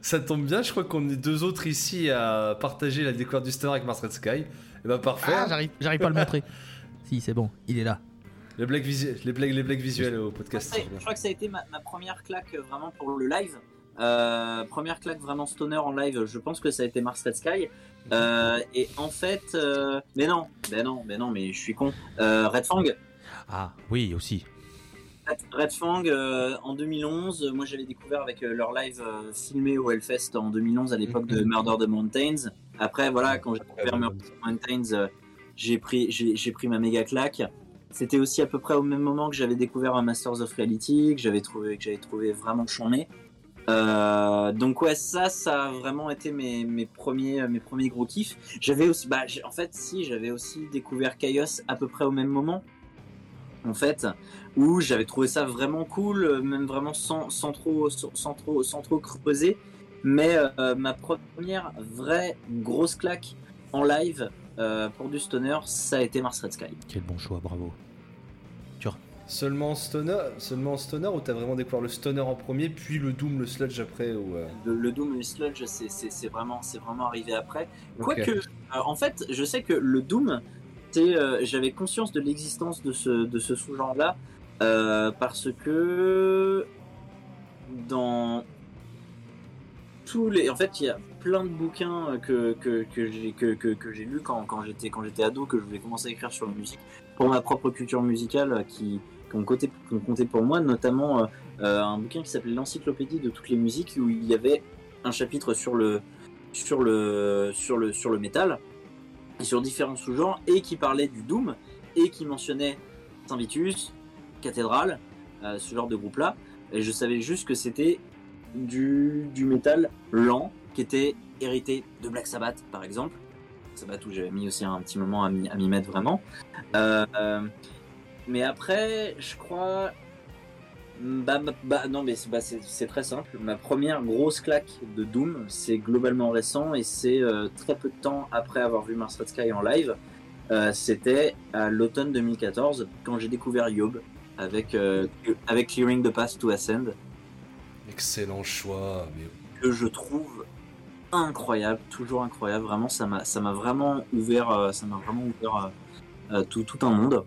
Speaker 3: ça tombe bien. Je crois qu'on est deux autres ici à partager la découverte du stoner avec Mars Red Sky. Et bah, parfait.
Speaker 1: Ah, j'arrive, j'arrive pas à le montrer. si, c'est bon, il est là.
Speaker 3: les, blagues visu- les, blagues, les blagues visuelles au podcast.
Speaker 4: Je crois, que- je crois que ça a été ma, ma première claque euh, vraiment pour le live. Euh, première claque vraiment stoner en live, je pense que ça a été Mars Red Sky. Euh, et en fait, euh, mais non, ben non, ben non, mais je suis con. Euh, Red Fang,
Speaker 1: Ah, oui, aussi.
Speaker 4: Red, Red Fang euh, en 2011, euh, moi j'avais découvert avec euh, leur live euh, filmé au Hellfest en 2011 à l'époque de
Speaker 3: Mhm.
Speaker 4: Murder the Mountains. Après, voilà, quand j'ai découvert
Speaker 3: ouais,
Speaker 4: Murder Mountains, euh, j'ai pris, j'ai, pris ma méga claque. C'était aussi à peu près au même moment que j'avais découvert un Masters of Reality, que j'avais trouvé, que j'avais trouvé vraiment. Euh, donc ouais, ça, ça a vraiment été mes, mes premiers, mes premiers gros kiffs. J'avais aussi, bah, en fait, si, j'avais aussi découvert Chaos à peu près au même moment. En fait, où j'avais trouvé ça vraiment cool, euh, même vraiment sans, sans trop, sans, trop, sans trop creuser. Mais euh, ma première vraie grosse claque en live euh, pour du stoner, ça a été Mars Red Sky.
Speaker 1: Quel bon choix, bravo.
Speaker 3: Seulement en stoner, seulement en stoner ou t'as vraiment découvert le stoner en premier, puis le doom, le sludge après ou euh,
Speaker 4: Le, le Doom et le Sludge, c'est- vraiment, c'est vraiment arrivé après. Quoique, euh, en fait, je sais que le Doom, euh, j'avais conscience de l'existence de ce, de ce sous-genre-là, euh, parce que dans tous les. En fait, il y a plein de bouquins que, que, que j'ai que, j'ai lus quand, quand j'étais quand j'étais ado, que je voulais commencer à écrire sur la musique, pour ma propre culture musicale, euh, qui, qui, ont, compté, pour moi, notamment un bouquin qui s'appelait L'Encyclopédie de toutes les musiques, où il y avait un chapitre sur le, sur le, sur le, sur le métal, sur différents sous-genres, et qui parlait du Doom, et qui mentionnait Saint Vitus, Cathédrale, euh, ce genre de groupe-là. Et je savais juste que c'était du, métal lent, qui était hérité de Black Sabbath, par exemple. Sabbath où j'avais mis aussi un petit moment à m'y à m'y mettre vraiment. Euh, euh, mais après, je crois. Bah, bah, non, mais c'est bah, c'est- très simple. Ma première grosse claque de Doom, c'est globalement récent et c'est euh, très peu de temps après avoir vu Mars Red Sky en live. Euh, C'était à l'automne 2014 quand j'ai découvert Yob avec, euh, avec Clearing the Path to Ascend
Speaker 3: Excellent choix. Mais...
Speaker 4: que je trouve incroyable, toujours incroyable. Vraiment, ça m'a, ça m'a vraiment ouvert, ça m'a vraiment ouvert euh, tout, tout un monde.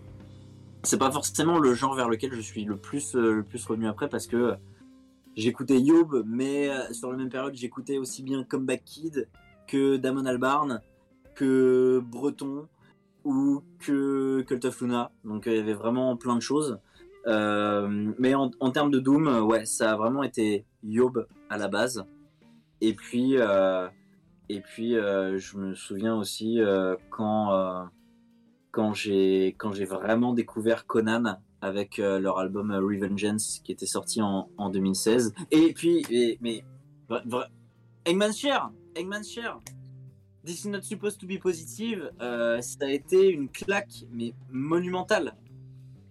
Speaker 4: C'est pas forcément le genre vers lequel je suis le plus, euh, le plus revenu après parce que j'écoutais Yob, mais euh, sur la même période, j'écoutais aussi bien Comeback Kid que Damon Albarn, que Breton ou que Cult of Luna. Donc euh, il y avait vraiment plein de choses. Mais en, en termes de Doom, ouais, ça a vraiment été Yob à la base. Et puis, euh, et puis je me souviens aussi quand, quand j'ai quand j'ai vraiment découvert Conan avec euh, leur album euh, Revengeance qui était sorti en, en 2016. Et puis, mais Eggman's Share, Eggman's Share. This is not supposed to be positive. euh, ça a été une claque, mais monumentale.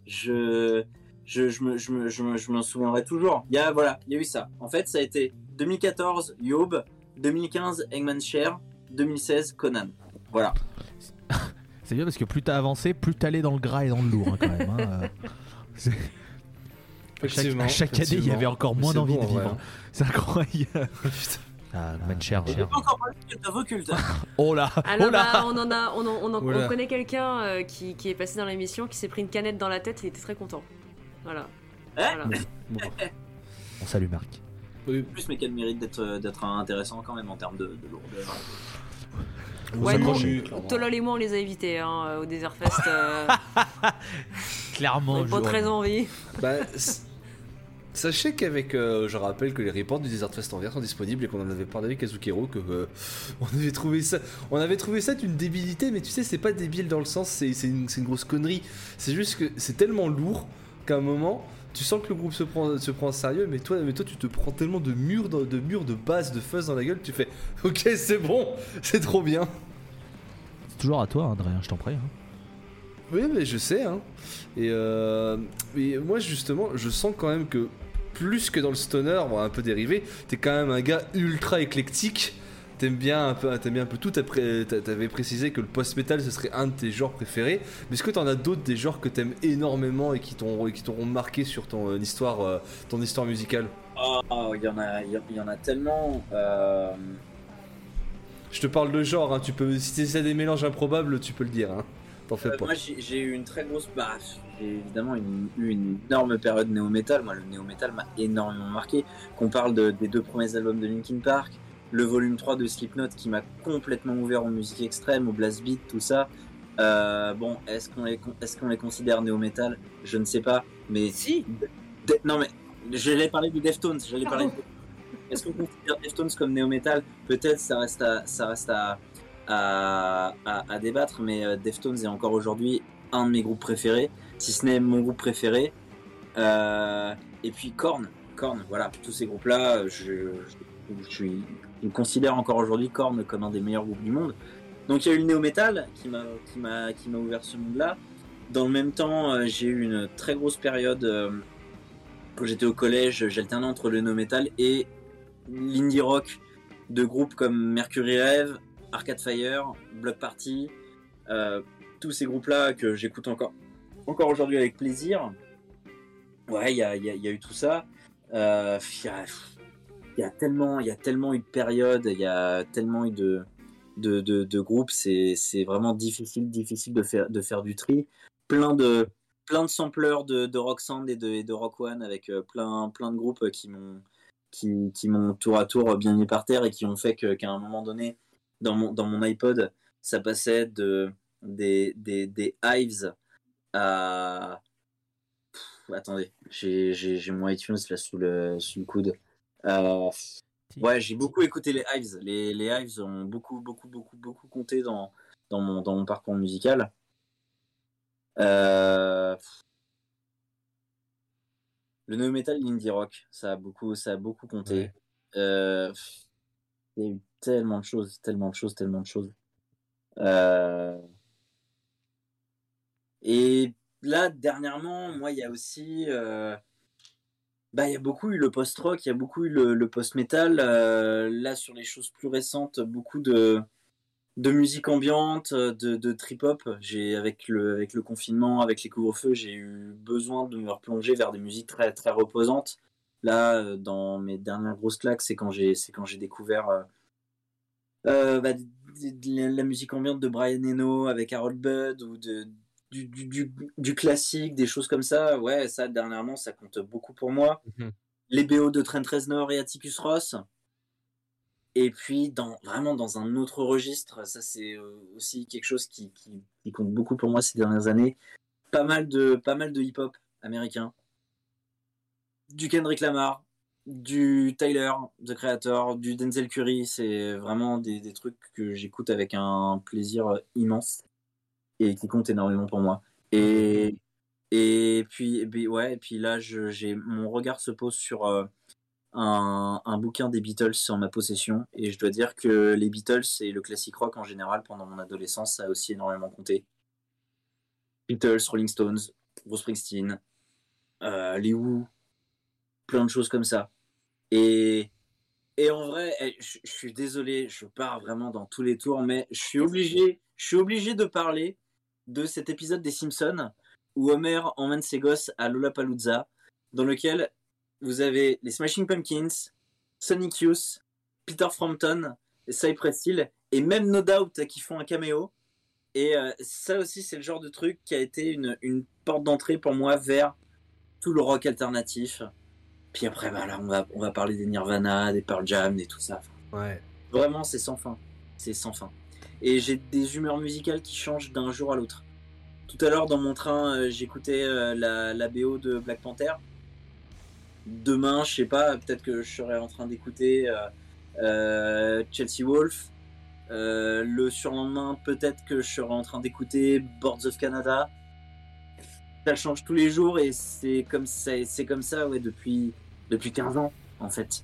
Speaker 4: Je, je, je me, je me, je me, je m'en souviendrai toujours. Il y a, voilà, il y a eu ça. En fait, ça a été 2014, Yob, 2015, Eggman's Share, 2016, Conan. Voilà.
Speaker 1: C'est bien parce que plus t'as avancé, plus t'allais dans le gras et dans le lourd hein, quand même. hein. Euh, À chaque, à chaque année, il y avait encore moins d'envie
Speaker 3: bon,
Speaker 1: de vivre.
Speaker 3: hein.
Speaker 1: C'est incroyable. Ah, man cher,
Speaker 4: Et j'ai
Speaker 1: cher.
Speaker 4: pas encore parlé de culte of occulte.
Speaker 1: Oh là,
Speaker 2: Alors
Speaker 1: oh là.
Speaker 2: bah, on en a, on, en- on, en-
Speaker 3: Oula.
Speaker 2: on connaît quelqu'un euh, qui, qui est passé dans l'émission, qui s'est pris une canette dans la tête, il était très content. Voilà. Voilà.
Speaker 3: Bon.
Speaker 1: On salue Marc.
Speaker 3: Oui,
Speaker 4: plus, mais quel mérite d'être d'être intéressant quand même en termes de, de lourdeur.
Speaker 2: Ouais,
Speaker 3: clairement.
Speaker 2: Tolol et moi, on les a évités hein, euh, au Desert Fest. euh,
Speaker 1: Clairement.
Speaker 2: pas très envie.
Speaker 3: Bah, sachez qu'avec, euh, je rappelle que les reports du Desert Fest Anvers sont disponibles et qu'on en avait parlé avec Kazukero, que euh, on avait trouvé ça, on avait trouvé ça d'une débilité, mais tu sais, c'est pas débile dans le sens, c'est une, c'est une grosse connerie. C'est juste que c'est tellement lourd qu'à un moment, tu sens que le groupe se prend, se prend au sérieux, mais toi, mais toi, tu te prends tellement de murs, dans- de murs, de basse, de fuzz dans la gueule, tu fais, ok, c'est bon, c'est trop bien.
Speaker 1: C'est toujours à toi, Adrien, je t'en prie. hein.
Speaker 3: Oui, mais je sais, hein. Et, euh, et moi, justement, je sens quand même que plus que dans le stoner, bon, un peu dérivé, t'es quand même un gars ultra éclectique. T'aimes bien un peu, t'aimes bien un peu tout. T'avais précisé que le post-metal ce serait un de tes genres préférés. Mais est-ce que t'en as d'autres des genres que t'aimes énormément et qui t'ont et qui t'auront marqué sur ton euh, histoire, euh, ton histoire musicale?
Speaker 4: Oh, il y en a, il y, en a tellement. euh,
Speaker 3: Je te parle de genre. Hein, tu peux, si c'est des mélanges improbables, tu peux le dire. Hein. T'en fais pas.
Speaker 4: moi, j'ai eu une très grosse. Bah, j'ai évidemment une- eu une énorme période néo-metal. Moi, le néo-metal m'a énormément marqué. Qu'on parle de- des deux premiers albums de Linkin Park, le volume 3 de Slipknot qui m'a complètement ouvert aux musiques extrêmes, au blast beat, tout ça. Euh, bon, est-ce qu'on les, est-ce qu'on les considère néo-metal? Je ne sais pas. Mais
Speaker 2: Si.
Speaker 4: De- non mais j'allais parler du Deftones, j'allais parler. de- Est-ce qu'on considère Deftones comme néo metal Peut-être, ça reste à, ça reste à, à, à- à débattre, mais euh, Deftones est encore aujourd'hui un de mes groupes préférés, si ce n'est mon groupe préféré. Euh, et puis Korn, Korn, voilà, tous ces groupes-là, je, je, je suis, je considère encore aujourd'hui Korn comme un des meilleurs groupes du monde. Donc il y a eu le néo-metal qui m'a ouvert ce monde-là. Dans le même temps, euh, j'ai eu une très grosse période euh, quand j'étais au collège, j'alternais entre le néo-metal et l'indie rock de groupes comme Mercury Rev, Arcade Fire, Block Party, euh, tous ces groupes-là que j'écoute encore aujourd'hui avec plaisir. Ouais, il y a, il il eu tout ça. Il il y a tellement, il y a tellement eu de périodes, il y a tellement eu de, de, de, groupes, c'est c'est vraiment difficile, difficile de faire, de faire du tri. Plein de, plein de sampleurs de, de Rock Sound et de, de Rock One avec euh, plein, plein de groupes qui m'ont qui, m'ont tour à tour bien mis par terre et qui ont fait qu'à un moment donné, dans mon, dans mon iPod, ça passait de, des, des, des Hives à. Attendez, j'ai j'ai- j'ai mon iTunes là sous le, sous le coude. Euh, ouais, j'ai beaucoup écouté les Hives. Les, les Hives ont beaucoup, beaucoup, beaucoup, beaucoup compté dans, dans, mon, dans mon parcours musical. Euh, Le no metal, l'indie rock, ça a beaucoup, ça a beaucoup compté.
Speaker 3: Ouais.
Speaker 4: Euh, Il y a eu tellement de choses, tellement de choses, tellement de choses. Euh, Et là, dernièrement, moi, il y a aussi. euh, Bah, il y a beaucoup eu le post-rock, il y a beaucoup eu le, post-metal. euh, Là, sur les choses plus récentes, beaucoup de, de musique ambiante, de, de trip-hop. Avec le, avec le confinement, avec les couvre-feux, j'ai eu besoin de me replonger vers des musiques très, très reposantes. Là, euh, dans mes dernières grosses claques, c'est quand j'ai, découvert euh, bah, la musique ambiante de Brian Eno avec Harold Budd ou de, du, du, du, du classique, des choses comme ça. Ouais, ça, dernièrement, ça compte beaucoup pour moi.
Speaker 3: Mhm.
Speaker 4: Les BO de Trent Reznor et Atticus Ross. Et puis, dans, vraiment dans un autre registre, ça c'est euh, aussi quelque chose qui, qui, qui compte beaucoup pour moi ces dernières années. Pas mal de, pas mal de hip-hop américain. Du Kendrick Lamar, du Tyler, The Creator, du Denzel Curry. C'est vraiment des, des trucs que j'écoute avec un plaisir immense et qui comptent énormément pour moi. Et, et puis, ouais, et puis là, je- mon regard se pose sur euh, un, un bouquin des Beatles en ma possession. Et je dois dire que les Beatles et le classique rock en général, pendant mon adolescence, ça a aussi énormément compté. Beatles, Rolling Stones, Bruce Springsteen, euh, les Who, plein de choses comme ça. Et, et en vrai, eh, je suis désolé, je pars vraiment dans tous les tours, mais je suis obligé, je suis obligé de parler de cet épisode des Simpsons où Homer emmène ses gosses à Lollapalooza, dans lequel vous avez les Smashing Pumpkins, Sonic Youth, Peter Frampton, Cypress Hill et même No Doubt qui font un caméo. Et euh, ça aussi, c'est le genre de truc qui a été une, une porte d'entrée pour moi vers tout le rock alternatif. Puis après, voilà, on va, on va parler des Nirvana, des Pearl Jam, et tout ça.
Speaker 3: Ouais.
Speaker 4: Vraiment, c'est sans fin. C'est sans fin. Et j'ai des humeurs musicales qui changent d'un jour à l'autre. Tout à l'heure, dans mon train, euh, j'écoutais euh, la, BO de Black Panther. Demain, je sais pas, peut-être que je serai en train d'écouter euh, Chelsea Wolf. Le surlendemain, peut-être que je serai en train d'écouter Boards of Canada. Ça change tous les jours et c'est comme ça, c'est comme ça ouais, depuis, depuis 15 ans, en fait.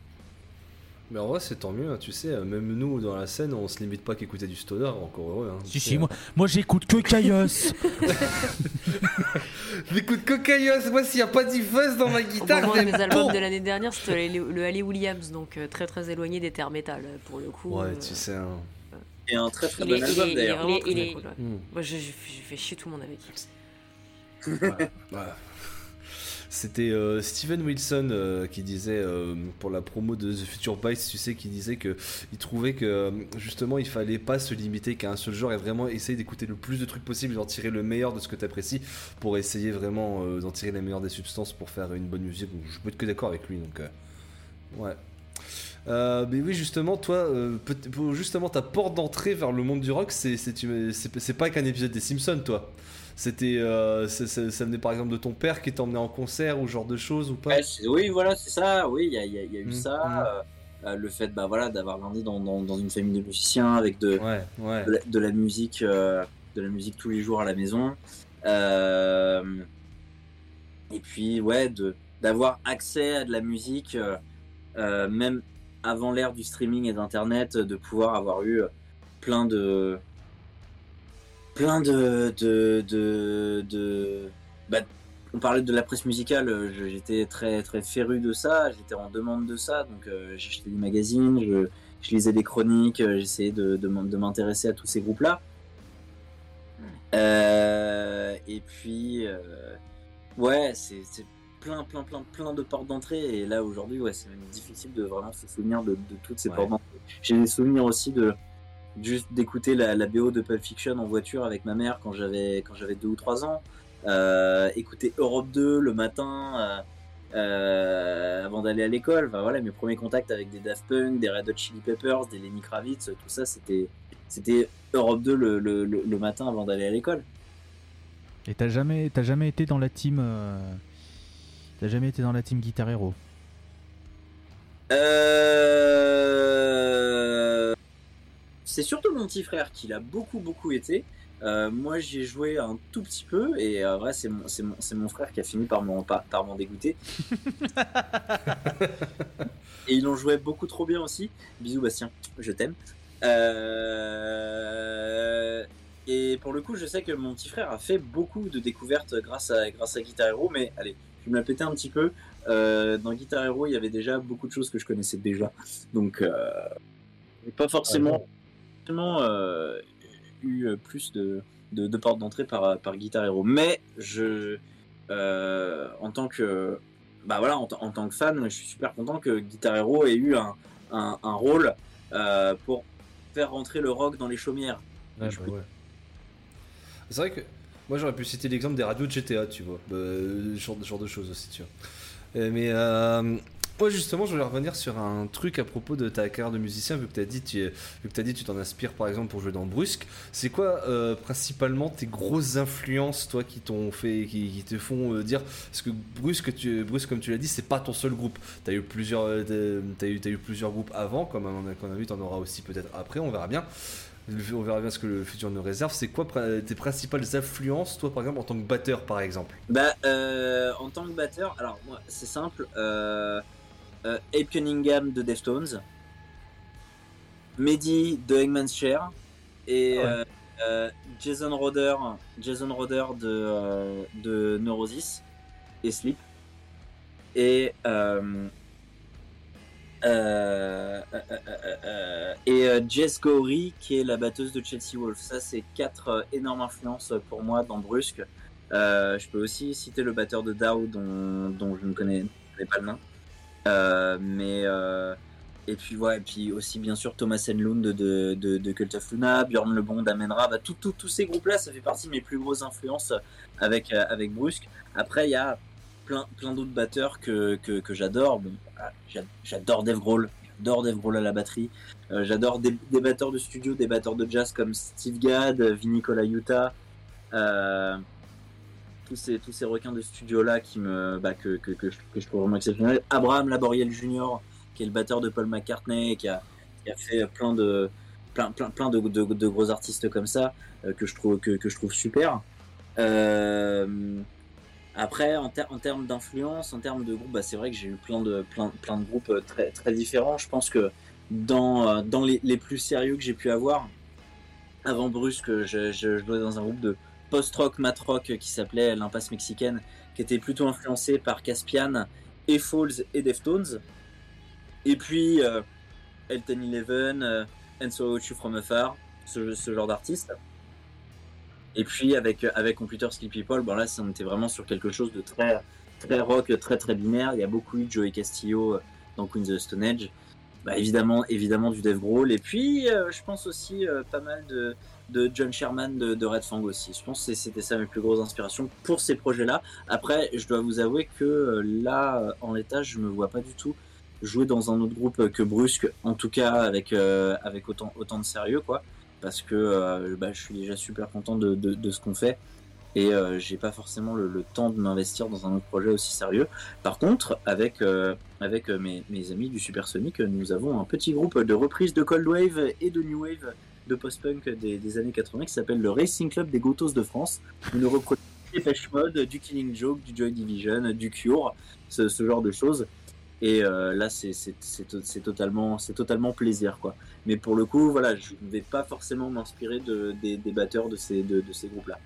Speaker 3: Mais en vrai, c'est tant mieux, hein, tu sais, euh, même nous dans la scène, on se limite pas qu'à écouter du stoner, encore heureux. Hein,
Speaker 1: Si,
Speaker 3: tu
Speaker 1: si,
Speaker 3: sais,
Speaker 1: moi, moi j'écoute que Kaios.
Speaker 3: J'écoute Cocaïos, moi s'il y a pas du fuzz dans ma guitare, j'aime
Speaker 2: mes albums de l'année dernière, c'était le, le Ali Williams, donc euh, très très éloigné des terres métal euh, pour le coup.
Speaker 3: Ouais,
Speaker 2: euh,
Speaker 3: tu sais. Hein.
Speaker 4: Et un très très
Speaker 2: Il
Speaker 4: bon
Speaker 2: est-
Speaker 4: album
Speaker 2: est- il est
Speaker 4: d'ailleurs.
Speaker 2: vraiment
Speaker 5: Il est-
Speaker 2: très,
Speaker 5: il est-
Speaker 2: cool, ouais.
Speaker 3: Hmm.
Speaker 2: Moi, je, je- je fais chier tout le monde avec lui.
Speaker 3: Voilà. C'était euh, Steven Wilson euh, qui disait euh, pour la promo de The Future Bites, tu sais, qui disait que il trouvait que justement il fallait pas se limiter qu'à un seul genre et vraiment essayer d'écouter le plus de trucs possible, d'en tirer le meilleur de ce que tu apprécies pour essayer vraiment d'en tirer les meilleurs des substances pour faire une bonne musique. Donc, je peux être que d'accord avec lui, donc ouais. Mais oui, justement, toi, justement, ta porte d'entrée vers le monde du rock, c'est pas qu'un épisode des Simpsons, toi. C'était, euh, ça, ça- ça venait par exemple de ton père qui t'emmenait en concert ou genre de choses ou pas
Speaker 4: Ouais, oui, voilà, c'est ça. Oui, il y a, y a- y a eu
Speaker 3: Mm,
Speaker 4: ça.
Speaker 3: mm.
Speaker 4: euh, euh, le fait bah voilà d'avoir grandi dans, dans, dans une famille de musiciens avec de,
Speaker 3: Ouais, ouais.
Speaker 4: de, la, de la musique euh, de la musique tous les jours à la maison et puis ouais de d'avoir accès à de la musique même avant l'ère du streaming et d'internet de pouvoir avoir eu plein de plein de de de, de- bah, on parlait de la presse musicale euh, j'étais très très féru de ça j'étais en demande de ça donc euh, j'achetais des magazines je, je lisais des chroniques euh, j'essayais de, de, m'in- de m'intéresser à tous ces groupes là Euh, et puis ouais c'est plein plein plein plein de portes d'entrée et là aujourd'hui ouais c'est difficile de vraiment se souvenir de, de toutes ces
Speaker 3: Ouais.
Speaker 4: portes d'entrée j'ai des souvenirs aussi de juste d'écouter la, la BO de Pulp Fiction en voiture avec ma mère quand j'avais quand j'avais deux ou trois ans. Euh, écouter Europe 2 le matin euh, euh, avant d'aller à l'école. Enfin, voilà mes premiers contacts avec des Daft Punk des Red Hot Chili Peppers des Lenny Kravitz tout ça c'était c'était Europe 2 le, le, le, le matin avant d'aller à l'école.
Speaker 1: Et t'as jamais, t'as jamais été dans la team. euh, T'as jamais été dans la team Guitar Hero?
Speaker 4: Euh, C'est surtout mon petit frère qui l'a beaucoup beaucoup été. Euh, moi j'y ai joué un tout petit peu et euh, ouais, c'est mon, c'est mon, c'est mon frère qui a fini par m'en, par, par m'en dégoûter. et ils l'ont joué beaucoup trop bien aussi. Bisous Bastien, je t'aime. Euh, Et pour le coup je sais que mon petit frère a fait beaucoup de découvertes grâce à, grâce à Guitar Hero mais allez je vais me la péter un petit peu. Euh, dans Guitar Hero, il y avait déjà beaucoup de choses que je connaissais déjà. Donc, euh, pas forcément, euh, eu plus de, de, de portes d'entrée par, par Guitar Hero. Mais je, euh, en tant que, bah voilà, en, tant que fan, je suis super content que Guitar Hero ait eu un, un, un rôle euh, pour faire rentrer le rock dans les chaumières.
Speaker 3: Ouais, bah ouais. C'est vrai que moi j'aurais pu citer l'exemple des radios de GTA, tu vois, bah, genre, de choses aussi, tu vois. Euh, mais euh, moi justement, je voulais revenir sur un truc à propos de ta carrière de musicien, vu que t'as dit, tu, que t'as dit, tu t'en inspires par exemple pour jouer dans Brusque. C'est quoi euh, principalement tes grosses influences, toi, qui t'ont fait, qui, te font euh, dire, parce que Brusque, tu, Brusque, comme tu l'as dit, c'est pas ton seul groupe. T'as eu plusieurs, euh, eu, t'as eu plusieurs groupes avant, comme on a, qu'on a vu, t'en auras aussi peut-être après, on verra bien. On verra bien ce que le futur nous réserve. C'est quoi tes principales influences, toi, par exemple, en tant que batteur, par exemple?
Speaker 4: Bah, euh, en tant que batteur, alors moi, c'est simple. Euh, Abe Cunningham de Deftones, Mehdi de Eggman's Chair et
Speaker 3: Ouais.
Speaker 4: euh, euh, Jason Roder, Jason Roder de, euh, de Neurosis et Sleep et et Jess Gowry qui est la batteuse de Chelsea Wolf. Ça, c'est quatre énormes influences pour moi dans Brusque. Je peux aussi citer le batteur de Dow dont, dont je ne connais, je connais pas le nom. Euh, mais euh, et puis ouais, et puis aussi bien sûr Thomas Enlund de, de, de, Cult of Luna, Björn Lebon d'Amenra, bah, tout- tout- tous ces groupes-là, ça fait partie de mes plus grosses influences avec, euh, avec Brusque. Après, il y a plein, plein d'autres batteurs que, que, que j'adore. Bon, ah, j'a- j'adore Dave Grohl, j'adore Dave Grohl à la batterie. Euh, j'adore des, des batteurs de studio, des batteurs de jazz comme Steve Gadd, Vinny Colaiuta. Euh, tous ces, tous ces requins de studio là qui me, bah, que, que, que, je, je trouve vraiment exceptionnels. Abraham Laboriel Jr., qui est le batteur de Paul McCartney, qui a, qui a fait plein de, plein, plein, plein de, de, gros artistes comme ça, euh, que, je trouve, que, je trouve super. Euh, après, en, ter- en termes d'influence, en termes de groupe, bah, c'est vrai que j'ai eu plein de, plein, plein de groupes euh, très, très différents. Je pense que dans, dans les, les plus sérieux que j'ai pu avoir, avant Brusque, je, je jouais dans un groupe de post-rock, mat-rock qui s'appelait l'Impasse Mexicaine, qui était plutôt influencé par Caspian et Falls et Deftones. Et puis euh, Elton Eleven, euh, And So You From Afar, ce, ce genre d'artiste. Et puis avec, avec Computer Skill People, bon là, on était vraiment sur quelque chose de très, très rock, très très binaire. Il y a beaucoup eu Joey Castillo euh, dans Queen of the Stone Age. Bah, évidemment, évidemment du Dave Grohl. Et puis, euh, je pense aussi euh, pas mal de, de John Sherman de, Red Fang aussi. Je pense que c'était ça mes plus grosses inspirations pour ces projets-là. Après, je dois vous avouer que euh, là, en l'état, je me vois pas du tout jouer dans un autre groupe que Brusque, en tout cas avec, euh, autant, de sérieux, quoi. Parce que euh, bah, je suis déjà super content de, ce qu'on fait. et euh, j'ai pas forcément le, temps de m'investir dans un autre projet aussi sérieux. Par contre, avec mes, amis du Supersonic, nous avons un petit groupe de reprises de Cold Wave et de New Wave de post-punk des, des années 80 qui s'appelle le Racing Club des Gotos de France. Où nous reproduisons du Depeche Mode, du Killing Joke, du Joy Division, du Cure, ce, ce genre de choses. Et euh, là, c'est c'est- c'est to- c'est totalement, c'est totalement plaisir, quoi. Mais pour le coup, voilà, je ne vais pas forcément m'inspirer de, des, des batteurs de ces, de, de ces groupes-là.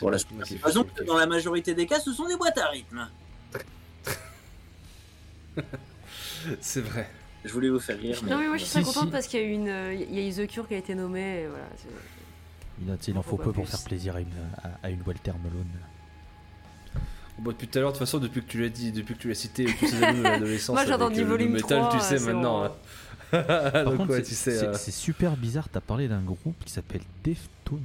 Speaker 4: Pour la que dans la majorité des cas, ce sont des boîtes à rythme.
Speaker 3: C'est vrai.
Speaker 4: Je voulais vous faire rire, mais
Speaker 2: Non mais moi je suis
Speaker 1: Si,
Speaker 2: très contente
Speaker 1: si.
Speaker 2: parce qu'il y a eu une, euh, il y a The Cure qui a été nommé. Et voilà. c'est-
Speaker 1: Il, en faut peu pour faire plaisir à une, à, à une Walter Malone.
Speaker 3: Bon, depuis tout à l'heure, de toute façon, depuis que tu l'as dit, depuis que tu l'as cité, tous ces années de l'adolescence.
Speaker 2: Moi, j'attends
Speaker 3: avec,
Speaker 2: du
Speaker 3: euh, le
Speaker 2: volume
Speaker 3: métal,
Speaker 2: 3,
Speaker 3: tu sais maintenant.
Speaker 2: bon.
Speaker 3: hein.
Speaker 1: Par
Speaker 3: Donc,
Speaker 1: contre,
Speaker 3: ouais, tu sais.
Speaker 1: c'est
Speaker 3: euh,
Speaker 1: c'est super bizarre. T'as parlé d'un groupe qui s'appelle Deftones.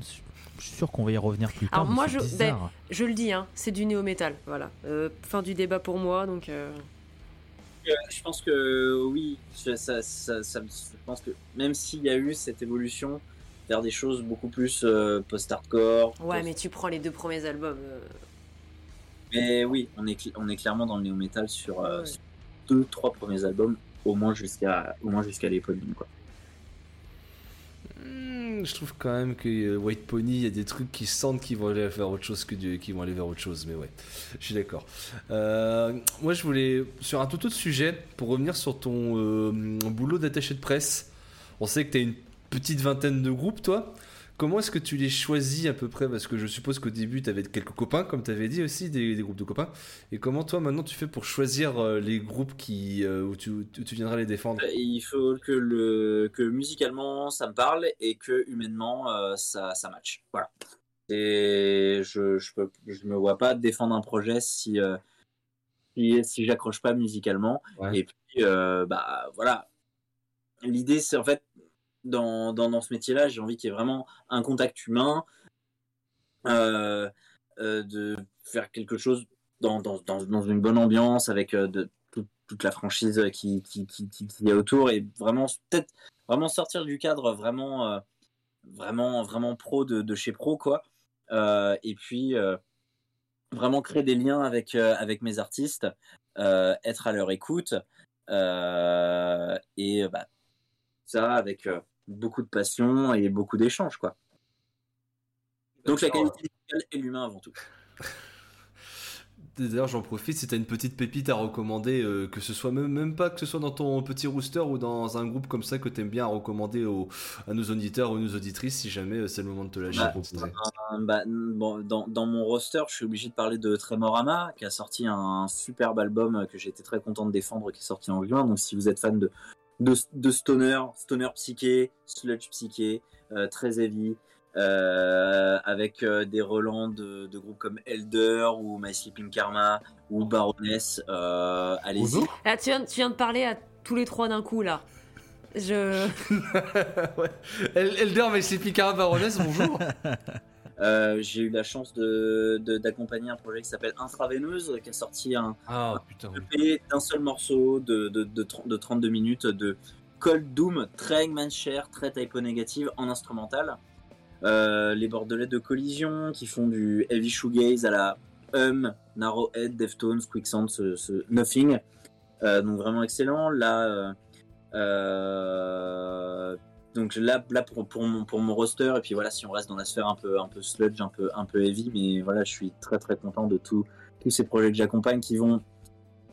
Speaker 1: Je suis sûr qu'on va y revenir plus tard.
Speaker 2: Alors moi,
Speaker 1: c'est
Speaker 2: je- le dis, hein, c'est du néo métal. Voilà. Euh, fin du débat pour moi, donc. euh,
Speaker 4: Je pense que oui, ça, ça, ça- ça- je pense que même s'il y a eu cette évolution vers des choses beaucoup plus euh, post-hardcore.
Speaker 2: Ouais,
Speaker 4: post-
Speaker 2: mais tu prends les deux premiers albums. euh,
Speaker 4: mais oui, on est, cl- on est clairement dans le néo-metal sur, euh,
Speaker 2: Ouais.
Speaker 4: sur deux, trois premiers albums, au moins jusqu'à jusqu'à l'éponyme, quoi.
Speaker 3: Hmm, je trouve quand même que euh, White Pony, il y a des trucs qui sentent qu'ils vont aller vers autre chose que du, qu'ils vont aller vers autre chose. Mais ouais, je suis d'accord. Euh, moi, je voulais sur un tout autre sujet pour revenir sur ton euh, boulot d'attaché de presse. On sait que tu as une petite vingtaine de groupes, toi. Comment est-ce que tu les choisis à peu près? Parce que je suppose qu'au début, tu avais quelques copains, comme tu avais dit aussi, des, des groupes de copains. Et comment toi, maintenant, tu fais pour choisir euh, les groupes qui, euh, où, tu, où tu viendras les défendre?
Speaker 4: Euh, Il faut que, le, que musicalement ça me parle et que humainement ça, ça match. Voilà. Et je, je, peux, je me vois pas défendre un projet si, si, si j'accroche pas musicalement.
Speaker 3: Ouais.
Speaker 4: Et puis, euh, bah voilà. L'idée, c'est en fait, dans, dans, dans ce métier-là, j'ai envie qu'il y ait vraiment un contact humain, euh, euh, de faire quelque chose dans, dans, dans, une bonne ambiance avec euh, de, tout- toute la franchise qui, qui, qui, qui, est autour et vraiment peut-être vraiment sortir du cadre vraiment vraiment vraiment pro de, de chez pro quoi. Et puis vraiment créer des liens avec avec mes artistes être à leur écoute et bah, ça avec beaucoup de passion et beaucoup d'échanges quoi donc la qualité musicale et l'humain avant tout
Speaker 3: D'ailleurs, j'en profite, si t'as une petite pépite à recommander, euh, que ce soit même, même pas que ce soit dans ton petit rooster ou dans un groupe comme ça que t'aimes bien à recommander aux, à nos auditeurs ou nos auditrices, si jamais euh, c'est le moment de te lâcher
Speaker 4: Bah. Euh, bah, bon, dans, dans mon roster, je suis obligé de parler de Tremorama, qui a sorti un superbe album que j'ai été très content de défendre, qui est sorti en juin. Donc, si vous êtes fan de, de, de stoner, stoner psyché, sludge psyché, euh, très heavy, euh, avec euh, des relents de, de groupes comme Elder ou My Sleeping Karma ou Baroness, euh, allez-y.
Speaker 2: Là, tu viens, tu viens de parler à tous les trois d'un coup, là. Je.
Speaker 3: ouais. El- Elder My Sleepy Cara Baroness, bonjour
Speaker 4: Euh, j'ai eu la chance de- de- d'accompagner un projet qui s'appelle Intraveineuse, qui a sorti un,
Speaker 3: Ah.
Speaker 4: EP d'un seul morceau de, de, de, 30 de 32 minutes de Cold Doom, très Eggman-Share, très typo négative en instrumental. Euh, les Bordelais de Collision qui font du heavy shoegaze à la Hum, Narrowhead, Deftones, Quicksand, ce, ce Nothing. Euh, donc vraiment excellent. Là, euh, donc là, là pour, pour, mon, pour mon roster, et puis voilà, si on reste dans la sphère un peu, un peu sludge, un peu, un peu heavy, mais voilà, je suis très très content de tout, tous ces projets que j'accompagne qui vont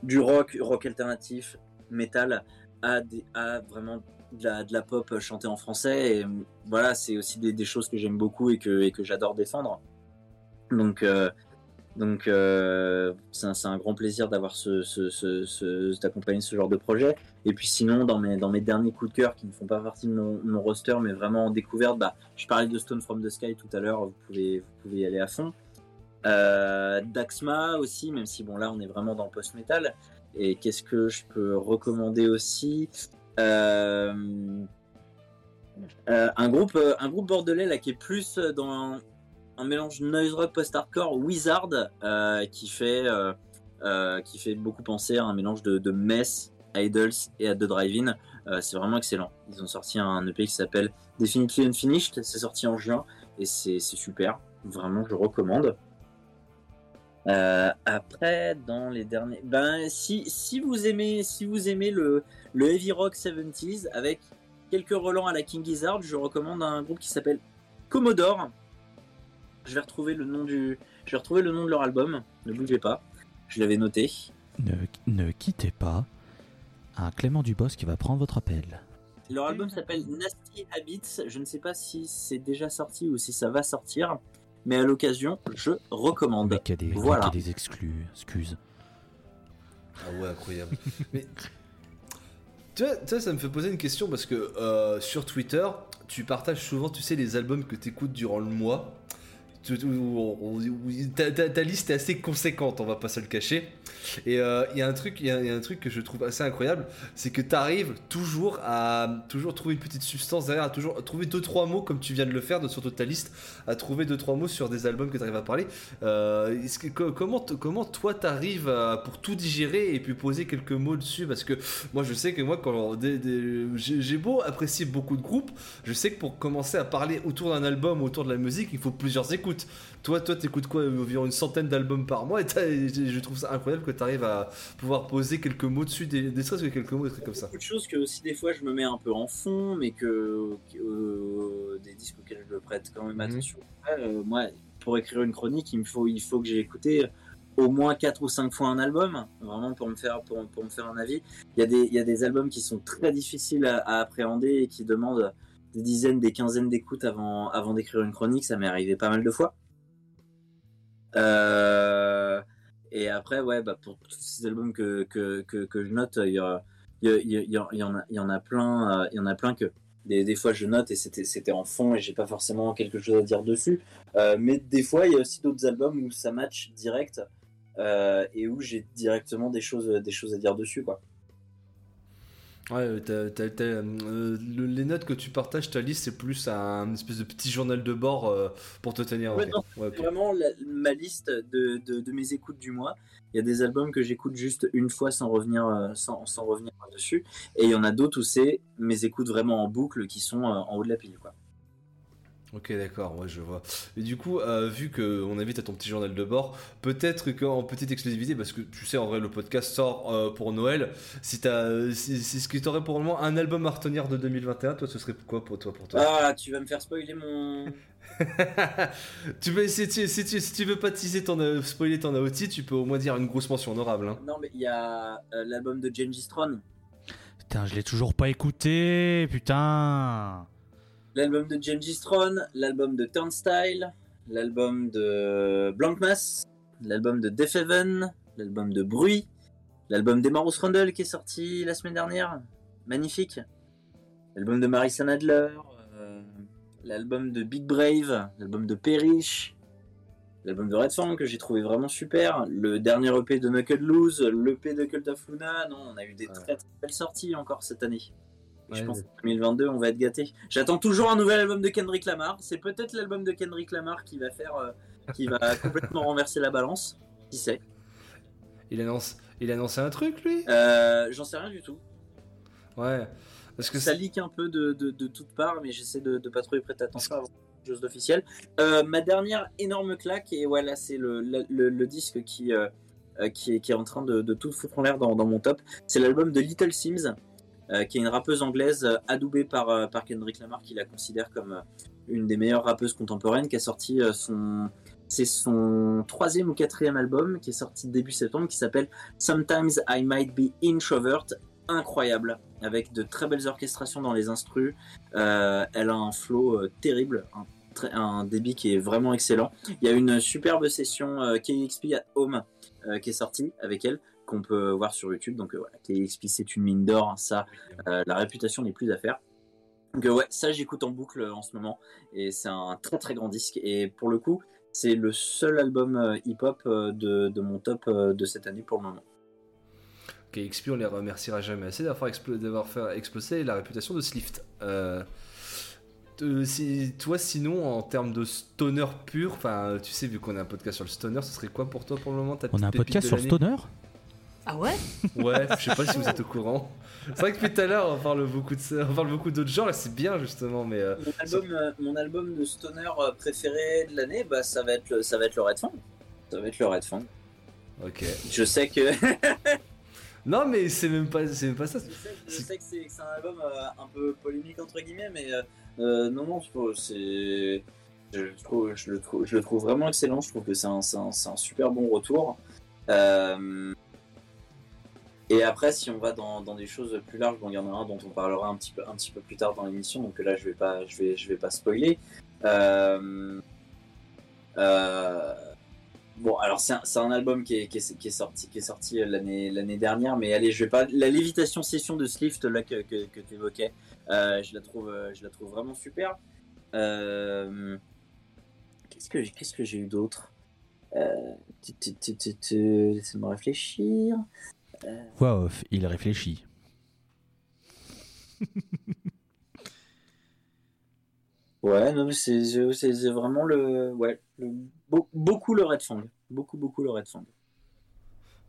Speaker 4: du rock, rock alternatif, metal, à, des, à vraiment de la, de la pop chantée en français. Et voilà, c'est aussi des, des choses que j'aime beaucoup et que, et que j'adore défendre. Donc, euh, donc euh, c'est un, grand plaisir d'avoir ce, d'accompagner ce genre de projet. Et puis sinon, dans mes, dans mes derniers coups de cœur qui ne font pas partie de mon, roster, mais vraiment en découverte, bah, je parlais de Stone from the Sky tout à l'heure, vous pouvez, y aller à fond. Euh, Daxma aussi, même si bon là on est vraiment dans post-metal. Et qu'est-ce que je peux recommander aussi? Euh, un groupe, un groupe bordelais là qui est plus dans un, mélange noise rock post-hardcore, Wizard, euh, qui fait euh, euh, qui fait beaucoup penser à un mélange de, Mess, Idols et à The Drive-In. C'est vraiment excellent. Ils ont sorti un EP qui s'appelle Definitely Unfinished. C'est sorti en juin et c'est super. Vraiment, je recommande. Après, dans les derniers, ben si si vous aimez si vous aimez le le heavy rock 70s avec quelques relents à la King Gizzard, je recommande un groupe qui s'appelle Commodore. Je vais retrouver le nom du je vais retrouver le nom de leur album. Ne bougez pas, je l'avais noté.
Speaker 1: Ne, ne quittez pas. Un Clément Dubos qui va prendre votre appel.
Speaker 4: Leur album s'appelle Nasty Habits. Je ne sais pas si c'est déjà sorti ou si ça va sortir, mais à l'occasion, je recommande.
Speaker 1: Il y a des,
Speaker 4: Voilà.
Speaker 1: y a des exclus. Excuse.
Speaker 3: Ah ouais, incroyable. Mais tu vois, tu vois, ça me fait poser une question parce que euh, sur Twitter, tu partages souvent, tu sais, les albums que tu écoutes durant le mois. Ta, ta- liste est assez conséquente, on va pas se le cacher. Et euh, il y y, a- un truc que je trouve assez incroyable, c'est que tu arrives toujours à toujours trouver une petite substance derrière, à toujours trouver deux trois mots comme tu viens de le faire de, sur ta liste, à trouver deux trois mots sur des albums que tu arrives à parler. Euh, comment, comment toi t'arrives pour tout digérer et puis poser quelques mots dessus? Parce que moi je sais que moi quand j'ai beau apprécier beaucoup de groupes, je sais que pour commencer à parler autour d'un album, autour de la musique, il faut plusieurs écoutes. Toi, toi, t'écoutes quoi Environ une centaine d'albums par mois et, je trouve ça incroyable que tu arrives à pouvoir poser quelques mots dessus, des, des stress que quelques mots, des trucs comme ça.
Speaker 4: De choses que aussi des fois je me mets un peu en fond, mais que, euh, des disques auxquels je prête quand même
Speaker 3: Mhm.
Speaker 4: attention. Euh, moi, pour écrire une chronique, il me faut, il faut que j'ai écouté au moins 4 ou 5 fois un album, vraiment pour me faire, pour, pour me faire un avis. Il y, a des, il y a des albums qui sont très difficiles à, à appréhender et qui demandent des dizaines, des quinzaines d'écoutes avant, avant d'écrire une chronique. Ça m'est arrivé pas mal de fois. Euh, et après, ouais, bah, pour tous ces albums que, que, que, je note, il y, a- il y, y, y, en a, plein, euh, il y en a plein que des, des fois je note et c'était en fond et j'ai pas forcément quelque chose à dire dessus. Euh, mais des fois, il y a aussi d'autres albums où ça match direct et où j'ai directement des choses, des choses à dire dessus, quoi.
Speaker 3: Ouais, t'as- t'as, euh, le- les notes que tu partages, ta liste, c'est plus un espèce de petit journal de bord euh, pour te tenir.
Speaker 4: Ouais,
Speaker 3: ok.
Speaker 4: non,
Speaker 3: Ouais,
Speaker 4: vraiment la- ma liste de, de, de mes écoutes du mois. Il y a des albums que j'écoute juste une fois sans revenir, euh, sans, sans revenir dessus. Et il y en a d'autres où c'est mes écoutes vraiment en boucle qui sont euh, en haut de la pile. Quoi.
Speaker 3: Ok, d'accord, ouais, je vois. Et du coup, euh, vu qu'on invite à ton petit journal de bord, peut-être qu'en petite exclusivité, parce que tu sais, en vrai, le podcast sort euh, pour Noël. Si t'as, si, si ce qui t'aurait pour le moment un album à retenir de 2021, toi, ce serait quoi pour toi, pour toi?
Speaker 4: Ah, tu vas me faire spoiler mon.
Speaker 3: tu peux, si, tu, si, tu, si tu veux pas teaser ton, euh, spoiler ton outil, tu peux au moins dire une grosse mention honorable. Hein.
Speaker 4: Non, mais il y a euh, l'album de James Throne.
Speaker 1: Putain, je l'ai toujours pas écouté, putain.
Speaker 4: L'album de James Throne, l'album de Turnstile, l'album de Blank Mass, l'album de Death Heaven, l'album de Bruit, l'album d'Emarus Rundle qui est sorti la semaine dernière, magnifique. L'album de Marissa Adler, euh, l'album de Big Brave, l'album de Perish, l'album de Red Fang que j'ai trouvé vraiment super, le dernier EP de Knuckle Loose, l'EP de Cult of Luna, non, on a eu des
Speaker 3: Ouais.
Speaker 4: très très belles sorties encore cette année. Je pense que 2022, on va être gâté. J'attends toujours un nouvel album de Kendrick Lamar. C'est peut-être l'album de Kendrick Lamar qui va faire, euh, qui va complètement renverser la balance. Qui sait?
Speaker 3: Il annonce, il annonce un truc, lui?
Speaker 4: Euh, J'en sais rien du tout.
Speaker 3: Ouais. Parce que
Speaker 4: ça leak un peu de, de, de toutes parts, mais j'essaie de, de pas trop y prêter attention avant quelque chose d'officiel. Euh, ma dernière énorme claque, et voilà, c'est le, le, le- le disque qui, qui, est, qui est en train de, de tout foutre en l'air dans, dans mon top. C'est l'album de Little Sims, euh, qui est une rappeuse anglaise euh, adoubée par, euh, par Kendrick Lamar, qui la considère comme une des meilleures rappeuses contemporaines, qui a sorti son. C'est son troisième ou quatrième album qui est sorti début septembre qui s'appelle Sometimes I Might Be Introvert. Incroyable, avec de très belles orchestrations dans les instrus. Elle a un flow terrible, un, débit qui est vraiment excellent. Il y a une superbe session euh, KXP at Home qui est sortie avec elle, qu'on peut voir sur YouTube. Donc euh, voilà, KXP c'est une mine d'or, hein, ça, euh, la réputation n'est plus à faire. Donc euh, ouais, ça j'écoute en boucle euh, en ce moment et c'est un très très grand disque. Et pour le coup, c'est le seul album euh, hip-hop euh, de, de mon top euh, de cette année pour le moment.
Speaker 3: KXP, on les remerciera jamais assez d'avoir fait exploser la réputation de Slift. Euh, euh, si, toi, sinon, en termes de stoner pur, enfin, tu sais, vu qu'on a un podcast sur le stoner, ce serait quoi pour toi pour le moment ta
Speaker 1: On a un podcast sur le stoner?
Speaker 2: Ah ouais
Speaker 3: Ouais, je sais pas si vous êtes au courant. C'est vrai que depuis tout à l'heure, on parle beaucoup de ça- on parle beaucoup d'autres genres, là c'est bien justement, mais euh,
Speaker 4: Mon album, euh, mon album de stoner euh, préféré de l'année, bah, ça, va être le, ça va être le Red Fang. Ça va être le Red Fang.
Speaker 3: ok.
Speaker 4: Je sais que,
Speaker 3: Non, mais c'est même pas, c'est même pas ça.
Speaker 4: je sais, je sais que c'est que c'est un album euh, un peu polémique entre guillemets, mais euh, euh, non, non, je trouve- c'est. Je, le trouve, je, le trouve, je le trouve vraiment excellent. Je trouve que c'est un, c'est un, c'est un super bon retour. Euh, Et après, si on va dans, des choses plus larges, bon, il y en a un dont on parlera un petit peu, un petit peu plus tard dans l'émission, donc là, je vais pas, je vais, je vais pas spoiler. Euh, euh, Bon, alors c'est un, album qui est, sorti, qui est sorti l'année l'année dernière, mais allez, je vais pas. La lévitation session de Slift là que, tu évoquais, euh, je la trouve, euh, je la trouve vraiment super. Euh, Qu'est-ce que qu'est-ce que j'ai eu d'autre? Euh, Laissez-moi réfléchir.
Speaker 1: Voix off, il réfléchit.
Speaker 4: Ouais, non, mais c'est c'est- c'est- c'est vraiment le, ouais, le- beaucoup le Red Fang, beaucoup beaucoup le Red Fang.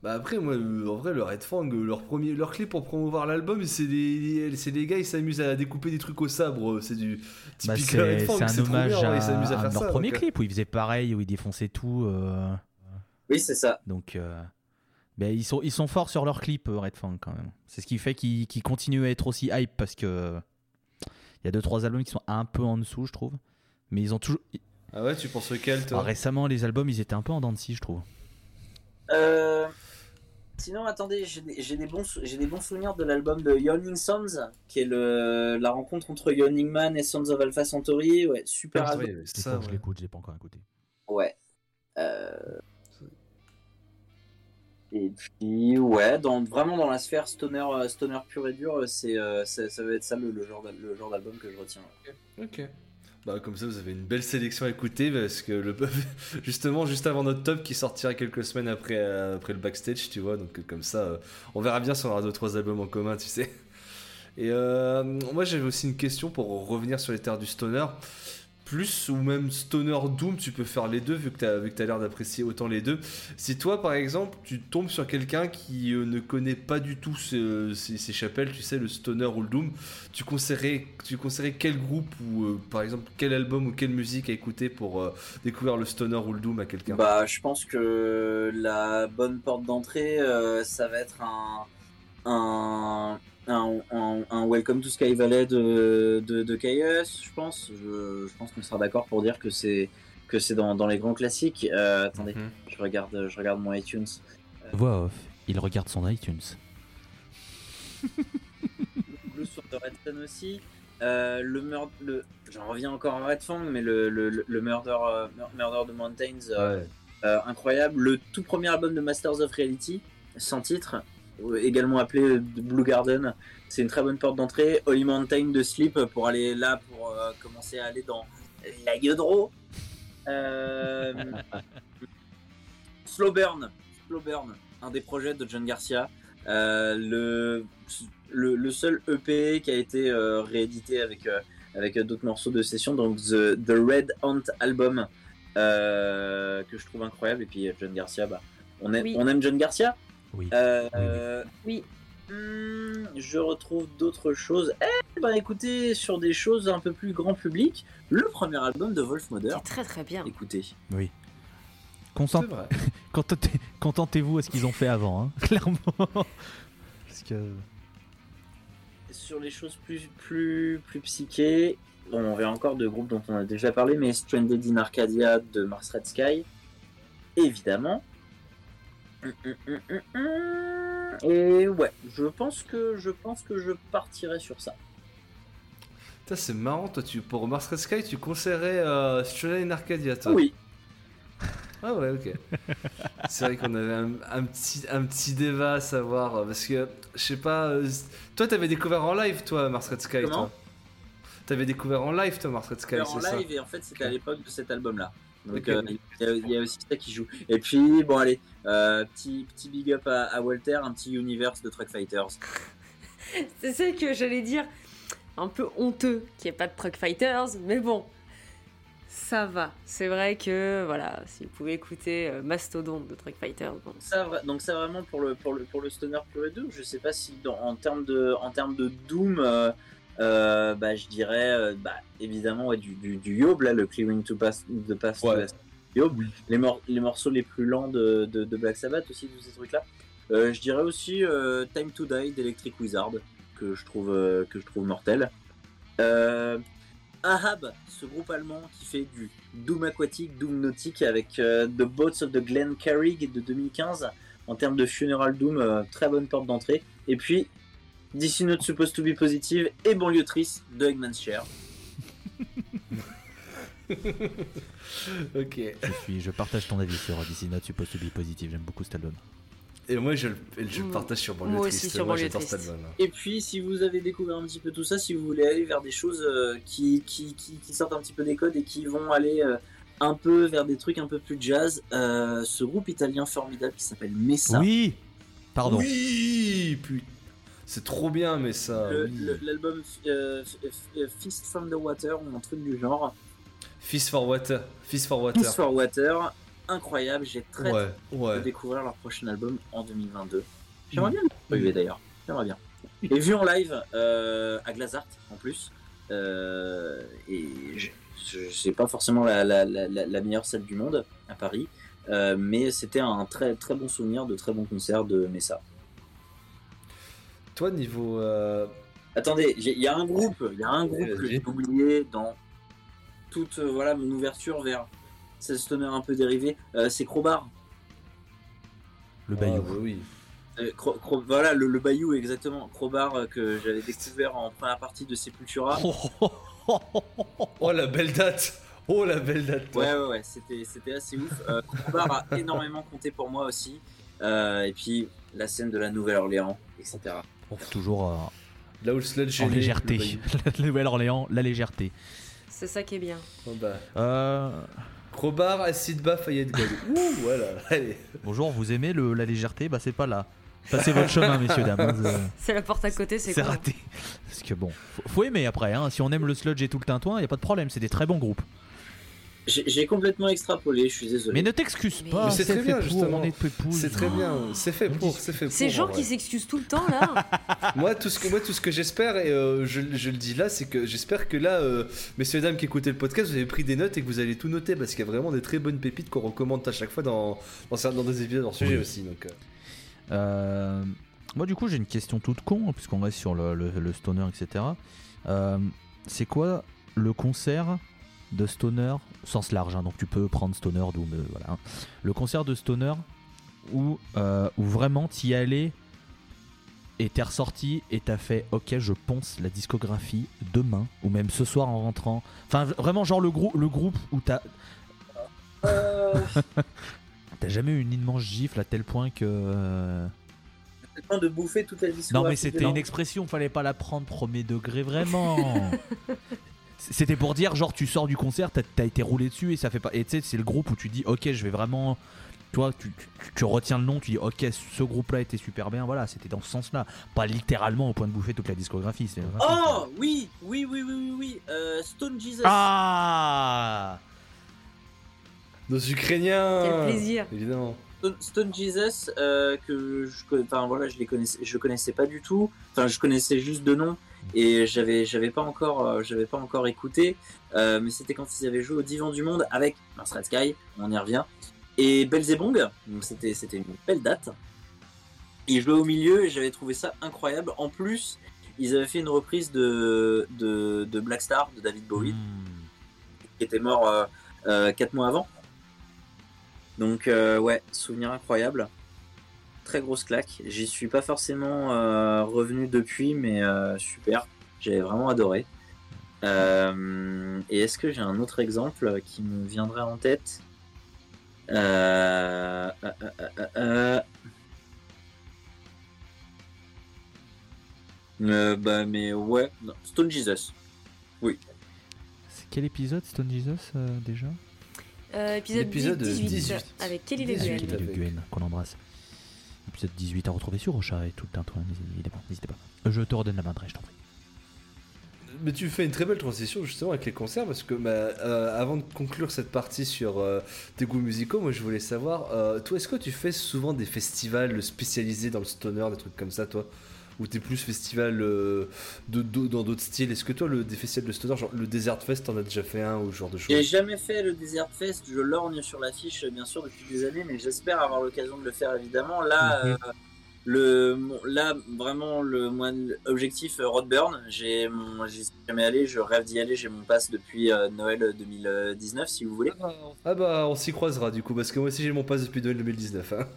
Speaker 3: Bah après, moi, euh, en vrai, le Red Fang, euh, leur, premier, leur clé pour promouvoir l'album, c'est des, c'est des gars, ils s'amusent à découper des trucs au sabre. euh, C'est du
Speaker 1: Bah,
Speaker 3: typique
Speaker 1: c'est
Speaker 3: Red Fang,
Speaker 1: c'est un
Speaker 3: trop
Speaker 1: hommage
Speaker 3: bien,
Speaker 1: à,
Speaker 3: ils s'amusent à
Speaker 1: à
Speaker 3: faire
Speaker 1: leur
Speaker 3: ça.
Speaker 1: premier
Speaker 3: donc,
Speaker 1: clip où ils faisaient pareil, où ils défonçaient tout. euh,
Speaker 4: Oui, c'est ça.
Speaker 1: donc, euh, ben, ils, sont, ils sont forts sur leur clip, euh, Red Fang, quand même. C'est ce qui fait qu'ils continuent à être aussi hype parce que il y a deux trois albums qui sont un peu en dessous, je trouve. Mais ils ont toujours.
Speaker 3: Ah ouais, tu penses lequel, toi?
Speaker 1: Ah, récemment, les albums, ils étaient un peu en dents de scie, je trouve.
Speaker 4: Euh, Sinon, attendez, j'ai des, bons, des souvenirs de l'album de Yawning Sons, qui est le, la rencontre entre Yawning Man et Sons of Alpha Centauri. Ouais, super
Speaker 3: Ah,
Speaker 4: album.
Speaker 3: ouais, ça,
Speaker 1: je
Speaker 3: ouais.
Speaker 1: l'écoute, je l'ai pas encore écouté.
Speaker 4: Ouais. Euh, Et puis, ouais, dans, vraiment dans la sphère stoner, euh, stoner pur et dur, euh, c'est, euh, ça, ça va être ça le, genre, d'album que je retiens.
Speaker 3: Ok. Bah comme ça vous avez une belle sélection à écouter parce que le justement juste avant notre top qui sortira quelques semaines après après le backstage tu vois donc comme ça on verra bien si on aura deux trois albums en commun tu sais. Et euh, moi j'avais aussi une question pour revenir sur les terres du stoner plus ou même stoner doom tu peux faire les deux vu que vu que t'as l'air d'apprécier autant les deux. Si toi par exemple tu tombes sur quelqu'un qui euh, ne connaît pas du tout ce- ces, chapelles tu sais le stoner ou le doom tu conseillerais, tu quel groupe ou euh, par exemple quel album ou quelle musique à écouter pour euh, découvrir le stoner ou le doom à quelqu'un?
Speaker 4: Bah, je pense que la bonne porte d'entrée, ça va être un, un, un- un Welcome to Sky Valley de, de, de KS, je pense. Je, je pense qu'on sera d'accord pour dire que c'est que c'est dans, dans les grands classiques. Euh, attendez,
Speaker 3: Mhm.
Speaker 4: je regarde, je regarde mon iTunes.
Speaker 1: Voix off, il regarde son iTunes.
Speaker 4: Le sur de Redstone aussi. Euh, le meurtre, le, j'en reviens encore à Red Fang, mais le, le, le- Murder, euh, Murder de Mountains, euh,
Speaker 3: Ouais.
Speaker 4: Euh, incroyable. Le tout premier album de Masters of Reality, sans titre, euh, également appelé The Blue Garden. C'est une très bonne porte d'entrée. Holy Mountain de Sleep pour aller là, pour euh, commencer à aller dans la Yodro. Euh... Slow Burn. Slow Burn, un des projets de John Garcia. Euh, le, le, le seul EP qui a été euh, réédité avec, euh, avec d'autres morceaux de session, donc The, The Red Ant Album, euh, que je trouve incroyable. Et puis euh, John Garcia, bah, on, aime,
Speaker 2: Oui.
Speaker 4: on aime John Garcia.
Speaker 1: Oui.
Speaker 4: Euh,
Speaker 1: Oui, oui.
Speaker 4: hmm, je retrouve d'autres choses. Eh ben écoutez, sur des choses un peu plus grand public, le premier album de Wolf Mother.
Speaker 2: C'est très très bien.
Speaker 4: Écoutez.
Speaker 1: Oui. Contentez-vous à ce qu'ils ont fait avant, hein, clairement. Parce que.
Speaker 4: Sur les choses plus, plus, plus psychées, bon, on verra encore de groupes dont on a déjà parlé, mais Stranded in Arcadia de Mars Red Sky, évidemment. Et ouais, je pense que je pense que je partirai sur ça.
Speaker 3: Putain, c'est marrant toi tu pour Mars Red Sky tu conseillerais euh, in Arcadia toi
Speaker 4: Oui,
Speaker 3: Ah ouais ok. c'est vrai qu'on avait un, un petit un petit débat à savoir euh, parce que je sais pas euh, toi t'avais découvert en live toi Mars Red Sky
Speaker 4: Comment?
Speaker 3: Toi. T'avais découvert en live toi Mars Red Sky
Speaker 4: en
Speaker 3: c'est ça?
Speaker 4: live et en fait c'était à l'époque de cet album-là. Donc
Speaker 3: Ok.
Speaker 4: euh, il y, a- il y a aussi ça qui joue. Et puis bon allez, euh, petit petit big up à, à Walter, un petit universe de Truck Fighters.
Speaker 2: C'est ça que j'allais dire. Un peu honteux qu'il n'y ait pas de Truck Fighters, mais bon. ça va. C'est vrai que, voilà, si vous pouvez écouter euh, Mastodon de Truck Fighter. bon.
Speaker 4: Ça, donc ça vraiment pour le pour le pour le stoner pur et dur. Je sais pas si dans, en termes de en termes de doom, euh, euh, bah je dirais euh, bah évidemment ouais, du, du du Yob là le Clearing to Pass
Speaker 3: Ouais.
Speaker 4: the Yob. Les mor- les morceaux les plus lents de, de, de Black Sabbath aussi tous ces trucs là. je dirais aussi euh, Time to Die d'Electric Wizard que je trouve euh, que je trouve mortel. Euh, Ahab, ce groupe allemand qui fait du Doom aquatique, Doom nautique avec euh, The Boats of the Glen Carrig de 2015. En termes de Funeral Doom, euh, très bonne porte d'entrée. Et puis, DC Note Supposed to be Positive et Banlieue Triste de Eggman's Share.
Speaker 3: Ok.
Speaker 1: Je, suis, je partage ton avis sur DC Not Supposed to be Positive. J'aime beaucoup cet album.
Speaker 3: Et moi, je, le- je le
Speaker 2: Mm.
Speaker 3: partage sur Banlieue
Speaker 2: Moi aussi,
Speaker 3: Triste.
Speaker 2: sur
Speaker 3: Moi, j'adore cet
Speaker 2: Triste.
Speaker 3: album.
Speaker 4: Et puis, si vous avez découvert un petit peu tout ça, si vous voulez aller vers des choses euh, qui, qui, qui, qui sortent un petit peu des codes et qui vont aller euh, un peu vers des trucs un peu plus jazz, euh, ce groupe italien formidable qui s'appelle Messa.
Speaker 1: Oui Pardon.
Speaker 3: Oui, putain. C'est trop bien, mais ça.
Speaker 4: L'album euh, F- Fist from the Water ou un truc du genre.
Speaker 3: Fist for Water. Fist for Water.
Speaker 4: Fist for Water, incroyable. J'ai très
Speaker 3: Ouais,
Speaker 4: hâte de découvrir leur prochain album en 2022. J'aimerais
Speaker 3: Mm.
Speaker 4: bien le relever d'ailleurs. J'aimerais bien. Et vu en live euh, à Glazart en plus. euh, et je, je sais pas forcément la, la, la, la- la meilleure salle du monde à Paris. euh, mais c'était un très très bon souvenir de très bons concerts de Messa.
Speaker 3: Toi, niveau. euh,
Speaker 4: Attendez, j'ai- il y a un groupe, il y a un groupe que j'ai oublié dans toute euh, voilà mon ouverture vers ce stoner un peu dérivé, euh, c'est Crowbar.
Speaker 1: Le
Speaker 3: ah,
Speaker 1: Bayou.
Speaker 3: oui.
Speaker 4: Euh, Cro- Cro- voilà le, le Bayou exactement, Crowbar euh, que j'avais découvert en première partie de Sepultura.
Speaker 3: Oh, la belle date. Oh, la belle date. toi.
Speaker 4: Ouais ouais ouais, c'était c'était assez ouf. Euh, Crowbar a énormément compté pour moi aussi. Euh, et puis la scène de la Nouvelle-Orléans, etc.
Speaker 1: Toujours euh,
Speaker 3: Là où le sludge
Speaker 1: en
Speaker 3: est
Speaker 1: légèreté. La Nouvelle-Orléans, la légèreté.
Speaker 2: C'est ça qui est bien.
Speaker 3: Oh, bah.
Speaker 1: Euh,
Speaker 3: Crowbar, Acid Bas, Fayette. Ouh, voilà. Allez.
Speaker 1: bonjour, vous aimez le, la légèreté? Bah c'est pas là. Passez votre chemin, messieurs, dames. hein, c'est-
Speaker 2: C'est la porte à côté, c'est
Speaker 1: C'est raté. Parce que bon, faut, faut aimer après. Hein. Si on aime le sludge et tout le tintouin, y a pas de problème. C'est des très bons groupes.
Speaker 4: J'ai complètement extrapolé, je suis désolé.
Speaker 1: Mais ne t'excuse pas.
Speaker 3: C'est très
Speaker 1: fait
Speaker 3: bien,
Speaker 1: pour,
Speaker 3: justement. C'est très bien. C'est fait pour. C'est fait pour.
Speaker 2: Ces
Speaker 3: en
Speaker 2: gens qui s'excusent tout le temps là.
Speaker 3: Moi, tout ce que, moi, tout ce que j'espère, et euh, je, je le dis là, c'est que j'espère que là, euh, messieurs et dames qui écoutaient le podcast, vous avez pris des notes et que vous allez tout noter parce qu'il y a vraiment des très bonnes pépites qu'on recommande à chaque fois dans, dans, certains- dans des épisodes hors sujet
Speaker 1: Oui.
Speaker 3: aussi. Donc, euh.
Speaker 1: Euh, moi, du coup, j'ai une question toute con, hein, puisqu'on reste sur le, le- le stoner, etc. Euh, c'est quoi le concert de stoner, sens large hein, Donc, tu peux prendre stoner, doom, euh, voilà. hein. Le concert de stoner où, euh, où vraiment t'y allais et t'es ressorti et t'as fait ok je ponce la discographie demain ou même ce soir en rentrant enfin vraiment genre le, grou- le groupe où t'as
Speaker 4: Euh,
Speaker 1: t'as jamais eu une immense gifle à tel point que euh,
Speaker 4: le temps de bouffer toute la discographie.
Speaker 1: Non mais c'était une expression, fallait pas la prendre premier degré vraiment. c'était pour dire genre tu sors du concert, t'as as été roulé dessus et ça fait pas. Et tu sais c'est le groupe où tu dis ok je vais vraiment, toi tu, tu- tu retiens le nom, tu dis ok ce groupe-là était super bien, voilà c'était dans ce sens-là, pas littéralement au point de bouffer toute la discographie. c'est
Speaker 4: Oh oui, oui, oui, oui, oui, oui. euh, Stone Jesus.
Speaker 1: ah
Speaker 3: Nos Ukrainiens
Speaker 2: Quel plaisir.
Speaker 3: Évidemment.
Speaker 4: Stone, Stone Jesus, euh, que je, enfin voilà, je les connaissais, je connaissais pas du tout. Enfin, je connaissais juste de nom et j'avais, j'avais pas encore, euh, j'avais pas encore écouté. Euh, mais c'était quand ils avaient joué au Divan du Monde avec Mars Red Sky, on y revient, et Belzebong. Donc c'était, c'était une belle date. Ils jouaient au milieu et j'avais trouvé ça incroyable. En plus, ils avaient fait une reprise de, de, de Black Star de David Bowie
Speaker 1: Hmm.
Speaker 4: qui était mort euh, euh, quatre mois avant. Donc ouais, souvenir incroyable. Très grosse claque. J'y suis pas forcément euh, revenu depuis, mais euh, super. J'avais vraiment adoré. Euh, et est-ce que j'ai un autre exemple qui me viendrait en tête? Euh, euh, euh, euh, euh. Euh, bah mais ouais, non, Stone Jesus.
Speaker 1: C'est quel épisode Stone Jesus euh, déjà?
Speaker 2: Euh, épisode,
Speaker 3: L'épisode
Speaker 2: 18,
Speaker 3: 18.
Speaker 2: avec Kelly
Speaker 3: 18.
Speaker 2: Leguel.
Speaker 1: Kelly
Speaker 3: avec-
Speaker 1: Le Guen, qu'on embrasse. Épisode 18 à retrouver sur Rocha et tout le tintouin, n'hésitez pas. Je te redonne la main, je t'en prie.
Speaker 3: mais tu fais une très belle transition justement avec les concerts parce que bah, euh, avant de conclure cette partie sur euh, tes goûts musicaux, moi je voulais savoir, euh, toi est-ce que tu fais souvent des festivals spécialisés dans le stoner, des trucs comme ça toi? Ou t'es plus festival euh, de, de- dans d'autres styles Est-ce que toi le, des festivals de stoner, genre le Desert Fest, t'en as déjà fait un ou ce genre de
Speaker 4: J'ai
Speaker 3: choses
Speaker 4: jamais fait le Desert Fest, je lorgne sur l'affiche bien sûr depuis des années, mais j'espère avoir l'occasion de le faire évidemment. Là,
Speaker 3: Mhm.
Speaker 4: euh, le, là vraiment le moi, objectif euh, Rodburn, j'ai mon, j'y suis jamais allé, je rêve d'y aller, j'ai mon pass depuis euh, Noël 2019 si vous voulez.
Speaker 3: Ah bah on s'y croisera du coup parce que moi aussi j'ai mon pass depuis Noël 2019. Hein.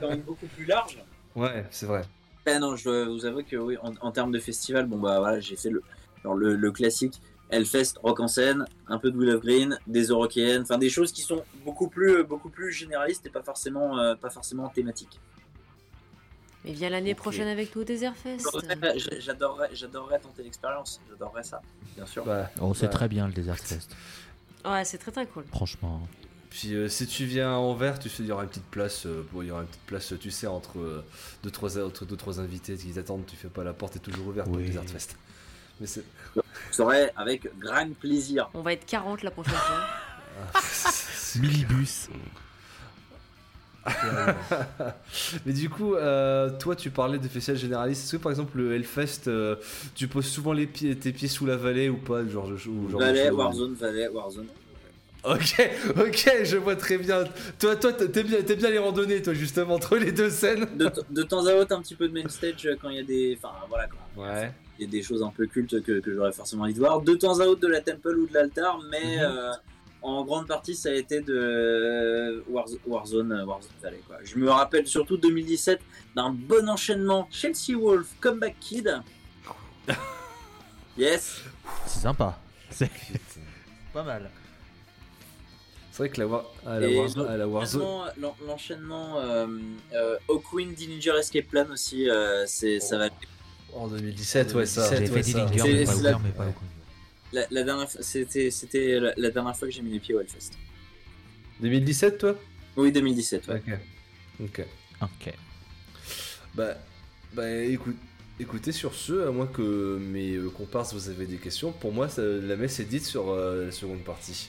Speaker 4: Quand même beaucoup plus large.
Speaker 3: Ouais, c'est vrai.
Speaker 4: Ah non, je dois vous avouer que oui, en, en termes de festival, bon bah voilà, j'ai fait le, genre le, le classique Hellfest, Rock en scène, un peu de Will of Green, des Eurokéennes, enfin des choses qui sont beaucoup plus, beaucoup plus généralistes et pas forcément, euh, pas forcément thématiques.
Speaker 2: Mais viens l'année prochaine avec nous au Desert Fest.
Speaker 4: J'adorerais- tenter l'expérience, j'adorerais ça, bien sûr.
Speaker 3: Bah,
Speaker 1: Oh, c'est
Speaker 3: bah,
Speaker 1: très bien le Desert Fest.
Speaker 2: Ouais, c'est très très cool.
Speaker 1: Franchement.
Speaker 3: Puis euh, si tu viens à Anvers, tu sais, il y aura une petite place, euh, il y aura une petite place, tu sais, entre euh, deux trois entre deux trois invités qui t'attendent. Tu fais pas la porte est toujours ouverte pour le
Speaker 1: Oui.
Speaker 3: Desert Fest. Mais c'est
Speaker 4: Je saurais avec grand plaisir.
Speaker 2: On va être 40 la prochaine fois.
Speaker 1: Millibus.
Speaker 3: Mais du coup, euh, toi, tu parlais de festivals généralistes. Est-ce que par exemple le Hellfest, euh, tu poses souvent les pieds, tes pieds sous la vallée ou pas, genre, ou genre choses
Speaker 4: Warzone, Valais, Warzone.
Speaker 3: Ok, ok, je vois très bien. Toi, toi, t'aimes bien, t'aimes bien les randonnées, toi, justement, entre les deux scènes.
Speaker 4: De, t- de temps à autre, un petit peu de main stage euh, quand il y a des, enfin voilà, quand
Speaker 3: Ouais.
Speaker 4: il y a des choses un peu cultes que, que j'aurais forcément envie de voir. De temps à autre de la temple ou de l'altar, mais
Speaker 3: Mhm.
Speaker 4: euh, en grande partie ça a été de euh, Warz- Warzone, Warzone Valley. Quoi. Je me rappelle surtout 2017 d'un bon enchaînement Chelsea Wolf, Comeback Kid. yes.
Speaker 1: C'est sympa. C'est pas mal.
Speaker 3: C'est vrai que la, War... ah, la, Warzone, ah, la Warzone.
Speaker 4: L'enchaînement- l'en- L'enchaînement euh, euh, Hawkwind Dillinger Escape Plan aussi, euh, c'est ça va.
Speaker 3: En 2017, ouais, ça.
Speaker 1: J'ai fait. Dillinger,
Speaker 4: C'est-
Speaker 1: mais pas ouvert,
Speaker 4: la-
Speaker 3: ouais.
Speaker 4: dernière, fois- c'était, c'était la, la dernière fois que j'ai mis les pieds au Hellfest.
Speaker 3: 2017, toi?
Speaker 4: Oui, 2017. Ouais.
Speaker 3: Ok. Ok.
Speaker 1: Ok.
Speaker 3: Bah, bah écoute, écoutez, sur ce, à moins que mes euh, comparses vous avez des questions, pour moi, ça- la messe est dite sur euh, la seconde partie.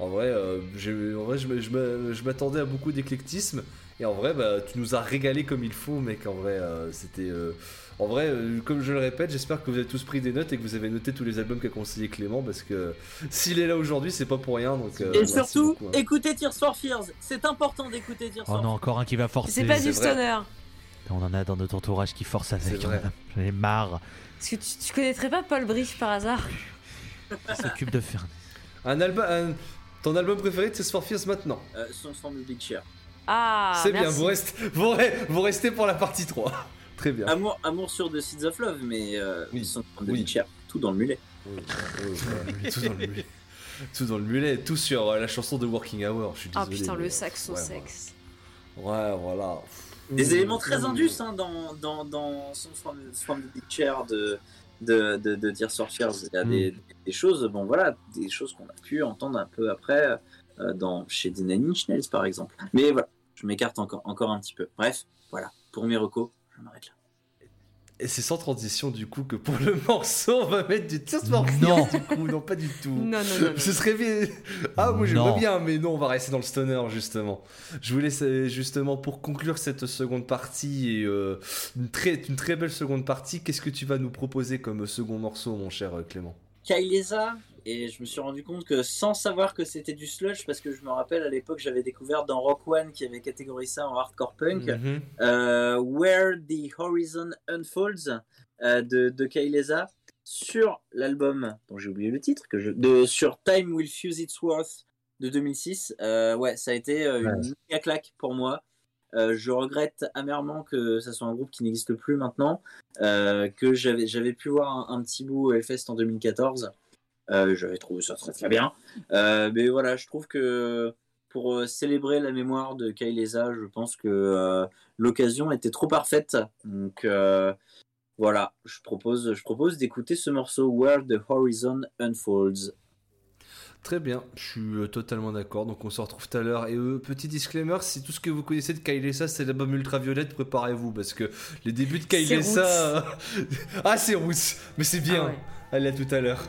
Speaker 3: En vrai, euh, j'ai- en vrai je m'attendais à beaucoup d'éclectisme, et en vrai, bah, tu nous as régalé comme il faut, mec. En vrai, euh, c'était. euh, en vrai, euh, comme je le répète, j'espère que vous avez tous pris des notes et que vous avez noté tous les albums qu'a conseillé Clément, parce que s'il est là aujourd'hui, c'est pas pour rien. Donc, euh,
Speaker 4: Et surtout,
Speaker 3: beaucoup, hein.
Speaker 4: écoutez Tears for Fears. C'est important d'écouter Tears
Speaker 1: Oh
Speaker 4: for
Speaker 1: non, encore un qui va forcer.
Speaker 2: C'est pas du stoner.
Speaker 1: On en a dans notre entourage qui force avec.
Speaker 3: Vrai.
Speaker 1: J'en ai marre.
Speaker 2: Est-ce que tu, tu connaîtrais pas Paul Brief par hasard?
Speaker 1: Il s'occupe de faire.
Speaker 3: Un album, un- ton album préféré de Tears for Fears maintenant
Speaker 4: Euh, Songs from the Big Chair.
Speaker 2: Ah,
Speaker 3: C'est bien, vous restez, vous, re- vous restez pour la partie 3. Très bien.
Speaker 4: Amour, amour sur The Seeds of Love, mais euh,
Speaker 3: Oui.
Speaker 4: Songs from the
Speaker 3: Oui.
Speaker 4: Big Chair. Tout dans le mulet.
Speaker 3: Oui, oui, oui, tout dans le mulet. Tout dans le mulet, tout sur euh, la chanson de Working Hour. Je suis
Speaker 2: Ah
Speaker 3: désolé.
Speaker 2: putain,
Speaker 3: mais-
Speaker 2: le saxo
Speaker 3: ouais,
Speaker 2: sexe.
Speaker 3: Ouais, voilà.
Speaker 4: Des
Speaker 3: Mmh.
Speaker 4: éléments très indus hein, dans, dans, dans Songs from, from the Big Chair de, de, de, de Tears for Fears. Il y a
Speaker 3: Mm.
Speaker 4: des, des choses, bon voilà, des choses qu'on a pu entendre un peu après euh, dans, chez des Nine Inch Nails par exemple. Mais voilà, je m'écarte encore, encore un petit peu. Bref, voilà, pour mes recos, je m'arrête là.
Speaker 3: Et c'est sans transition du coup que pour le morceau, on va mettre du Tears for
Speaker 1: Non.
Speaker 3: Fears du coup. Non, pas du tout.
Speaker 2: Non, non, non. non.
Speaker 3: Ce serait bien. Ah, moi j'aimerais bien, mais non, on va rester dans le stoner justement. Je voulais euh, justement pour conclure cette seconde partie et euh, une, très, une très belle seconde partie, qu'est-ce que tu vas nous proposer comme second morceau, mon cher euh, Clément?
Speaker 4: Kailesa et je me suis rendu compte que sans savoir que c'était du sludge parce que je me rappelle à l'époque j'avais découvert dans Rock One qui avait catégorisé ça en hardcore punk
Speaker 3: Mhm.
Speaker 4: euh, Where the Horizon Unfolds euh, de, de sur l'album dont j'ai oublié le titre que je de sur Time Will Fuse Its Worth de 2006 Euh, ouais ça a été une méga claque pour moi. Euh, je regrette amèrement que ça soit un groupe qui n'existe plus maintenant euh, que j'avais pu voir un, un petit bout au Hellfest en 2014 euh, j'avais trouvé ça très très bien Euh, mais voilà je trouve que pour euh, célébrer la mémoire de Kailesa je pense que euh, l'occasion était trop parfaite donc euh, voilà je propose je propose d'écouter ce morceau Where the Horizon Unfolds
Speaker 3: Très bien, je suis euh, totalement d'accord. Donc on se retrouve tout à l'heure. Et euh, petit disclaimer, si tout ce que vous connaissez de Kailesa c'est l'album Ultraviolette, préparez-vous parce que les débuts de Kailesa, euh, ah c'est rousse, mais c'est bien.
Speaker 2: Ah ouais.
Speaker 6: Allez, à tout à l'heure.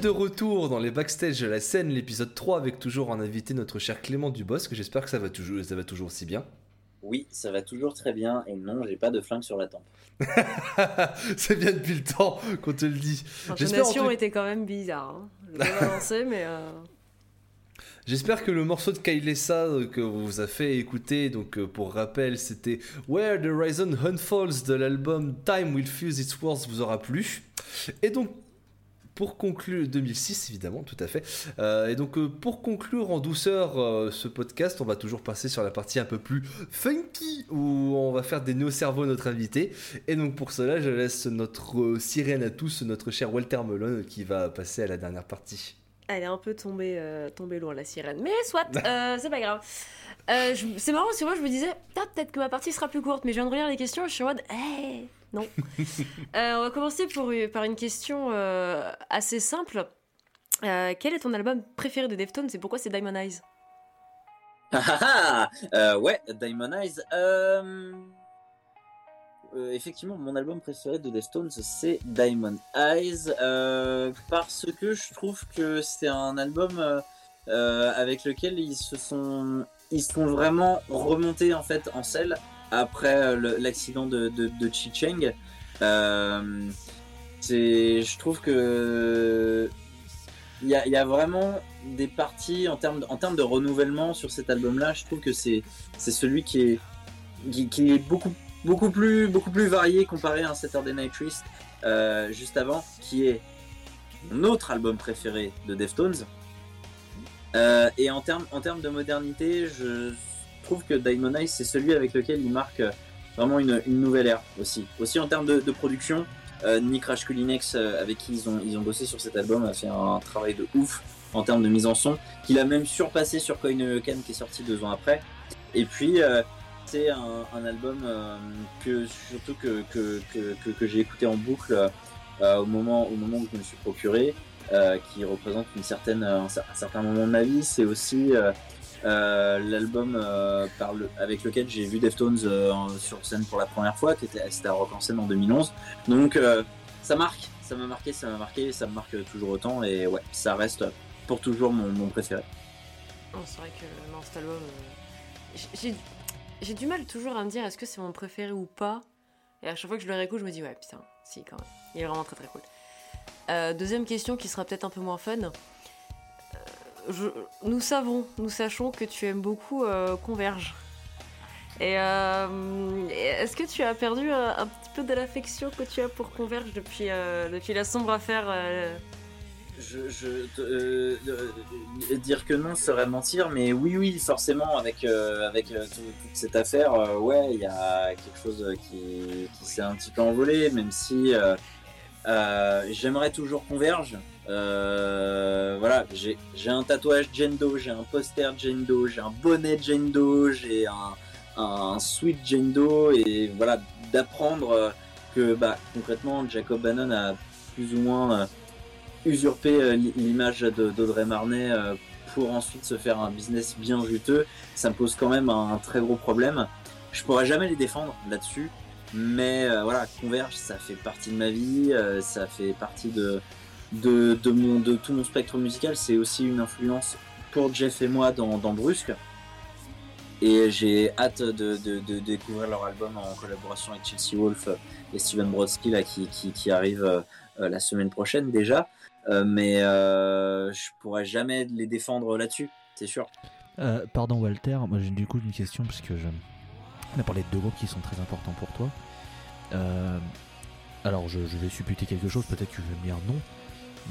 Speaker 6: De retour dans les backstage de la scène, l'épisode 3, avec toujours en invité notre cher Clément Dubosc. J'espère que ça va toujours, ça va toujours aussi bien.
Speaker 4: Oui, ça va toujours très bien. Et non, j'ai pas de flingue sur la tempe.
Speaker 3: c'est bien depuis le temps qu'on te le dit.
Speaker 2: L'intonation tout... était quand même bizarre. Hein. Je vais avancer, mais. Euh...
Speaker 3: J'espère que le morceau de Kailessa que vous a fait écouter, donc euh, pour rappel, c'était Where the Horizon Unfolds de l'album Time Will Fuse Its Words vous aura plu. Et donc pour conclure 2006 évidemment tout à fait. Euh, et donc euh, pour conclure en douceur euh, ce podcast on va toujours passer sur la partie un peu plus funky où on va faire des nœuds cerveau à notre invité. Et donc pour cela je laisse notre sirène à tous notre cher Walter Melon qui va passer à la dernière partie.
Speaker 2: Elle est un peu tombée, tombée loin la sirène. Mais soit c'est pas grave. C'est marrant parce que moi je me disais peut-être que ma partie sera plus courte mais je viens de relire les questions je suis en mode non. Euh, on va commencer pour, par une question euh, assez simple. Euh, quel est ton album préféré de Deftones et pourquoi c'est Diamond Eyes?
Speaker 4: Ah, ah, Ouais, Diamond Eyes. effectivement, mon album préféré de Deftones, c'est Diamond Eyes, parce que je trouve que c'est un album avec lequel ils se sont, ils sont vraiment remontés en fait en selle après euh, l'accident de, de, de Chi Cheng. Euh, je trouve que il y, a, vraiment des parties en termes, de renouvellement sur cet album-là. Je trouve que c'est celui qui est, beaucoup, plus, varié comparé à Saturday Night Twist euh, juste avant, qui est mon autre album préféré de Deftones. Et en termes de modernité, je trouve que Diamond Eyes, c'est celui avec lequel il marque euh, vraiment une, nouvelle ère aussi. Aussi en termes de, production, euh, Nick Rashkulinex, euh, avec qui ils ont, ils ont bossé sur cet album, a fait un travail de ouf en termes de mise en son, qu'il a même surpassé sur Coin Can qui est sorti deux ans après. Et puis, c'est un, album que surtout que, que, que, que j'ai écouté en boucle au, moment, au moment où je me suis procuré, qui représente une certaine, un, un, certain moment de ma vie. C'est aussi euh, l'album euh, avec lequel j'ai vu Deftones euh, sur scène pour la première fois, qui était c'était à Rock en scène en 2011. Donc ça marque, ça m'a marqué, ça m'a marqué, ça me marque toujours autant et ouais, ça reste pour toujours mon, préféré.
Speaker 2: c'est vrai que non, cet album, j'ai du mal toujours à me dire est-ce que c'est mon préféré ou pas? Et à chaque fois que je le réécoute, je me dis ouais, putain, si quand même. Il est vraiment très très cool. deuxième question qui sera peut-être un peu moins fun nous savons, nous sachons que tu aimes beaucoup euh, Converge. Et euh, est-ce que tu as perdu un, petit peu de l'affection que tu as pour Converge depuis, euh, la sombre affaire
Speaker 4: dire que non serait mentir, mais oui, oui, forcément, avec, toute cette affaire, ouais, il y a quelque chose qui s'est un petit peu envolé, même si j'aimerais toujours Converge. Euh, voilà, j'ai un tatouage Jendo, j'ai un poster Jendo, j'ai un bonnet Jendo, j'ai un, un sweat Jendo, et voilà, d'apprendre que bah, concrètement Jacob Bannon a plus ou moins euh, usurpé euh, l'image d'Audrey Marnet pour ensuite se faire un business bien juteux, ça me pose quand même un, très gros problème. Je pourrais jamais les défendre là-dessus, mais voilà, Converge, ça fait partie de ma vie, ça fait partie de, de, tout mon spectre musical, c'est aussi une influence pour Jeff et moi dans, Brusque. Et j'ai hâte de, découvrir leur album en collaboration avec Chelsea Wolf et Steven Brodsky là, qui, arrive euh, la semaine prochaine déjà. Euh, mais euh, je pourrais jamais les défendre là-dessus, c'est sûr.
Speaker 1: pardon Walter, moi j'ai du coup une question parce que je... on a parlé de deux groupes qui sont très importants pour toi. alors je, je, vais supputer quelque chose, peut-être que tu veux me dire non,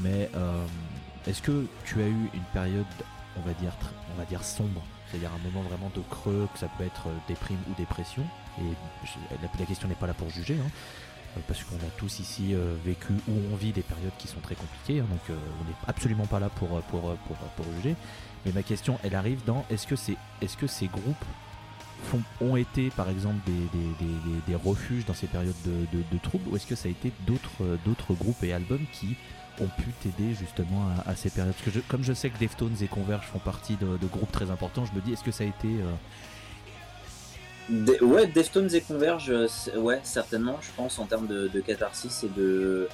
Speaker 1: mais euh, est-ce que tu as eu une période, on va dire, on va dire sombre, c'est-à-dire un moment vraiment de creux, que ça peut être euh, déprime ou dépression? Et la, question n'est pas là pour juger, hein, euh, parce qu'on a tous ici vécu ou on vit des périodes qui sont très compliquées, hein, donc on n'est absolument pas là pour, pour, pour, juger. Mais ma question, elle arrive dans est-ce que, c'est, est-ce que ces groupes ont été par exemple des, des, des, refuges dans ces périodes de, de, de troubles, ou est-ce que ça a été d'autres groupes et albums qui ont pu t'aider justement à, ces périodes Parce que comme je sais que Deftones et Converge font partie de, groupes très importants, je me dis, est-ce que ça a été...
Speaker 4: Euh, ouais, Deftones et Converge, euh, ouais, certainement, je pense, en termes de, catharsis et de,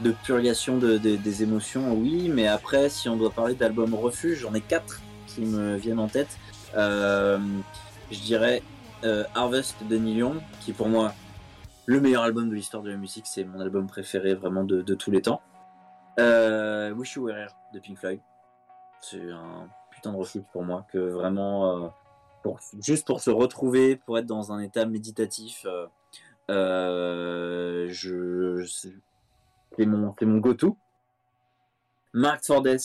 Speaker 4: de purgation des émotions, oui, mais après, si on doit parler d'albums refuge, j'en ai quatre qui me viennent en tête. Euh, je dirais Harvest de Neil Young, qui pour moi, le meilleur album de l'histoire de la musique, c'est mon album préféré vraiment de tous les temps. Euh, Wish You Were Here de Pink Floyd. C'est un putain de refuge pour moi, que vraiment, euh, juste pour se retrouver, pour être dans un état méditatif, euh, euh, je, c'est mon, go-to. Mark Fordes,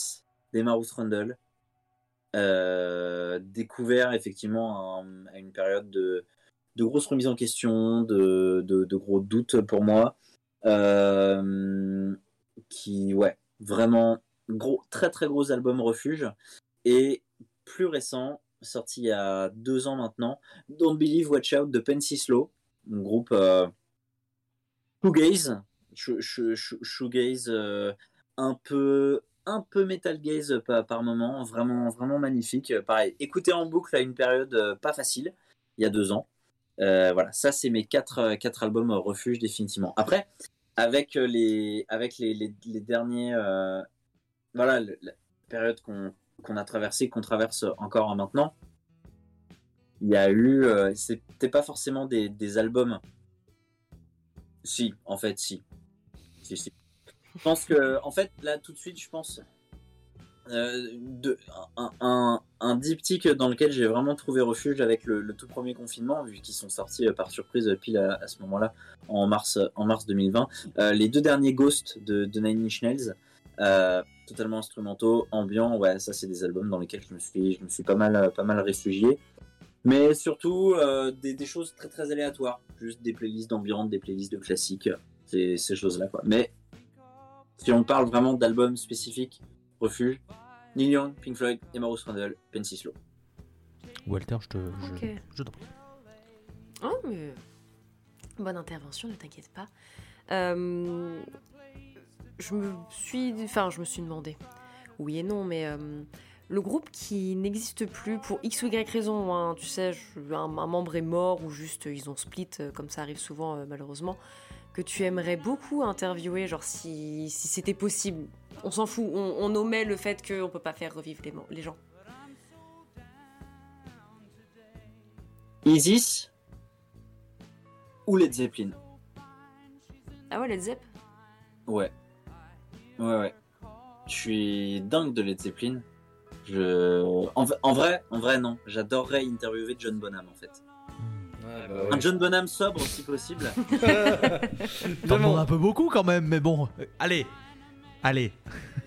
Speaker 4: Demarus Rundle. Euh, découvert effectivement à une période de, de grosses remises en question, de, de, gros doutes pour moi. Qui, ouais, vraiment gros, très très gros album refuge. Et plus récent, sorti il y a deux ans maintenant, Don't Believe Watch Out de Pensy Slow, un groupe euh, shoegaze, sh- sh- sh- shoegaze euh, un peu un peu metal gaze par, par moment, vraiment vraiment magnifique. Euh, Pareil, écoutez en boucle à une période euh, pas facile, il y a deux ans. Euh, voilà, ça c'est mes quatre, euh, quatre albums euh, refuge définitivement. Après, avec euh, les avec les, derniers, euh, voilà, la période qu'on qu'on a traversée, qu'on traverse encore maintenant, il y a eu, euh, c'était pas forcément des, des albums. Si, en fait, si. Si, si. Je pense que, en fait, là, tout de suite, je pense. Euh, un, diptyque dans lequel j'ai vraiment trouvé refuge avec le, tout premier confinement, vu qu'ils sont sortis euh, par surprise euh, pile à, ce moment-là, en mars, en mars 2020. Euh, les deux derniers Ghosts de, de Nine Inch Nails, totalement instrumentaux, ambiants, ouais, ça c'est des albums dans lesquels je me suis, je me suis pas mal, pas mal réfugié. Mais surtout des, des choses très très aléatoires, juste des playlists d'ambiance, des playlists de classiques, ces, ces choses-là quoi. Mais si on parle vraiment d'albums spécifiques, Refuge, Neil Young, Pink Floyd, Emma Rose Randall, Pensy Slow.
Speaker 1: Walter, je te. Je,
Speaker 2: Ok.
Speaker 1: je t'en prie.
Speaker 2: Oh, mais. Bonne intervention, ne t'inquiète pas. Euh, Je me suis. Enfin, je me suis demandé. Oui et non, mais. euh, Le groupe qui n'existe plus pour X ou Y raison, hein, tu sais, je- un, un membre est mort ou juste euh, ils ont split, comme ça arrive souvent euh, malheureusement, que tu aimerais beaucoup interviewer, genre si, si c'était possible. On s'en fout, on, on omet le fait qu'on peut pas faire revivre les, mo- les gens.
Speaker 4: Isis ou Led Zeppelin?
Speaker 2: Ah ouais, Led Zepp?
Speaker 4: Ouais. Ouais, ouais. Je suis dingue de Led Zeppelin. Je... En, v- en vrai, en vrai, non. J'adorerais interviewer John Bonham, en fait.
Speaker 3: Ouais, bah
Speaker 4: Un. John Bonham sobre, si possible.
Speaker 1: T'en demandes un peu beaucoup quand même, mais bon. Euh, Allez Allez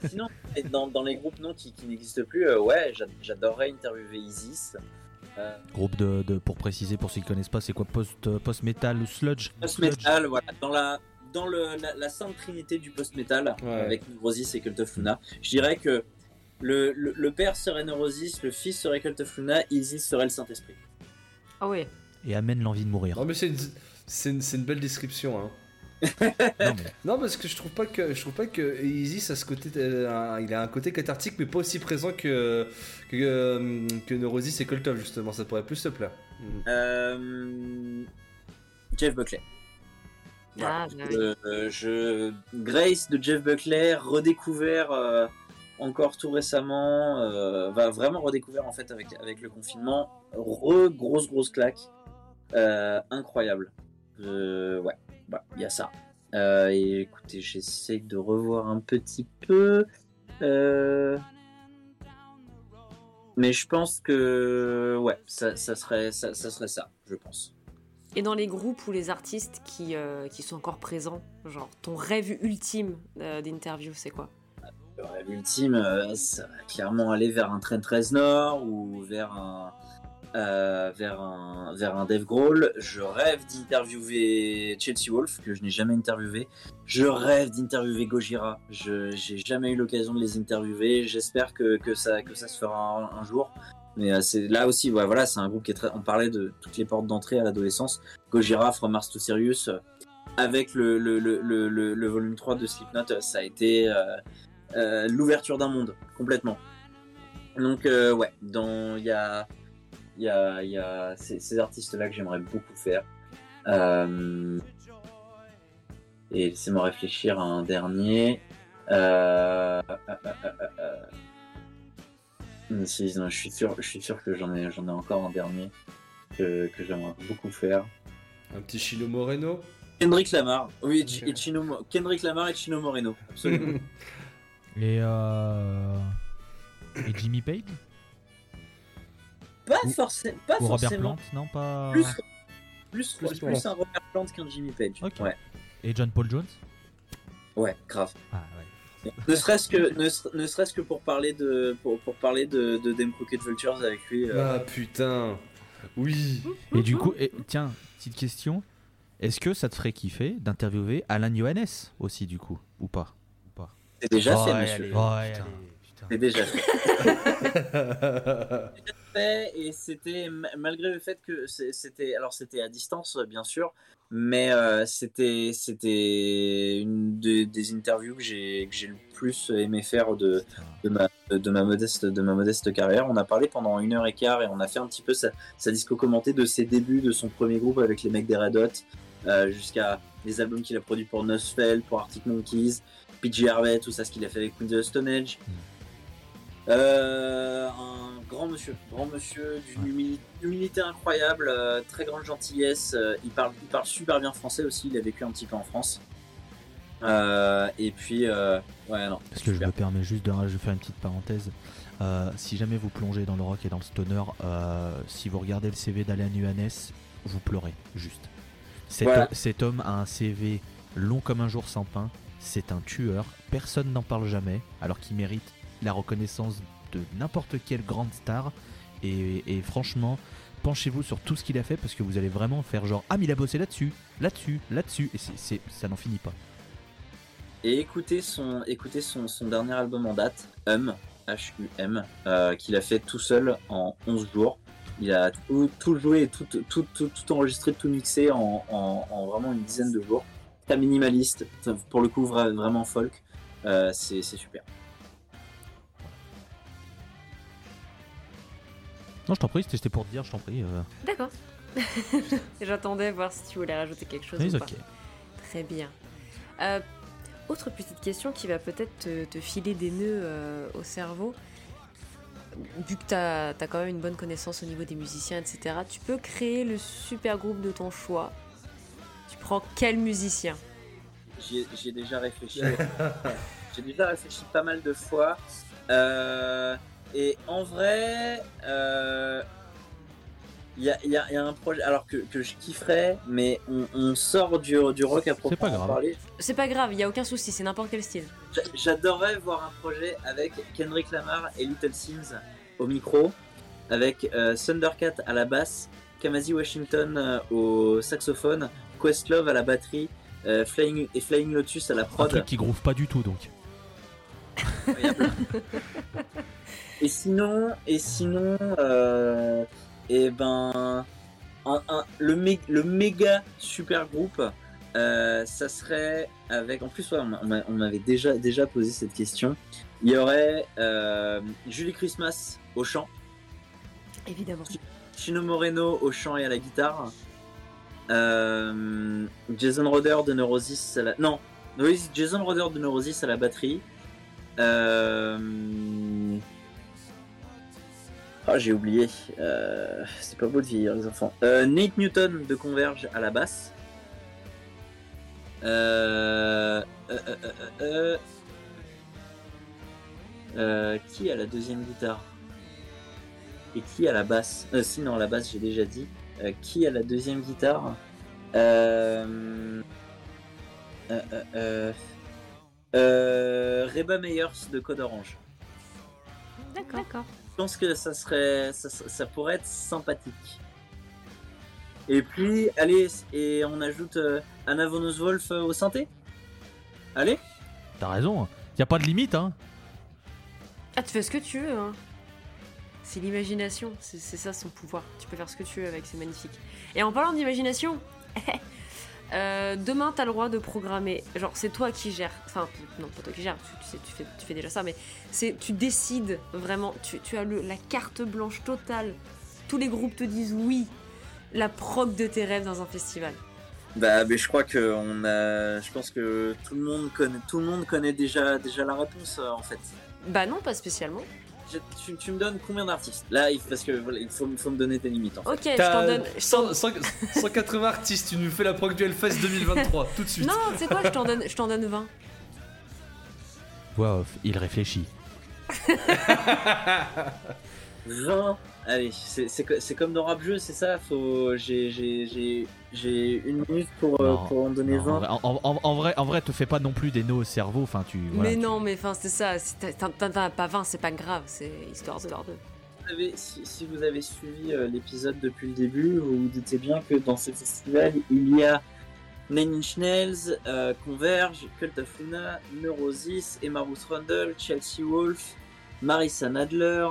Speaker 4: Sinon, dans, dans les groupes non qui, qui n'existent plus, euh, ouais, j'a- j'adorerais interviewer Isis. Euh,
Speaker 1: Groupe de, de- Pour préciser, pour ceux qui connaissent pas, c'est quoi Post, euh, post-metal ou sludge?
Speaker 4: Post-metal, voilà. Dans la, dans le, la, la sainte trinité du post-metal,
Speaker 3: Ouais.
Speaker 4: avec Neurosis et Cult of Luna, je dirais que le, le, le père serait Neurosis, le fils serait Cult of Luna, Isis serait le Saint-Esprit.
Speaker 2: Ah ouais.
Speaker 1: Et amène l'envie de mourir.
Speaker 3: Non mais c'est une, une belle description. Hein.
Speaker 1: Non, mais-
Speaker 3: Non parce que je trouve pas que je trouve pas que Isis a ce côté, euh, il a un côté cathartique mais pas aussi présent que que, euh, que Neurosis et Koltov justement. Ça pourrait plus plaire. Mm.
Speaker 4: Euh, Jeff Buckley. Voilà.
Speaker 2: Ah, bah.
Speaker 4: Euh, je, Grace de Jeff Buckley, redécouvert euh, encore tout récemment, euh, va vraiment redécouvert en fait avec, avec le confinement. Re, grosse, grosse claque. Euh, incroyable. Euh, ouais, bah, il y a ça. Euh, et écoutez, j'essaie de revoir un petit peu. Euh, Mais je pense que ouais, ça, ça serait ça, ça serait ça, je pense.
Speaker 2: Et dans les groupes ou les artistes qui, euh, qui sont encore présents, genre ton rêve ultime d'interview, c'est quoi?
Speaker 4: Le rêve ultime, ça va clairement aller vers un Trent Reznor ou vers un, euh, vers un, vers un Grohl. Je rêve d'interviewer Chelsea Wolf, que je n'ai jamais interviewé. Je rêve d'interviewer Gojira. Je n'ai jamais eu l'occasion de les interviewer. J'espère que, que, ça, que ça se fera un, jour. Mais euh, c'est là aussi, ouais, voilà, c'est un groupe qui est très. On parlait de toutes les portes d'entrée à l'adolescence. Gojira, From Mars to Sirius, euh, avec le, le, le, volume 3 de Slipknot, ça a été. l'ouverture d'un monde complètement. Donc euh, ouais, il y a il y a, il y a ces, ces artistes-là que j'aimerais beaucoup faire. Euh, et laissez-moi réfléchir à un dernier. Euh, euh, euh, euh, euh, euh. Non, je suis sûr, je suis sûr que j'en ai, j'en ai encore un dernier. que, que j'aimerais beaucoup faire.
Speaker 3: Un petit Chino Moreno?
Speaker 4: Kendrick Lamar. Oui, et Chino, Kendrick Lamar et Chino Moreno. Absolument.
Speaker 5: Et, euh... et Jimmy Page?
Speaker 4: Pas
Speaker 5: Ou-
Speaker 4: forcément. Pas
Speaker 5: Ou Robert
Speaker 4: forcément.
Speaker 5: Plant Non, pas.
Speaker 4: Plus, plus,
Speaker 3: Plus
Speaker 4: plus,
Speaker 3: Plant.
Speaker 4: un Robert Plant qu'un Jimmy Page.
Speaker 5: Ok.
Speaker 4: Ouais,
Speaker 5: Et John Paul Jones?
Speaker 4: Ouais, grave.
Speaker 5: Ah ouais.
Speaker 4: ne serait-ce que, ne, ser- ne serait-ce que pour parler de, pour, pour parler de, de Dem Crooked Vultures avec lui. euh,
Speaker 3: Ah putain Oui
Speaker 1: Et du coup, et- tiens, petite question. Est-ce que ça te ferait kiffer d'interviewer Alan Johannes aussi, du coup Ou pas?
Speaker 4: C'est déjà
Speaker 1: Oh,
Speaker 4: fait,
Speaker 1: ouais,
Speaker 4: monsieur.
Speaker 1: putain.
Speaker 4: C'est déjà fait. et c'était ma- malgré le fait que c'était alors c'était à distance bien sûr mais euh, c'était c'était une des, interviews que j'ai que j'ai le plus aimé faire de de ma de ma modeste de ma modeste carrière. On a parlé pendant une heure et quart et on a fait un petit peu sa, sa disco commentée de ses débuts de son premier groupe avec les mecs des Red Hot euh, jusqu'à les albums qu'il a produits pour Nosfell pour Arctic Monkeys PJ Harvey tout ça ce qu'il a fait avec Queen of the Stone Age. Euh, un grand monsieur, grand monsieur d'une humili- humilité incroyable, euh, très grande gentillesse. euh, il, parle, il parle super bien français aussi, il a vécu un petit peu en France. Euh, et puis, euh, ouais, non.
Speaker 1: Parce que je me permets juste de, je vais faire une petite parenthèse. Euh, si jamais vous plongez dans le rock et dans le stoner, euh, si vous regardez le CV d'Alan Johannes, vous pleurez, juste. Cet,
Speaker 4: Voilà.
Speaker 1: ho- cet homme a un CV long comme un jour sans pain, c'est un tueur, personne n'en parle jamais, alors qu'il mérite la reconnaissance de n'importe quelle grande star. Et, franchement, penchez-vous sur tout ce qu'il a fait parce que vous allez vraiment faire genre Ah, mais il a bossé là-dessus, là-dessus, là-dessus, et c'est- ça n'en finit pas.
Speaker 4: Et écoutez son, écoutez son, dernier album en date, Hum, H-U-M, qu'il a fait tout seul en 11 jours. Il a tout, tout joué, tout, tout, tout, enregistré, tout mixé en, en, en vraiment une dizaine de jours. Très minimaliste, pour le coup vra- vraiment folk. Euh, c'est super.
Speaker 1: Non, je t'en prie, c'était pour te dire, je t'en prie. euh,
Speaker 2: D'accord. J'attendais voir si tu voulais rajouter quelque chose
Speaker 1: mais
Speaker 2: ou
Speaker 1: ok.
Speaker 2: pas. Très bien. Euh, autre petite question qui va peut-être te, te filer des nœuds euh, au cerveau. Vu que tu as, quand même une bonne connaissance au niveau des musiciens, etc., tu peux créer le super groupe de ton choix. Tu prends quel musicien?
Speaker 4: J'y ai, j'y ai déjà réfléchi. J'ai déjà réfléchi pas mal de fois. Euh, et en vrai, euh, il y, a, y y un projet alors que, que je kifferais, mais on, on sort du, du rock à
Speaker 1: pas
Speaker 4: proprement
Speaker 1: grave.
Speaker 4: parler.
Speaker 2: C'est pas grave, il n'y a aucun souci, c'est n'importe quel style.
Speaker 4: J'a- J'adorerais voir un projet avec Kendrick Lamar et Little Sims au micro, avec euh, Thundercat à la basse, Kamasi Washington euh, au saxophone, Questlove à la batterie, euh, Flying, et Flying Lotus à la
Speaker 1: Un
Speaker 4: prod.
Speaker 1: truc qui groove pas du tout donc.
Speaker 4: Et sinon, et sinon, euh, et ben, un- un- le, mé- le méga super groupe, euh, ça serait avec. En plus, ouais, on m'a- on m'a- on m'avait déjà déjà posé cette question. Il y aurait euh, Julie Christmas au chant,
Speaker 2: Évidemment.
Speaker 4: Chino Moreno au chant et à la guitare, euh, Jason Roder de Neurosis à la... Non, Jason Roder de Neurosis à la batterie. Euh... Ah, j'ai oublié. Euh, C'est pas beau de vieillir, les enfants. Euh, Nate Newton de Converge à la basse. Euh... euh, euh, euh, euh, euh, Qui a la deuxième guitare? Et qui a la basse? Euh, Sinon, la basse, j'ai déjà dit. Euh, qui a la deuxième guitare? Euh... Euh, euh, euh, euh, Reba Meyers de Code Orange.
Speaker 2: D'accord. D'accord.
Speaker 4: Je pense que ça serait, ça, ça pourrait être sympathique. Et puis, allez, et on ajoute euh, Anna von Wolf au synthé. Allez,
Speaker 1: T'as raison, y a pas de limite hein.
Speaker 2: Ah, tu fais ce que tu veux, hein. C'est l'imagination, c'est ça son pouvoir. Tu peux faire ce que tu veux avec, c'est magnifique. Et en parlant d'imagination, euh, demain t'as le droit de programmer. Genre, c'est toi qui gères. Enfin, non, pas toi qui gères, tu, tu sais, tu fais, tu fais déjà ça, mais c'est tu décides vraiment. Tu, tu as le, la carte blanche totale. Tous les groupes te disent oui. La prog de tes rêves dans un festival.
Speaker 4: Bah, mais je crois que on a, je pense que tout le monde connaît, tout le monde connaît déjà, déjà la réponse euh, en fait.
Speaker 2: Bah non, pas spécialement.
Speaker 4: Je- tu, tu me donnes combien d'artistes Là, il- parce que voilà, il faut, me donner tes limites. En fait.
Speaker 2: Ok, je t'en donne. je t'en-
Speaker 3: 100 100 180 artistes, tu nous fais la proc du Hellfest 2023 tout de suite.
Speaker 2: Non, tu sais quoi, je t'en donne, je t'en donne 20.
Speaker 1: Voix off, il réfléchit.
Speaker 4: 20 Allez, c'est c'est c'est comme dans rap jeu, c'est ça? Faut, j'ai, j'ai, une minute pour, euh,
Speaker 1: Non,
Speaker 4: pour en donner
Speaker 1: Non,
Speaker 4: 20.
Speaker 1: en, en- en- en vrai, en vrai, te fais pas non plus des nœuds au cerveau. Enfin, tu. voilà,
Speaker 2: mais
Speaker 1: tu-
Speaker 2: non, mais enfin, c'est ça. Si t'as- t'en t'en as pas 20, c'est pas grave. C'est histoire de.
Speaker 4: Vous avez- si, si vous avez suivi euh, l'épisode depuis le début, vous vous doutez bien que dans ce festival, il y a Nine Inch Nails, euh, Converge, Cult of Luna, Neurosis, Emma Ruth Rundle, Chelsea Wolf, Marissa Nadler,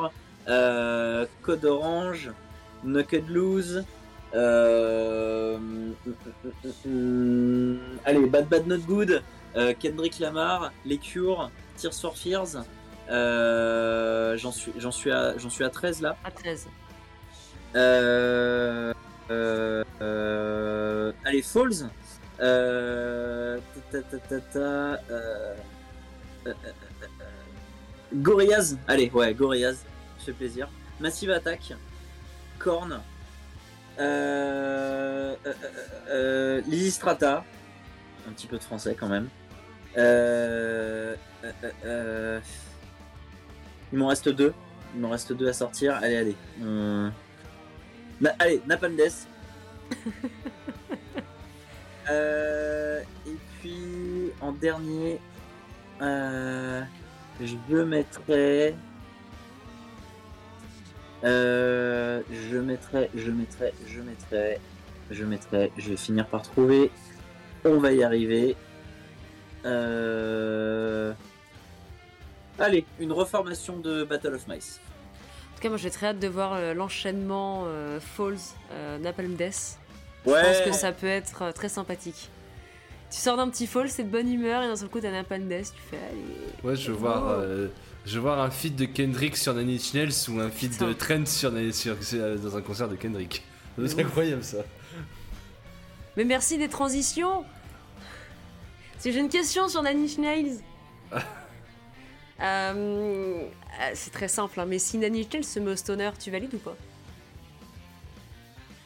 Speaker 4: euh, Code Orange, Naked Loose, allez, Bad Bad Not Good, euh, Kendrick Lamar, Les Cure, Tears for Fears. Euh, j'en suis, j'en suis à, j'en suis à 13 là.
Speaker 2: À 13.
Speaker 4: Euh, euh, euh, allez, Falls. Euh, ta, ta, ta, ta, ta, euh, euh, euh, euh, Gorillaz. Allez, ouais, Gorillaz. Fait plaisir. Massive Attack. Korn. Euh, euh, euh, euh, Strata. Un petit peu de français quand même. Il m'en reste deux. Il m'en reste deux à sortir. Allez, allez. Na- allez. Euh, et puis, en dernier, euh, je mettrai... Euh, je mettrai, je mettrai, je mettrai, je mettrai, je vais finir par trouver. On va y arriver. Euh... Allez, une reformation de Battle of Mice.
Speaker 2: En tout cas, moi j'ai très hâte de voir euh, l'enchaînement euh, Falls, euh, Napalm Death.
Speaker 4: Ouais.
Speaker 2: Je pense que ça peut être très sympathique. Tu sors d'un petit Falls, c'est de bonne humeur, et d'un seul coup t'as Napalm Death, tu fais allez.
Speaker 3: Ouais, je veux voir, euh, je veux voir un feat de Kendrick sur Inch Nails ou un feat de. Trent sur, sur, sur- dans un concert de Kendrick. C'est incroyable ça.
Speaker 2: Mais merci des transitions Si j'ai une question sur Nanny Nails. Euh, euh, c'est très simple, hein, mais si Nanny Nails se met au stoner, tu valides ou pas?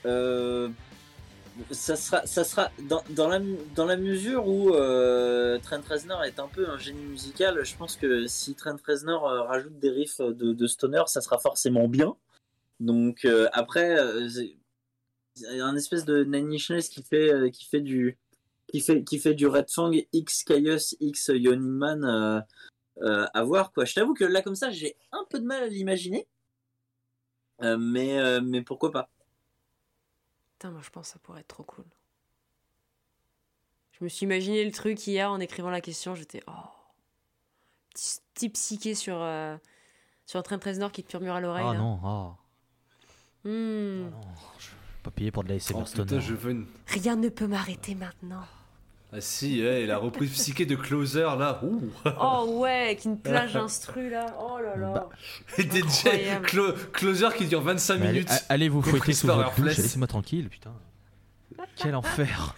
Speaker 4: Euh, ça sera, ça sera dans, dans la, dans la mesure où euh, Trent Reznor est un peu un génie musical. Je pense que si Trent Reznor euh, rajoute des riffs de, stoner, ça sera forcément bien. Donc euh, après, euh, un espèce de Nine Inch Nails qui fait, euh, qui fait du, qui fait, qui fait du Red Fang X Caius X Yawning Man euh, à voir quoi. Je t'avoue que là comme ça, j'ai un peu de mal à l'imaginer. Mais, mais pourquoi pas
Speaker 2: Putain, moi je pense que ça pourrait être trop cool. Je me suis imaginé le truc hier en écrivant la question, j'étais oh. Petit, petit psyché sur, euh, sur un train de Reznor qui te murmure à l'oreille.
Speaker 1: Ah
Speaker 2: là.
Speaker 1: non, ah. Non, je vais pas payer pour de la ASMR
Speaker 3: Oh,
Speaker 1: stoner.
Speaker 3: putain, je veux une.
Speaker 2: Rien ne peut m'arrêter maintenant.
Speaker 3: Ah si, ouais, la reprise psyché de Closer là. Ouh.
Speaker 2: Oh ouais, avec une plage instru là. Oh là là.
Speaker 1: Bah,
Speaker 3: Et. Clo- Closer qui dure 25
Speaker 1: Mais allez,
Speaker 3: minutes.
Speaker 1: allez vous fouetter sous votre laissez-moi tranquille, putain. Quel enfer.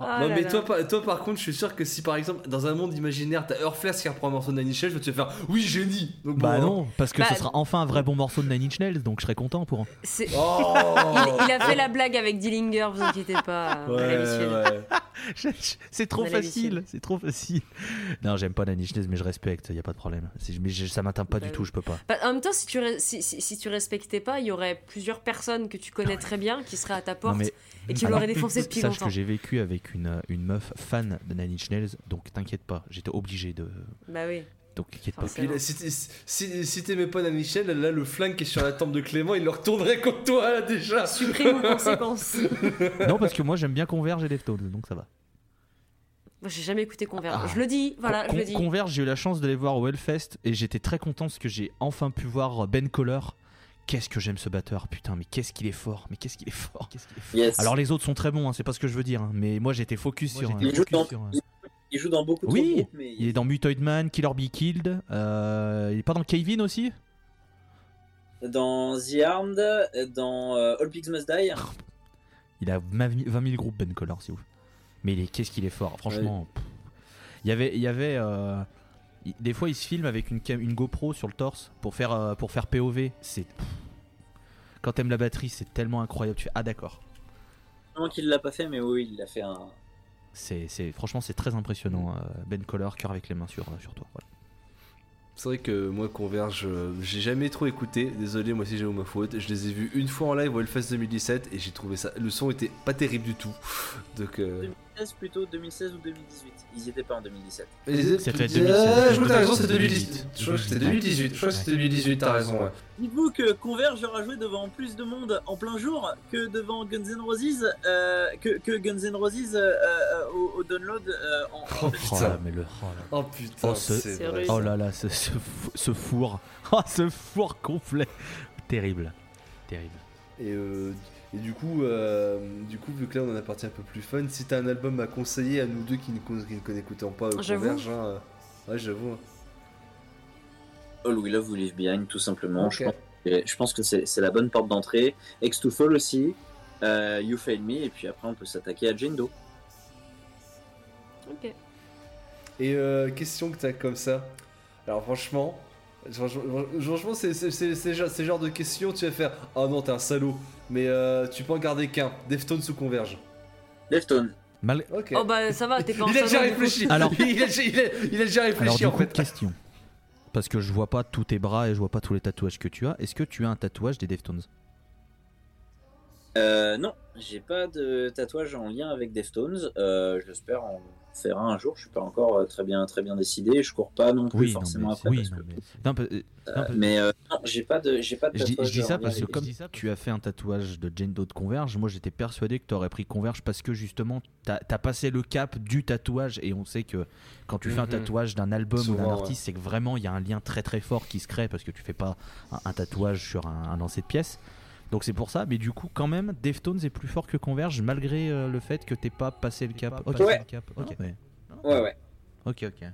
Speaker 2: Ah
Speaker 3: non
Speaker 2: là
Speaker 3: mais
Speaker 2: là.
Speaker 3: toi, par- toi par contre je suis sûr que si par exemple dans un monde imaginaire t'as Earthflash qui reprend un morceau de Nine Inch Nails, je vais te faire oui génie donc
Speaker 1: Bah
Speaker 3: bon,
Speaker 1: non, parce que
Speaker 2: Bah-
Speaker 1: ce sera enfin un vrai bon morceau de Nine Inch Nails, donc je serais content pour.
Speaker 2: C'est-
Speaker 3: Oh
Speaker 2: Il, il a fait la blague avec Dillinger, vous inquiétez pas.
Speaker 3: Ouais, ouais.
Speaker 1: c'est trop facile, c'est trop facile. Non, j'aime pas Nine Inch Nails, mais je respecte, y a pas de problème. Mais ça m'atteint pas
Speaker 2: Bah
Speaker 1: du tout, je peux pas.
Speaker 2: Bah, en même temps, si tu, re- si, si- si tu respectais pas, il y aurait plusieurs personnes que tu connais très bien qui seraient à ta porte
Speaker 1: Non mais
Speaker 2: et tu
Speaker 1: alors,
Speaker 2: l'aurais défoncé depuis
Speaker 1: sache
Speaker 2: longtemps.
Speaker 1: que j'ai vécu avec une, une meuf fan de Nine Inch Nails, donc t'inquiète pas, j'étais obligé de.
Speaker 2: Bah oui.
Speaker 1: Donc t'inquiète pas.
Speaker 2: Forcément.
Speaker 3: Puis là, si si, si t'aimais pas Nine Inch Nails, là le flingue qui est sur la tempe de Clément il le retournerait contre toi là déjà
Speaker 2: Supprime aux conséquences.
Speaker 1: non, parce que moi j'aime bien Converge et Deftones, donc ça va.
Speaker 2: Moi, j'ai jamais écouté Converge.
Speaker 1: Ah.
Speaker 2: Je le dis, voilà,
Speaker 1: Con-
Speaker 2: je le dis.
Speaker 1: Converge, j'ai eu la chance d'aller voir au Hellfest et j'étais très content parce que j'ai enfin pu voir Ben Coller. Qu'est-ce que j'aime ce batteur, putain, mais qu'est-ce qu'il est fort, mais qu'est-ce qu'il est fort, qu'est-ce qu'il est fort.
Speaker 4: Yes.
Speaker 1: Alors les autres sont très bons, hein, c'est pas ce que je veux dire, hein, mais moi j'étais focus
Speaker 5: Moi,
Speaker 1: sur.
Speaker 5: j'étais
Speaker 1: euh,
Speaker 4: il, joue
Speaker 1: focus
Speaker 4: dans,
Speaker 1: sur, euh,
Speaker 4: il- il joue dans beaucoup
Speaker 1: Oui,
Speaker 4: de groupes, mais
Speaker 1: Il est dans Mutoid Man, Killer Be Killed. euh, il est pas dans Kevin aussi?
Speaker 4: Dans The Armed, dans euh, All Pigs Must Die.
Speaker 1: Il a 20 000 groupes Ben Color, c'est ouf. Mais il est, qu'est-ce qu'il est fort, franchement. pff. Il y avait, il y avait, euh, Il- des fois, il se filme avec une, cam- une GoPro sur le torse pour faire, euh, pour faire POV. C'est. Quand t'aimes la batterie, c'est tellement incroyable. Tu fais Ah, d'accord.
Speaker 4: Vraiment qu'il l'a pas fait, mais oui, il l'a fait un.
Speaker 1: C'est, c'est- franchement, c'est très impressionnant. euh, Ben Color, cœur avec les mains sur, sur toi. Voilà.
Speaker 3: C'est vrai que moi, Converge, euh, j'ai jamais trop écouté. Désolé, moi aussi j'ai eu ma faute. Je les ai vus une fois en live au Hellfest 2017 et j'ai trouvé ça. Le son était pas terrible du tout. Donc. euh,
Speaker 4: 2016 plutôt, 2016 ou 2018. Ils y étaient pas en 2017.
Speaker 1: C'était
Speaker 3: Euh,
Speaker 1: 2016.
Speaker 3: je crois que t'as raison, c'est 2018. Je crois que c'était 2018. Je crois que c'était 2018, t'as raison, ouais.
Speaker 4: Dites-vous que Converge aura joué devant plus de monde en plein jour que devant Guns N' Roses, euh, que, que Guns N' Roses euh, euh, au, au download euh, en.
Speaker 3: Oh,
Speaker 1: Oh
Speaker 3: putain.
Speaker 1: là, mais le. oh là.
Speaker 3: Oh putain,
Speaker 1: Oh,
Speaker 3: c'est vrai.
Speaker 1: Oh là là, ce, ce, fou- ce four. Oh, ce four complet. Terrible. Terrible.
Speaker 3: Et, euh, et du coup, euh, du coup, vu que là on en a parti un peu plus fun, si t'as un album à conseiller à nous deux qui ne, ne connaissons pas euh,
Speaker 2: J'avoue.
Speaker 3: Converge, hein, euh, ouais, j'avoue.
Speaker 4: All We Love, We Live Behind, tout simplement. Je pense, et je pense que c'est la bonne porte d'entrée. X to Fall aussi, euh, You Fail Me, et puis après on peut s'attaquer à Jane Doe.
Speaker 2: Ok.
Speaker 3: Et euh, question que t'as comme ça. Alors franchement, franchement, c'est c'est genre, de questions tu vas faire. Oh non, t'es un salaud. Mais euh, tu peux en garder qu'un. Deftones ou Converge.
Speaker 4: Deftones.
Speaker 1: Mal-
Speaker 3: Ok.
Speaker 2: Oh bah ça va, t'es pas un
Speaker 3: il a déjà réfléchi.
Speaker 1: Alors-
Speaker 3: il, a, déjà- il a- il a déjà
Speaker 1: Alors,
Speaker 3: réfléchi
Speaker 1: du
Speaker 3: en
Speaker 1: coup,
Speaker 3: fait.
Speaker 1: question. Parce que je vois pas tous tes bras et je vois pas tous les tatouages que tu as. Est-ce que tu as un tatouage des Deftones?
Speaker 4: Euh, non, j'ai pas de tatouage en lien avec Deftones. Euh, J'espère en faire un un jour. Je suis pas encore euh, très bien, très bien décidé. Je cours pas non plus
Speaker 1: Oui, non,
Speaker 4: forcément
Speaker 1: mais,
Speaker 4: après.
Speaker 1: oui,
Speaker 4: parce
Speaker 1: non,
Speaker 4: que-
Speaker 1: mais- euh,
Speaker 4: Euh,
Speaker 1: non, pa-
Speaker 4: mais euh, non, j'ai pas de, j'ai pas de
Speaker 1: je, dis,
Speaker 4: tatouage.
Speaker 1: je dis ça parce que comme tu as fait un tatouage de Jane Doe de Converge, moi j'étais persuadé que tu aurais pris Converge parce que justement t'as as passé le cap du tatouage et on sait que quand tu fais un
Speaker 3: Mhm.
Speaker 1: tatouage d'un album ou d'un artiste, c'est que vraiment il y a un lien très très fort qui se crée parce que tu fais pas un, un tatouage sur un, un lancer de pièces. Donc c'est pour ça, mais du coup quand même Deftones est plus fort que Converge malgré euh, le fait que t'aies pas passé le cap. Ok,
Speaker 4: passé
Speaker 1: le cap. ok. Ouais.
Speaker 4: Ouais, ouais.
Speaker 1: Ok, ok.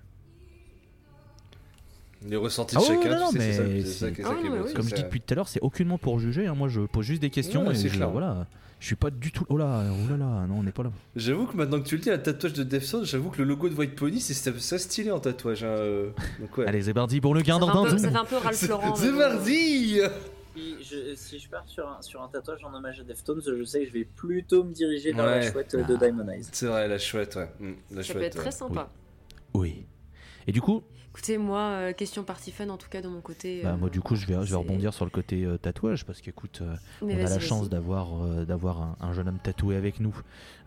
Speaker 3: Les ressentis
Speaker 1: Ah
Speaker 3: de
Speaker 1: ouais,
Speaker 3: chacun,
Speaker 1: non,
Speaker 3: tu sais, c'est ça,
Speaker 1: mais
Speaker 3: c'est ça
Speaker 1: c'est-
Speaker 3: qui est
Speaker 2: Ah
Speaker 3: est
Speaker 2: oui,
Speaker 3: c'est
Speaker 1: Comme je
Speaker 3: ça.
Speaker 1: dis depuis tout à l'heure, c'est aucunement pour juger. hein. Moi, je pose juste des questions
Speaker 3: Ouais,
Speaker 1: et
Speaker 3: c'est
Speaker 1: je,
Speaker 3: clair.
Speaker 1: voilà. Je suis pas du tout. Oh là, oh là là, non, on n'est pas là.
Speaker 3: J'avoue que maintenant que tu le dis, un tatouage de Deftones, j'avoue que le logo de White Pony, c'est ça, stylé en tatouage. Hein, euh. Donc ouais.
Speaker 1: Allez, c'est parti pour le gain d'ordre.
Speaker 2: ça fait un peu Ralph
Speaker 3: C'est
Speaker 2: Lauren.
Speaker 4: Si je, si je pars sur un, sur un tatouage en hommage à Deftones, je sais que je vais plutôt me diriger vers
Speaker 3: Ouais.
Speaker 4: la chouette de
Speaker 1: Ah.
Speaker 4: Diamond Eyes.
Speaker 3: C'est vrai, la chouette, ouais. Mm, la
Speaker 2: Ça peut
Speaker 3: chouette.
Speaker 2: être très sympa.
Speaker 1: Oui. Et du coup,
Speaker 2: Écoutez, moi, euh, question party fun en tout cas de mon côté.
Speaker 1: bah,
Speaker 2: euh,
Speaker 1: moi, du coup, je vais, je vais
Speaker 2: c'est-
Speaker 1: rebondir sur le côté euh, tatouage parce qu'écoute, euh,
Speaker 2: mais
Speaker 1: on a
Speaker 2: vas-y,
Speaker 1: la
Speaker 2: vas-y.
Speaker 1: chance d'avoir euh, d'avoir un, un jeune homme tatoué avec nous.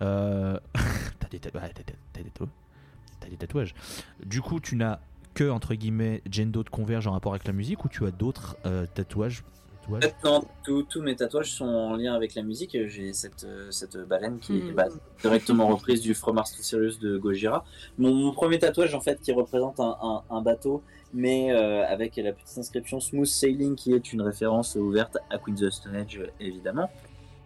Speaker 1: Euh, t'as des, tat- ouais, t'as- t'as- t'as des tatouages. T'as des tatouages. Du coup, tu n'as que entre guillemets Jane Doe de Converge en rapport avec la musique ou tu as d'autres euh, tatouages tatouages
Speaker 4: Non, tous tous mes tatouages sont en lien avec la musique. J'ai cette, cette baleine qui est
Speaker 2: Mhm.
Speaker 4: bah, directement reprise du From Mars to Sirius de Gojira. Mon, mon premier tatouage, en fait, qui représente un, un- un bateau, mais euh, avec la petite inscription Smooth Sailing, qui est une référence ouverte à Queen's of the Stone Age, évidemment.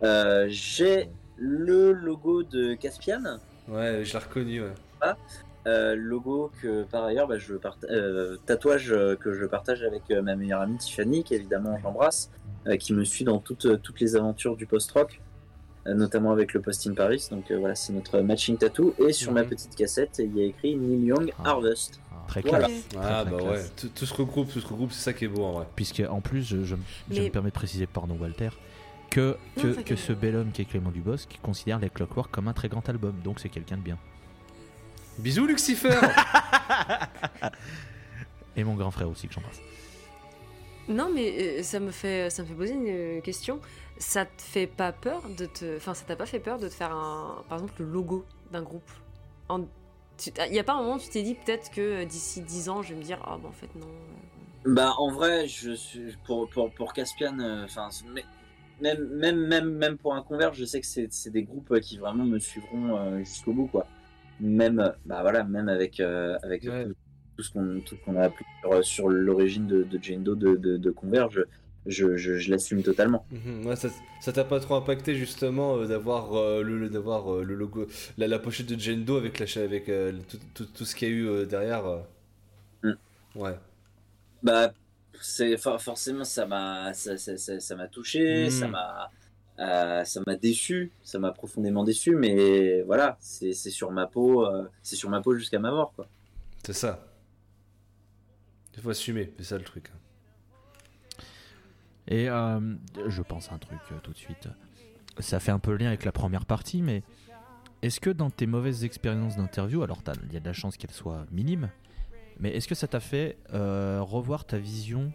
Speaker 4: Euh, J'ai le logo de Caspian.
Speaker 3: Ouais, je l'ai reconnu, ouais.
Speaker 4: Euh, logo que par ailleurs bah, je euh, tatouage euh, que je partage avec ma meilleure amie Tiffany qui évidemment j'embrasse euh, qui me suit dans toutes, toutes les aventures du post-rock notamment avec le Post in Paris donc euh, voilà c'est notre matching tattoo et sur ma
Speaker 3: Mhm.
Speaker 4: petite cassette il y a écrit Neil Young
Speaker 1: Ah.
Speaker 4: Harvest
Speaker 1: Très
Speaker 4: Voilà.
Speaker 1: classe.
Speaker 3: Ah
Speaker 1: très
Speaker 3: bah
Speaker 1: classe.
Speaker 3: ouais, tout, se regroupe, tout se regroupe, c'est ça qui est beau en vrai.
Speaker 1: Puisque en plus, je, je- je
Speaker 2: Mais-
Speaker 1: me permets de préciser, pardon Walter, que, que,
Speaker 2: Non,
Speaker 1: que ce bel homme qui est Clément Dubosc considère les Clockwork comme un très grand album, donc c'est quelqu'un de bien.
Speaker 3: Bisous Lucifer
Speaker 1: Et mon grand frère aussi que j'embrasse.
Speaker 2: Non, mais euh, ça me fait, ça me fait poser une euh, question. Ça te fait pas peur de te, enfin, ça t'a pas fait peur de te faire un, par exemple, le logo d'un groupe? Il y a pas un moment où tu t'es dit peut-être que euh, d'ici 10 ans, je vais me dire, ah bah en fait non.
Speaker 4: Bah en vrai, je suis pour pour pour Caspian, enfin mais- même même même même pour un converge, je sais que c'est c'est des groupes qui vraiment me suivront euh, jusqu'au bout quoi. Même bah voilà, même avec euh, avec
Speaker 3: Ouais.
Speaker 4: tout, tout ce qu'on a appris sur, sur l'origine de de Jane Doe de de, de Converge, je je, je l'assume totalement.
Speaker 3: Mhm, ouais, ça t'a pas trop impacté justement euh, d'avoir euh, le, le- d'avoir euh, le logo, la, la pochette de Doe avec, la, avec tout, tout, tout ce qu'il y a eu derrière.
Speaker 4: Mm.
Speaker 3: Ouais.
Speaker 4: Bah, c'est for- forcément ça m'a ça, ça, ça, ça m'a touché,
Speaker 3: Mm.
Speaker 4: ça m'a euh, ça m'a déçu, ça m'a profondément déçu, mais voilà, c'est sur ma peau, euh, c'est sur ma peau jusqu'à ma mort quoi.
Speaker 3: C'est ça. Il faut assumer, c'est ça le truc. hein.
Speaker 1: Et euh, je pense à un truc tout de suite. Ça fait un peu le lien avec la première partie, mais est-ce que dans tes mauvaises expériences d'interview, alors il y a de la chance qu'elles soient minimes, mais est-ce que ça t'a fait revoir ta vision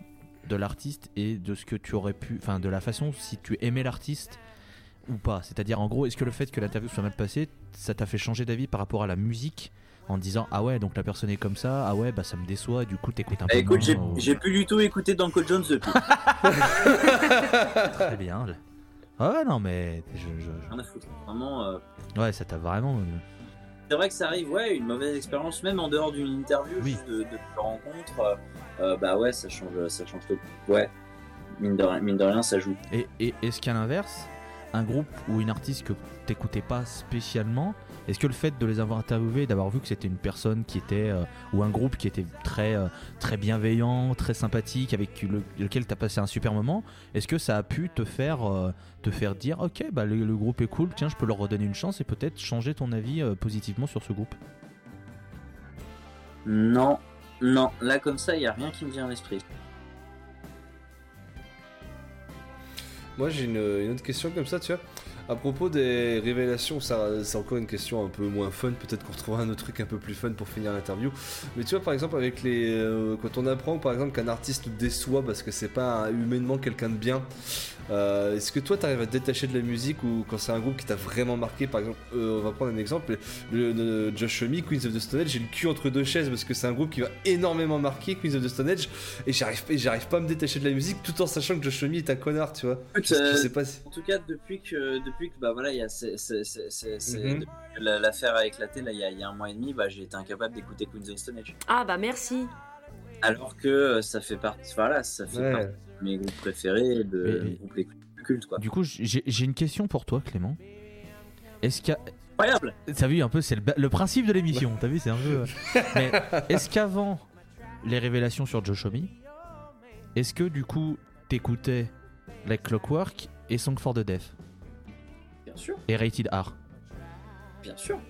Speaker 1: de l'artiste et de ce que tu aurais pu, enfin de la façon si tu aimais l'artiste ou pas C'est-à-dire en gros, est-ce que le fait que l'interview soit mal passée, ça t'a fait changer d'avis par rapport à la musique en te disant ah ouais donc la personne est comme ça, ah ouais bah ça me déçoit, du coup t'écoutes un
Speaker 4: Bah,
Speaker 1: peu
Speaker 4: écoute, j'ai
Speaker 1: ou-
Speaker 4: j'ai plus du tout écouté Danko Jones depuis.
Speaker 1: Très bien. Ah ouais, non, mais je, je- je-.
Speaker 4: Vraiment, euh,
Speaker 1: Ouais, ça t'a vraiment.
Speaker 4: C'est vrai que ça arrive, ouais, une mauvaise expérience, même en dehors d'une interview,
Speaker 1: Oui.
Speaker 4: juste de, de, de rencontre. euh, euh, bah ouais, ça change, ça change tout. Ouais, mine de, rien- mine de rien, ça joue.
Speaker 1: Et, et est-ce qu'à l'inverse, un groupe ou une artiste que t'écoutais pas spécialement, est-ce que le fait de les avoir interviewés et d'avoir vu que c'était une personne qui était. euh, ou un groupe qui était très, euh, très bienveillant, très sympathique, avec le- lequel t'as passé un super moment, est-ce que ça a pu te faire, euh, te faire dire ok, bah le, le groupe est cool, tiens, je peux leur redonner une chance et peut-être changer ton avis euh, positivement sur ce groupe?
Speaker 4: Non, non, là comme ça, il y a rien qui me vient à l'esprit.
Speaker 3: Moi, j'ai une, une autre question comme ça, tu vois. À propos des révélations, c'est encore une question un peu moins fun. Peut-être qu'on retrouvera un autre truc un peu plus fun pour finir l'interview. Mais tu vois, par exemple, avec les, euh, quand on apprend, par exemple, qu'un artiste déçoit parce que c'est pas humainement quelqu'un de bien. Euh, Est-ce que toi, t'arrives à te détacher de la musique ou quand c'est un groupe qui t'a vraiment marqué, par exemple, euh, on va prendre un exemple, le, le Josh Homme, Queens of the Stone Age, j'ai le cul entre deux chaises parce que c'est un groupe qui va énormément marquer Queens of the Stone Age et j'arrive, pas à me détacher de la musique tout en sachant que Josh Homme est un connard, tu vois.
Speaker 4: Écoute, euh,
Speaker 3: sais pas si.
Speaker 4: En tout cas, depuis que, depuis que bah voilà, y a l'affaire a éclaté là, il y a, il y a un mois et demi, bah, j'ai été incapable d'écouter Queens of Stone Age.
Speaker 2: Ah bah merci.
Speaker 4: Alors que ça fait partie, voilà, ça fait
Speaker 3: Ouais.
Speaker 4: partie mes groupes préférés, de mes groupes les plus cultes, quoi.
Speaker 1: Du coup, j'ai une question pour toi, Clément. Est-ce qu'il y a,
Speaker 4: Incroyable.
Speaker 1: T'as vu un peu, c'est le, le principe de l'émission. T'as vu, c'est un peu. euh, Mais est-ce qu'avant les révélations sur Josh Homme, est-ce que du coup t'écoutais Like Clockwork et Song for the Deaf?
Speaker 4: Bien sûr,
Speaker 1: et Rated R?
Speaker 4: Bien sûr.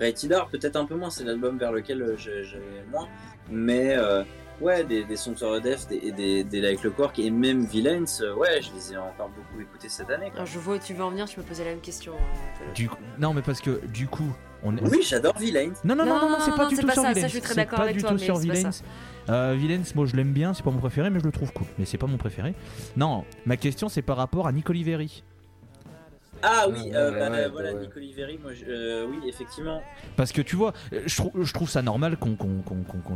Speaker 4: Rated R, peut-être un peu moins, c'est l'album vers lequel euh, j'ai- j'allais moins, mais euh, ouais, des, des the Deaf des, et des, des Like Clockwork et même Villains, euh, ouais, je les ai encore beaucoup écoutés cette année. quoi.
Speaker 2: Alors, je vois où tu veux en venir, tu me posais la même question. euh,
Speaker 1: Du coup, non, mais parce que du coup, on est.
Speaker 4: Oui, j'adore Villains.
Speaker 1: Non, non, non, non,
Speaker 2: Non,
Speaker 1: non, c'est
Speaker 2: non,
Speaker 1: pas
Speaker 2: non,
Speaker 1: du tout
Speaker 2: pas
Speaker 1: sur Villains.
Speaker 2: je suis très
Speaker 1: C'est
Speaker 2: d'accord
Speaker 1: pas
Speaker 2: avec
Speaker 1: du
Speaker 2: toi,
Speaker 1: tout
Speaker 2: mais
Speaker 1: sur Villains. Euh, Villains, moi je l'aime bien, c'est pas mon préféré, mais je le trouve cool. Mais c'est pas mon préféré. Non, ma question c'est par rapport à Nick Oliveri.
Speaker 4: Ah oui,
Speaker 3: Ouais,
Speaker 4: euh,
Speaker 3: ouais,
Speaker 4: bah,
Speaker 3: ouais,
Speaker 4: voilà,
Speaker 3: ouais.
Speaker 4: Oliveri, moi, je- euh, oui, effectivement.
Speaker 1: Parce que tu vois, euh, je, trou- je trouve ça normal qu'on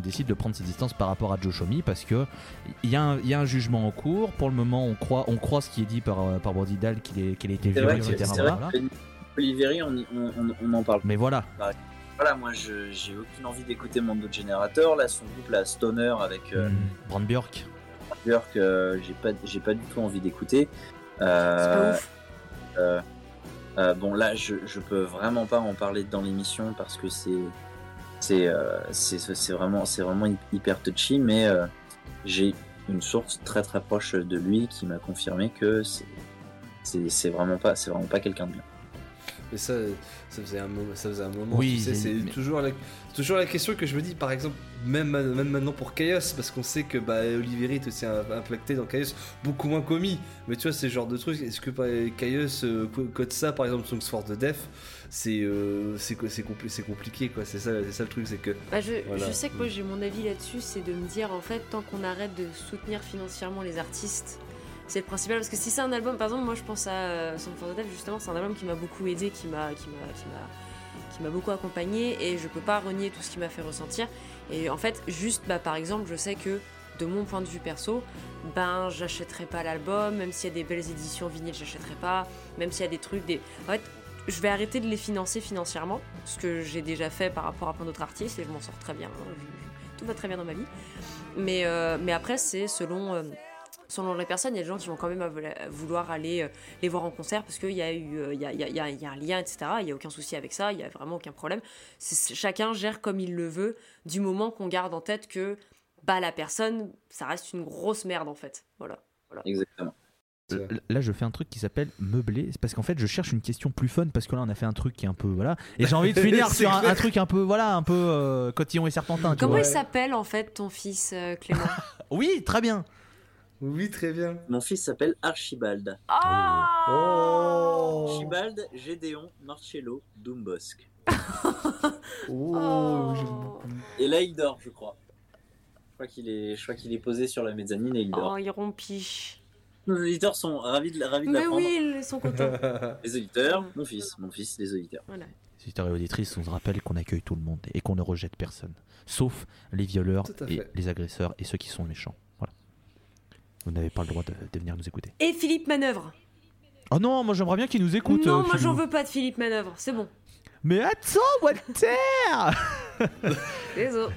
Speaker 1: décide de prendre ses distances par rapport à Joe Shomi parce que il y, a un- il y a un jugement en cours. Pour le moment, on croit, on croit ce qui est dit par, euh, par Brody Dahl qu'il a été violé, etc. Voilà.
Speaker 4: on, on, on, on en parle.
Speaker 1: Mais voilà,
Speaker 4: Voilà, moi, je j'ai aucune envie d'écouter Mondo Generator. Là, son groupe, la Stoner, avec euh,
Speaker 1: hum, Brand Björk.
Speaker 4: Björk, euh, j'ai pas, j'ai pas du tout envie d'écouter.
Speaker 2: C'est pas ouf.
Speaker 4: Euh, bon, là, je, peux vraiment pas en parler dans l'émission parce que c'est, c'est, euh, c'est, vraiment, c'est vraiment hyper touchy, mais euh, j'ai une source très très proche de lui qui m'a confirmé que c'est, c'est vraiment pas, c'est vraiment pas quelqu'un de bien.
Speaker 3: Mais ça, ça faisait un moment. Ça faisait un moment
Speaker 1: Oui,
Speaker 3: tu sais, c'est
Speaker 1: mais-
Speaker 3: toujours, la, toujours la question que je me dis, par exemple, même, même maintenant pour Chaos, parce qu'on sait que bah, Oliveri est aussi impacté dans Chaos, beaucoup moins commis. Mais tu vois, c'est ce genre de truc. Est-ce que par- Chaos, euh, code ça, par exemple, Songs for the Deaf, c'est euh, c'est co- c'est compli- c'est compliqué, quoi. C'est ça, c'est ça le truc, c'est que.
Speaker 2: Bah, je,
Speaker 3: Voilà.
Speaker 2: je sais que moi j'ai mon avis là-dessus, c'est de me dire en fait, tant qu'on arrête de soutenir financièrement les artistes, c'est le principal. Parce que si c'est un album, par exemple, moi je pense à euh, Song for the justement, c'est un album qui m'a beaucoup aidé, qui m'a beaucoup accompagné et je peux pas renier tout ce qui m'a fait ressentir. Et en fait, juste bah, par exemple, je sais que de mon point de vue perso, ben j'achèterai pas l'album, même s'il y a des belles éditions vinyle, j'achèterai pas, même s'il y a des trucs, des. En fait, je vais arrêter de les financer financièrement, ce que j'ai déjà fait par rapport à plein d'autres artistes et je m'en sors très bien. hein. Tout va très bien dans ma vie. Mais, euh, après, c'est selon, euh, selon les personnes. Il y a des gens qui vont quand même vouloir aller euh, les voir en concert parce qu'il y, a eu, euh, il y, a, il y a- il y a- il y a un lien, etc. Il n'y a aucun souci avec ça, il n'y a vraiment aucun problème. C'est- chacun gère comme il le veut du moment qu'on garde en tête que bah, la personne, ça reste une grosse merde en fait. Voilà.
Speaker 4: Exactement.
Speaker 1: L- Là, je fais un truc qui s'appelle meubler. C'est parce qu'en fait, je cherche une question plus fun parce que là, on a fait un truc qui est un peu voilà. Et j'ai envie de finir sur un, truc un peu voilà, un peu euh, cotillon et serpentin. tu
Speaker 2: Comment
Speaker 1: vois.
Speaker 2: il s'appelle en fait ton fils euh, Clément?
Speaker 1: Oui, très bien.
Speaker 3: Oui, très bien.
Speaker 4: Mon fils s'appelle Archibald.
Speaker 2: Ah
Speaker 3: Oh,
Speaker 4: Archibald, Gédéon, Marcello, Doombosk.
Speaker 3: Oh,
Speaker 2: Oh.
Speaker 4: Et là, il dort, je crois. Je crois qu'il est, je crois qu'il est posé sur la mezzanine et il dort.
Speaker 2: Oh, il rompiche.
Speaker 4: Nos auditeurs sont ravis de, ravis de
Speaker 2: Mais oui, ils sont contents.
Speaker 4: Les auditeurs, mon fils, mon fils, les auditeurs.
Speaker 2: Voilà.
Speaker 1: Auditeurs et auditrices, on se rappelle qu'on accueille tout le monde et qu'on ne rejette personne, sauf les violeurs et les agresseurs et ceux qui sont méchants. Vous n'avez pas le droit de, de venir nous écouter.
Speaker 2: Et Philippe Manœuvre.
Speaker 1: Oh non, moi j'aimerais bien qu'ils nous écoutent.
Speaker 2: non,
Speaker 1: euh,
Speaker 2: moi j'en veux pas de Philippe Manœuvre, c'est bon.
Speaker 1: Mais attends, Walter
Speaker 2: Désolé.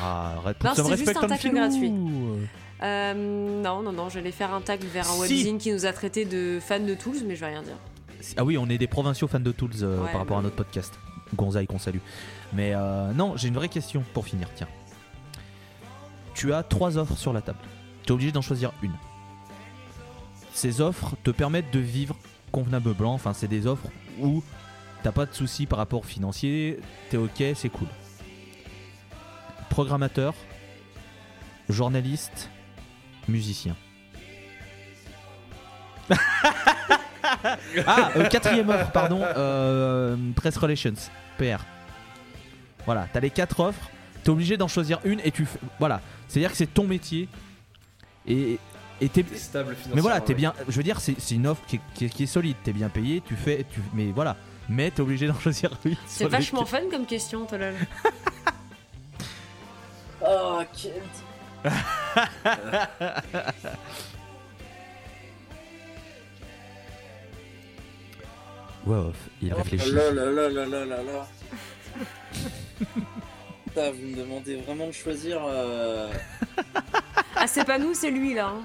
Speaker 1: Ah, arrête,
Speaker 2: Non, c'est juste un tacle gratuit. Euh, non, non, non, j'allais faire un tag vers un
Speaker 1: Si.
Speaker 2: webzine qui nous a traité de fans de Tools, mais je vais rien dire.
Speaker 1: Ah oui, on est des provinciaux fans de Tools euh,
Speaker 2: Ouais,
Speaker 1: par rapport à notre podcast. Gonzaï qu'on salue. Mais euh, non, j'ai une vraie question pour finir, tiens. Tu as trois offres sur la table. Tu es obligé d'en choisir une. Ces offres te permettent de vivre convenablement. Enfin, c'est des offres où t'as pas de soucis par rapport financier, t'es ok, c'est cool. Programmateur, journaliste, musicien. Ah, euh, quatrième offre, pardon, euh, Press Relations, PR. Voilà, t'as les quatre offres, t'es obligé d'en choisir une et tu fais. Voilà, c'est-à-dire que c'est ton métier. Et et t'es.
Speaker 3: T'es stable financièrement.
Speaker 1: Mais voilà, t'es
Speaker 3: ouais.
Speaker 1: bien. Je veux dire, c'est c'est une offre qui est, qui est- qui est solide, t'es bien payé, tu fais. Tu, mais voilà, mais t'es obligé d'en choisir une.
Speaker 2: C'est
Speaker 1: sur les
Speaker 2: vachement fun comme question, Tolol.
Speaker 4: Oh, quel...
Speaker 1: Wow, il réfléchit.
Speaker 4: Oh là là là vous me demandez vraiment de choisir. euh,
Speaker 2: Ah, c'est pas nous, c'est lui là. hein.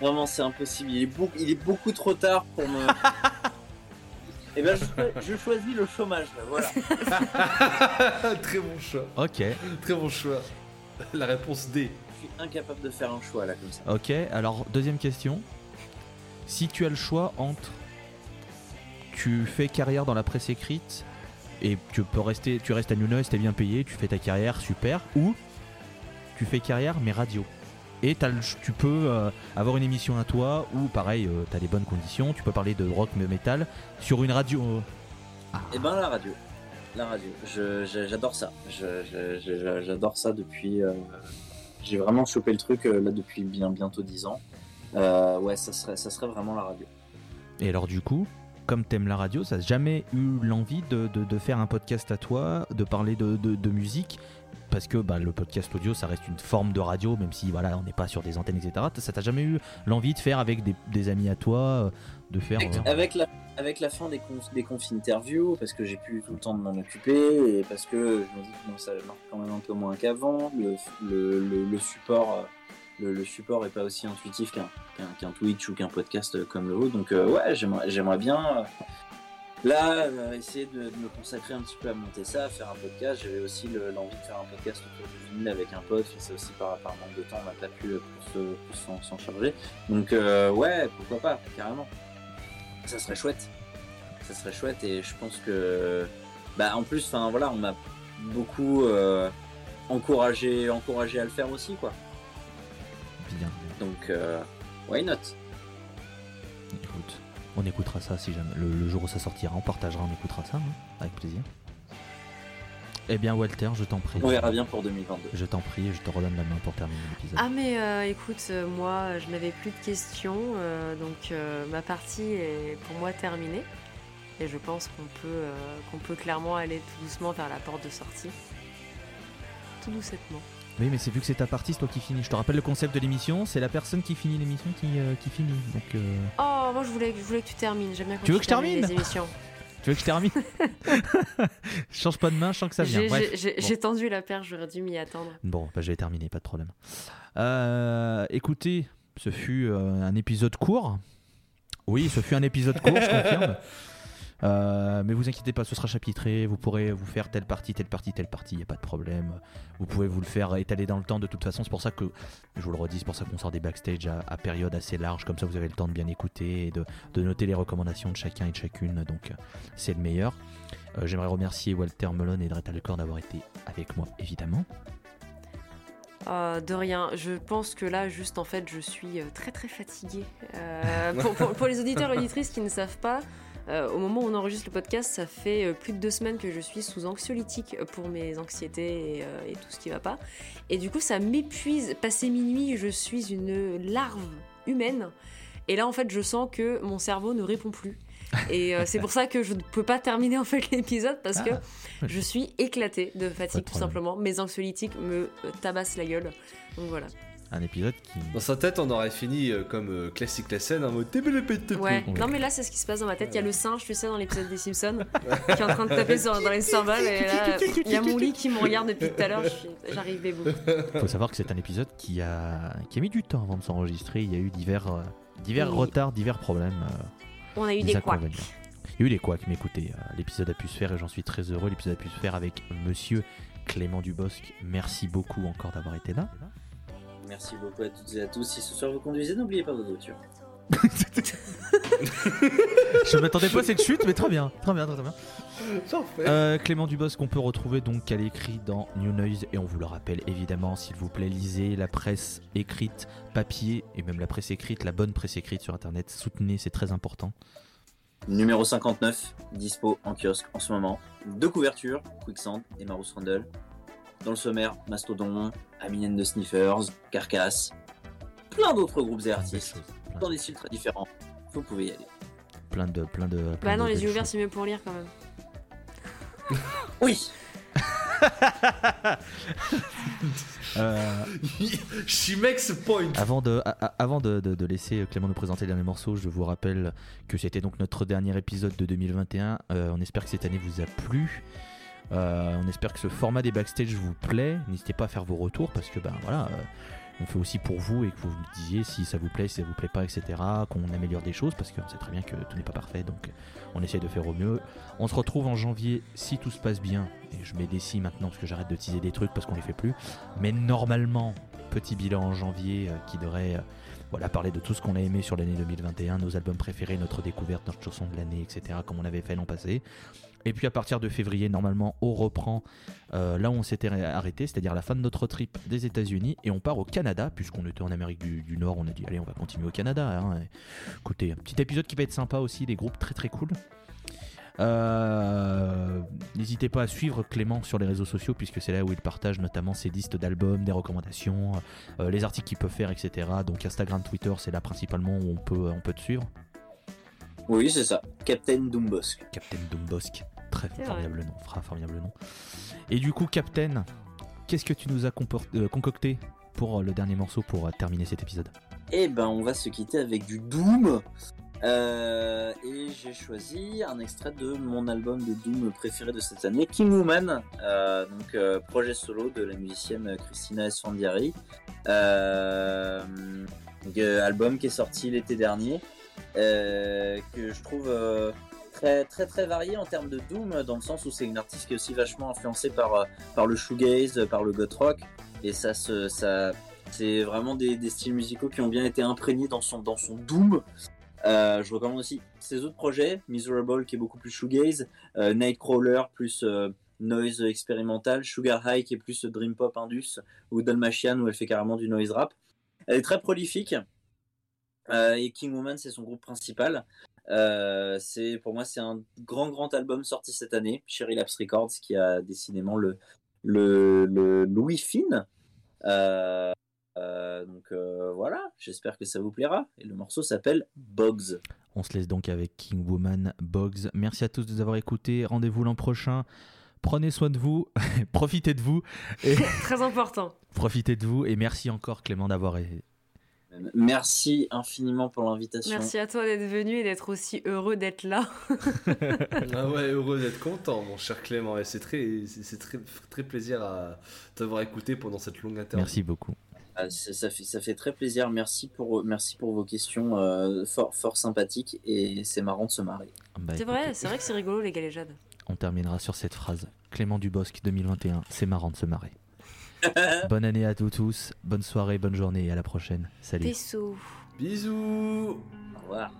Speaker 4: Vraiment, c'est impossible. Il est, beaucoup, il est beaucoup trop tard pour me. Eh ben, je, je choisis le chômage. là, Voilà.
Speaker 3: Très bon choix.
Speaker 1: Ok,
Speaker 3: Très bon choix. La réponse D.
Speaker 4: Je suis incapable de faire un choix là comme ça.
Speaker 1: ok. Alors, deuxième question. Si tu as le choix entre. Tu fais carrière dans la presse écrite et tu peux rester. Tu restes à New Noise, t'es bien payé, tu fais ta carrière, super. Ou tu fais carrière mais radio. Et le- tu peux euh, avoir une émission à toi ou pareil, euh, t'as des bonnes conditions, tu peux parler de rock mais métal sur une radio. euh,
Speaker 4: Eh ben, la radio. La radio. J'adore ça. J'adore ça depuis. euh, J'ai vraiment chopé le truc là depuis bien bientôt 10 ans. Ouais, ça serait, ça serait vraiment la radio.
Speaker 1: Et alors du coup, comme t'aimes la radio, ça n'a jamais eu l'envie de, faire un podcast à toi, de parler de, de- musique parce que bah, le podcast audio, ça reste une forme de radio, même si voilà, on n'est pas sur des antennes, etc. Ça t'a jamais eu l'envie de faire avec des, amis à toi, euh, de faire.
Speaker 4: Avec,
Speaker 1: euh,
Speaker 4: avec la, fin des confs interviews, parce que j'ai plus tout le temps de m'en occuper, parce que je me dis que ça marche quand même un peu moins qu'avant, le support euh, le, support est pas aussi intuitif qu'un Twitch ou qu'un podcast comme le vôtre, donc euh, ouais, j'aimerais bien euh, là euh, essayer de, me consacrer un petit peu à monter ça, à faire un podcast. J'avais aussi le- l'envie de faire un podcast autour du vinyle avec un pote, mais c'est aussi par, manque de temps, on n'a pas pu s'en- charger. Donc ouais, pourquoi pas, carrément. Ça serait chouette. Ça serait chouette et je pense que bah en plus enfin voilà, on m'a beaucoup encouragé encouragé à le faire aussi quoi.
Speaker 1: Bien.
Speaker 4: Donc euh, why not?
Speaker 1: Écoute, on écoutera ça si jamais le, le jour où ça sortira, on partagera, on écoutera ça, hein, avec plaisir. Eh bien, Walter, je t'en prie.
Speaker 4: On verra bien pour 2022.
Speaker 1: Je t'en prie, je te redonne la main pour terminer l'épisode.
Speaker 2: Ah mais euh, écoute, euh, moi je n'avais plus de questions, euh, donc euh, ma partie est pour moi terminée. Et je pense qu'on peut, euh, qu'on peut clairement aller tout doucement vers la porte de sortie. Tout doucettement.
Speaker 1: Oui, mais c'est vu que c'est ta partie, c'est toi qui finis. Je te rappelle le concept de l'émission, c'est la personne qui finit l'émission qui, euh, qui finit. Donc, euh,
Speaker 2: Oh, moi je voulais, je voulais que tu termines. J'aime bien quand
Speaker 1: Tu veux que je termine
Speaker 2: les émissions.
Speaker 1: tu veux que je termine Change pas de main, je sens que ça vient.
Speaker 2: J'ai- j'ai j'ai-
Speaker 1: bon.
Speaker 2: j'ai tendu la perche, j'aurais dû m'y attendre.
Speaker 1: Bon, bah, je vais terminer, pas de problème. Euh, écoutez, ce fut un épisode court. Oui, ce fut un épisode court, je confirme. Euh, mais vous inquiétez pas, ce sera chapitré. Vous pourrez vous faire telle partie, telle partie, telle partie. Il n'y a pas de problème. Vous pouvez vous le faire étaler dans le temps de toute façon. C'est pour ça que, je vous le redis, c'est pour ça qu'on sort des backstage à, période assez large. Comme ça, vous avez le temps de bien écouter et de, noter les recommandations de chacun et de chacune. Donc, c'est le meilleur. Euh, J'aimerais remercier Walter Melon et Dreta Lecor d'avoir été avec moi, évidemment.
Speaker 2: Euh, de rien. Je pense que là, juste en fait, je suis euh, très très fatiguée. Pour, pour- pour les auditeurs et auditrices qui ne savent pas, euh, au moment où on enregistre le podcast, ça fait euh, plus de deux semaines que je suis sous anxiolytique pour mes anxiétés et, euh, et tout ce qui va pas. Et du coup, ça m'épuise. Passé minuit, je suis une larve humaine. Et là, en fait, je sens que mon cerveau ne répond plus. Et euh, c'est pour ça que je ne peux pas terminer en fait l'épisode parce que je suis éclatée de fatigue
Speaker 1: de
Speaker 2: tout simplement. Mes anxiolytiques me euh, tabassent la gueule. Donc voilà.
Speaker 1: Un épisode qui.
Speaker 3: Dans sa tête, on aurait fini euh, comme euh, classique la scène en mode tébélépétépé.
Speaker 2: Ouais. Non mais là c'est ce qui se passe dans ma tête. Il y a le singe, tu sais, dans l'épisode des Simpsons, qui est en train de taper sur, dans les cymbales. Et là, il y a mon lit qui me regarde depuis tout à l'heure. J'arrive des bouts.
Speaker 1: faut savoir que c'est un épisode qui a, qui a mis du temps avant de s'enregistrer. Il y a eu divers, euh, divers
Speaker 2: Oui.
Speaker 1: retards, divers problèmes.
Speaker 2: On a eu
Speaker 1: des
Speaker 2: des couacs.
Speaker 1: Il y a eu des couacs, mais écoutez, l'épisode a pu se faire et j'en suis très heureux. L'épisode a pu se faire avec monsieur Clément Dubosc. Merci beaucoup encore d'avoir été là.
Speaker 4: Merci beaucoup à toutes et à tous. Si ce soir vous conduisez, n'oubliez pas vos voitures.
Speaker 1: Je m'attendais pas à cette chute, mais très bien. Très bien, très, très bien. Euh, Clément Dubosc qu'on peut retrouver donc à l'écrit dans New Noise et on vous le rappelle évidemment s'il vous plaît lisez la presse écrite papier et même la presse écrite la bonne presse écrite sur internet soutenez c'est très important
Speaker 4: Numéro 59, dispo en kiosque en ce moment. Deux couvertures, Quicksand et Marus Rundle. Dans le sommaire, Mastodon, Aminen de Sniffers, Carcass, plein d'autres groupes et artistes,
Speaker 1: choses,
Speaker 4: dans des styles très différents. Vous pouvez y aller.
Speaker 1: plein de plein de plein
Speaker 2: Bah
Speaker 1: de
Speaker 2: non, les yeux ouverts c'est mieux pour lire quand même.
Speaker 4: Oui
Speaker 1: Euh,
Speaker 3: Point.
Speaker 1: Avant de, a- a- avant de, de- de laisser Clément nous présenter le dernier morceau, je vous rappelle que c'était donc notre dernier épisode de 2021. Euh, on espère que cette année vous a plu. Euh, on espère que ce format des backstage vous plaît. N'hésitez pas à faire vos retours parce que ben voilà, euh, on fait aussi pour vous et que vous nous disiez si ça vous plaît, si ça vous plaît pas, etc. Qu'on améliore des choses parce qu'on sait très bien que tout n'est pas parfait. Donc on essaie de faire au mieux. On se retrouve en janvier si tout se passe bien. Et je mets des maintenant parce que j'arrête de teaser des trucs parce qu'on les fait plus. Mais normalement, petit bilan en janvier euh, qui devrait voilà, parler de tout ce qu'on a aimé sur l'année 2021, nos albums préférés, notre découverte, notre chanson de l'année, etc., comme on avait fait l'an passé. Et puis à partir de février, normalement, on reprend euh, là où on s'était arrêté, c'est-à-dire la fin de notre trip des États-Unis, et on part au Canada, puisqu'on était en Amérique du, du Nord, on a dit allez, on va continuer au Canada. hein. Écoutez, un petit épisode qui va être sympa aussi, des groupes très très cool. Euh, N'hésitez pas à suivre Clément sur les réseaux sociaux puisque c'est là où il partage notamment ses listes d'albums, des recommandations, euh, les articles qu'il peut faire, etc. Donc Instagram, Twitter, c'est là principalement où on peut, on peut te suivre.
Speaker 4: Oui, c'est ça. Captain Doombosk.
Speaker 1: Captain Doombosk, très formidable nom, fra- formidable nom. Et du coup, Captain, qu'est-ce que tu nous as euh, concocté pour euh, le dernier morceau pour euh, terminer cet épisode?
Speaker 4: Eh ben, on va se quitter avec du Doom. Euh, et j'ai choisi un extrait de mon album de Doom préféré de cette année, King Woman, euh, donc euh, projet solo de la musicienne Christina Esfandiari. Donc, album qui est sorti l'été dernier, euh, que je trouve euh, très très très varié en termes de Doom, dans le sens où c'est une artiste qui est aussi vachement influencée par, euh, par le shoegaze, par le goth rock, et ça c'est vraiment des, styles musicaux qui ont bien été imprégnés dans son, dans son Doom. Euh, je recommande aussi ses autres projets, Miserable qui est beaucoup plus shoegaze, euh, Nightcrawler plus euh, noise expérimental, Sugar High qui est plus dream pop indus, ou Dalmatian où elle fait carrément du noise rap. Elle est très prolifique et King Woman c'est son groupe principal. Euh, c'est pour moi c'est un grand grand album sorti cette année, Cherry Labs Records qui a décidément le le, le Louis Finn. Euh, euh, donc euh, voilà, j'espère que ça vous plaira. Et le morceau s'appelle Bogs.
Speaker 1: On se laisse donc avec King Woman Boggs. Merci à tous de nous avoir écoutés. Rendez-vous l'an prochain. Prenez soin de vous, profitez de vous, et
Speaker 2: Très important.
Speaker 1: profitez de vous. Et merci encore Clément d'avoir
Speaker 4: Merci infiniment pour l'invitation.
Speaker 2: Merci à toi d'être venu et d'être aussi heureux d'être là.
Speaker 3: ah ouais, heureux d'être content, mon cher Clément. C'est très, c'est très, très plaisir à t'avoir écouté pendant cette longue interview.
Speaker 1: Merci beaucoup.
Speaker 2: Ah, ça, fait, ça fait très plaisir. Merci pour, merci pour vos questions euh, fort, sympathiques et c'est marrant de se marrer.
Speaker 1: Ah bah,
Speaker 7: c'est vrai, c'est vrai que c'est rigolo les galéjades.
Speaker 1: On terminera sur cette phrase. Clément Dubosc 2021, c'est marrant de se marrer. bonne année à tous, bonne soirée, bonne journée à la prochaine. Salut.
Speaker 7: Bisous.
Speaker 3: Bisous.
Speaker 2: Au revoir.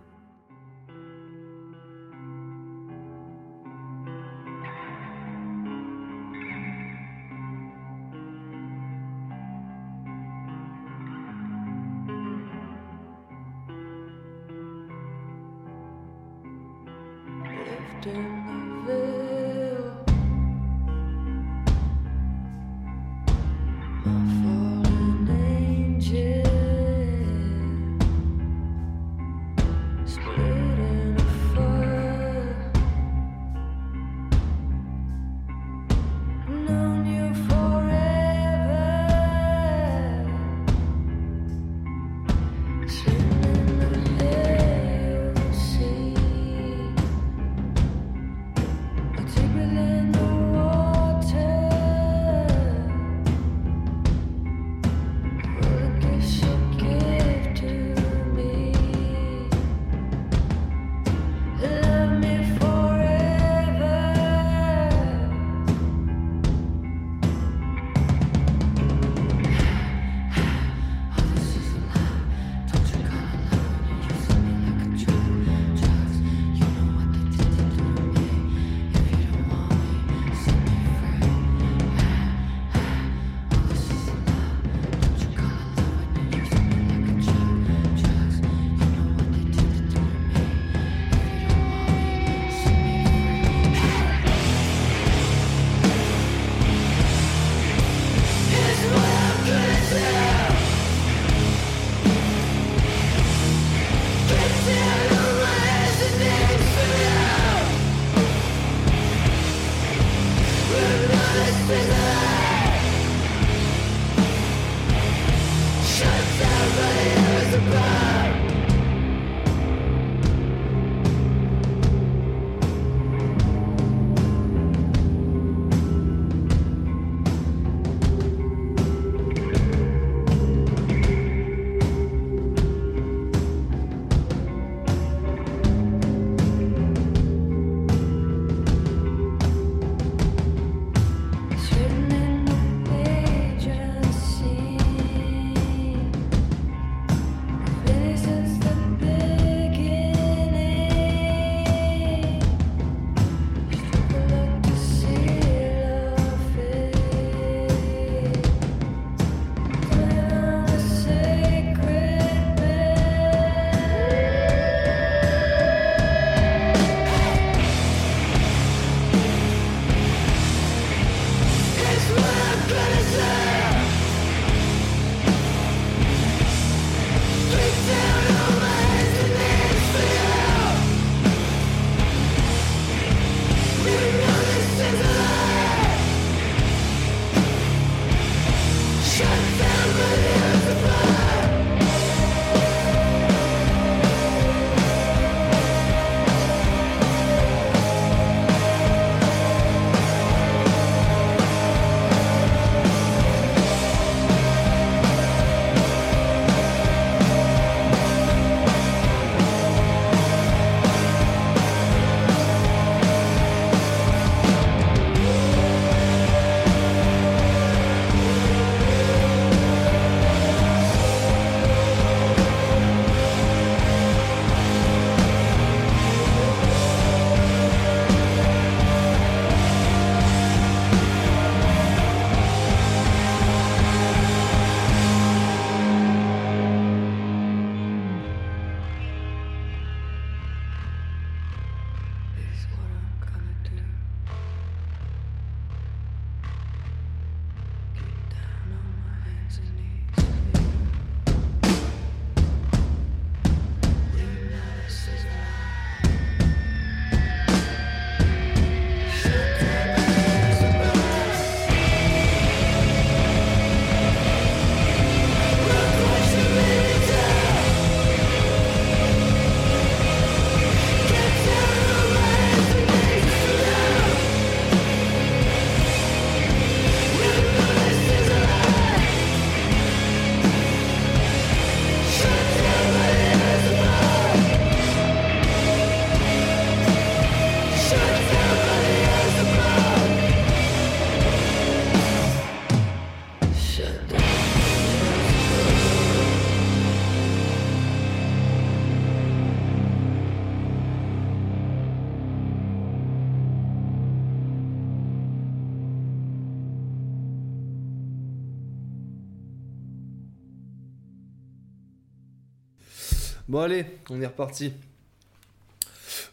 Speaker 3: On est reparti.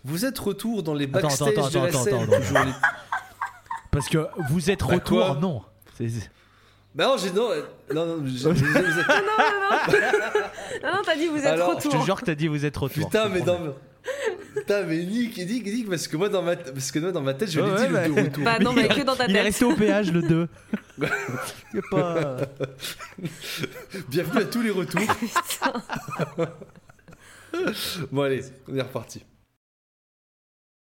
Speaker 3: Vous êtes retour dans les
Speaker 1: Attends,
Speaker 3: backstage
Speaker 1: attends,
Speaker 3: de la
Speaker 1: attends,
Speaker 3: scène.
Speaker 1: attends, attends.
Speaker 3: toujours les-
Speaker 1: Parce que vous êtes
Speaker 3: Bah,
Speaker 1: retour, non.
Speaker 3: Bah non, j'ai non, euh, non, non, j'ai-
Speaker 2: Non, non, t'as dit vous êtes
Speaker 3: Alors,
Speaker 1: Je
Speaker 2: retour.
Speaker 1: te jure que t'as dit vous êtes retour.
Speaker 3: Putain, mais dans Putain, mais Nick, Nick, Nick, parce que moi dans ma, parce que moi dans ma tête, je
Speaker 1: Ouais,
Speaker 3: l'ai
Speaker 1: ouais,
Speaker 3: dit
Speaker 1: bah-
Speaker 3: le de retour.
Speaker 2: Bah non, mais que dans ta
Speaker 1: Il est
Speaker 2: tête.
Speaker 1: resté au péage le 2. C'est pas.
Speaker 3: Bienvenue à tous les retours. Bon allez, on est reparti.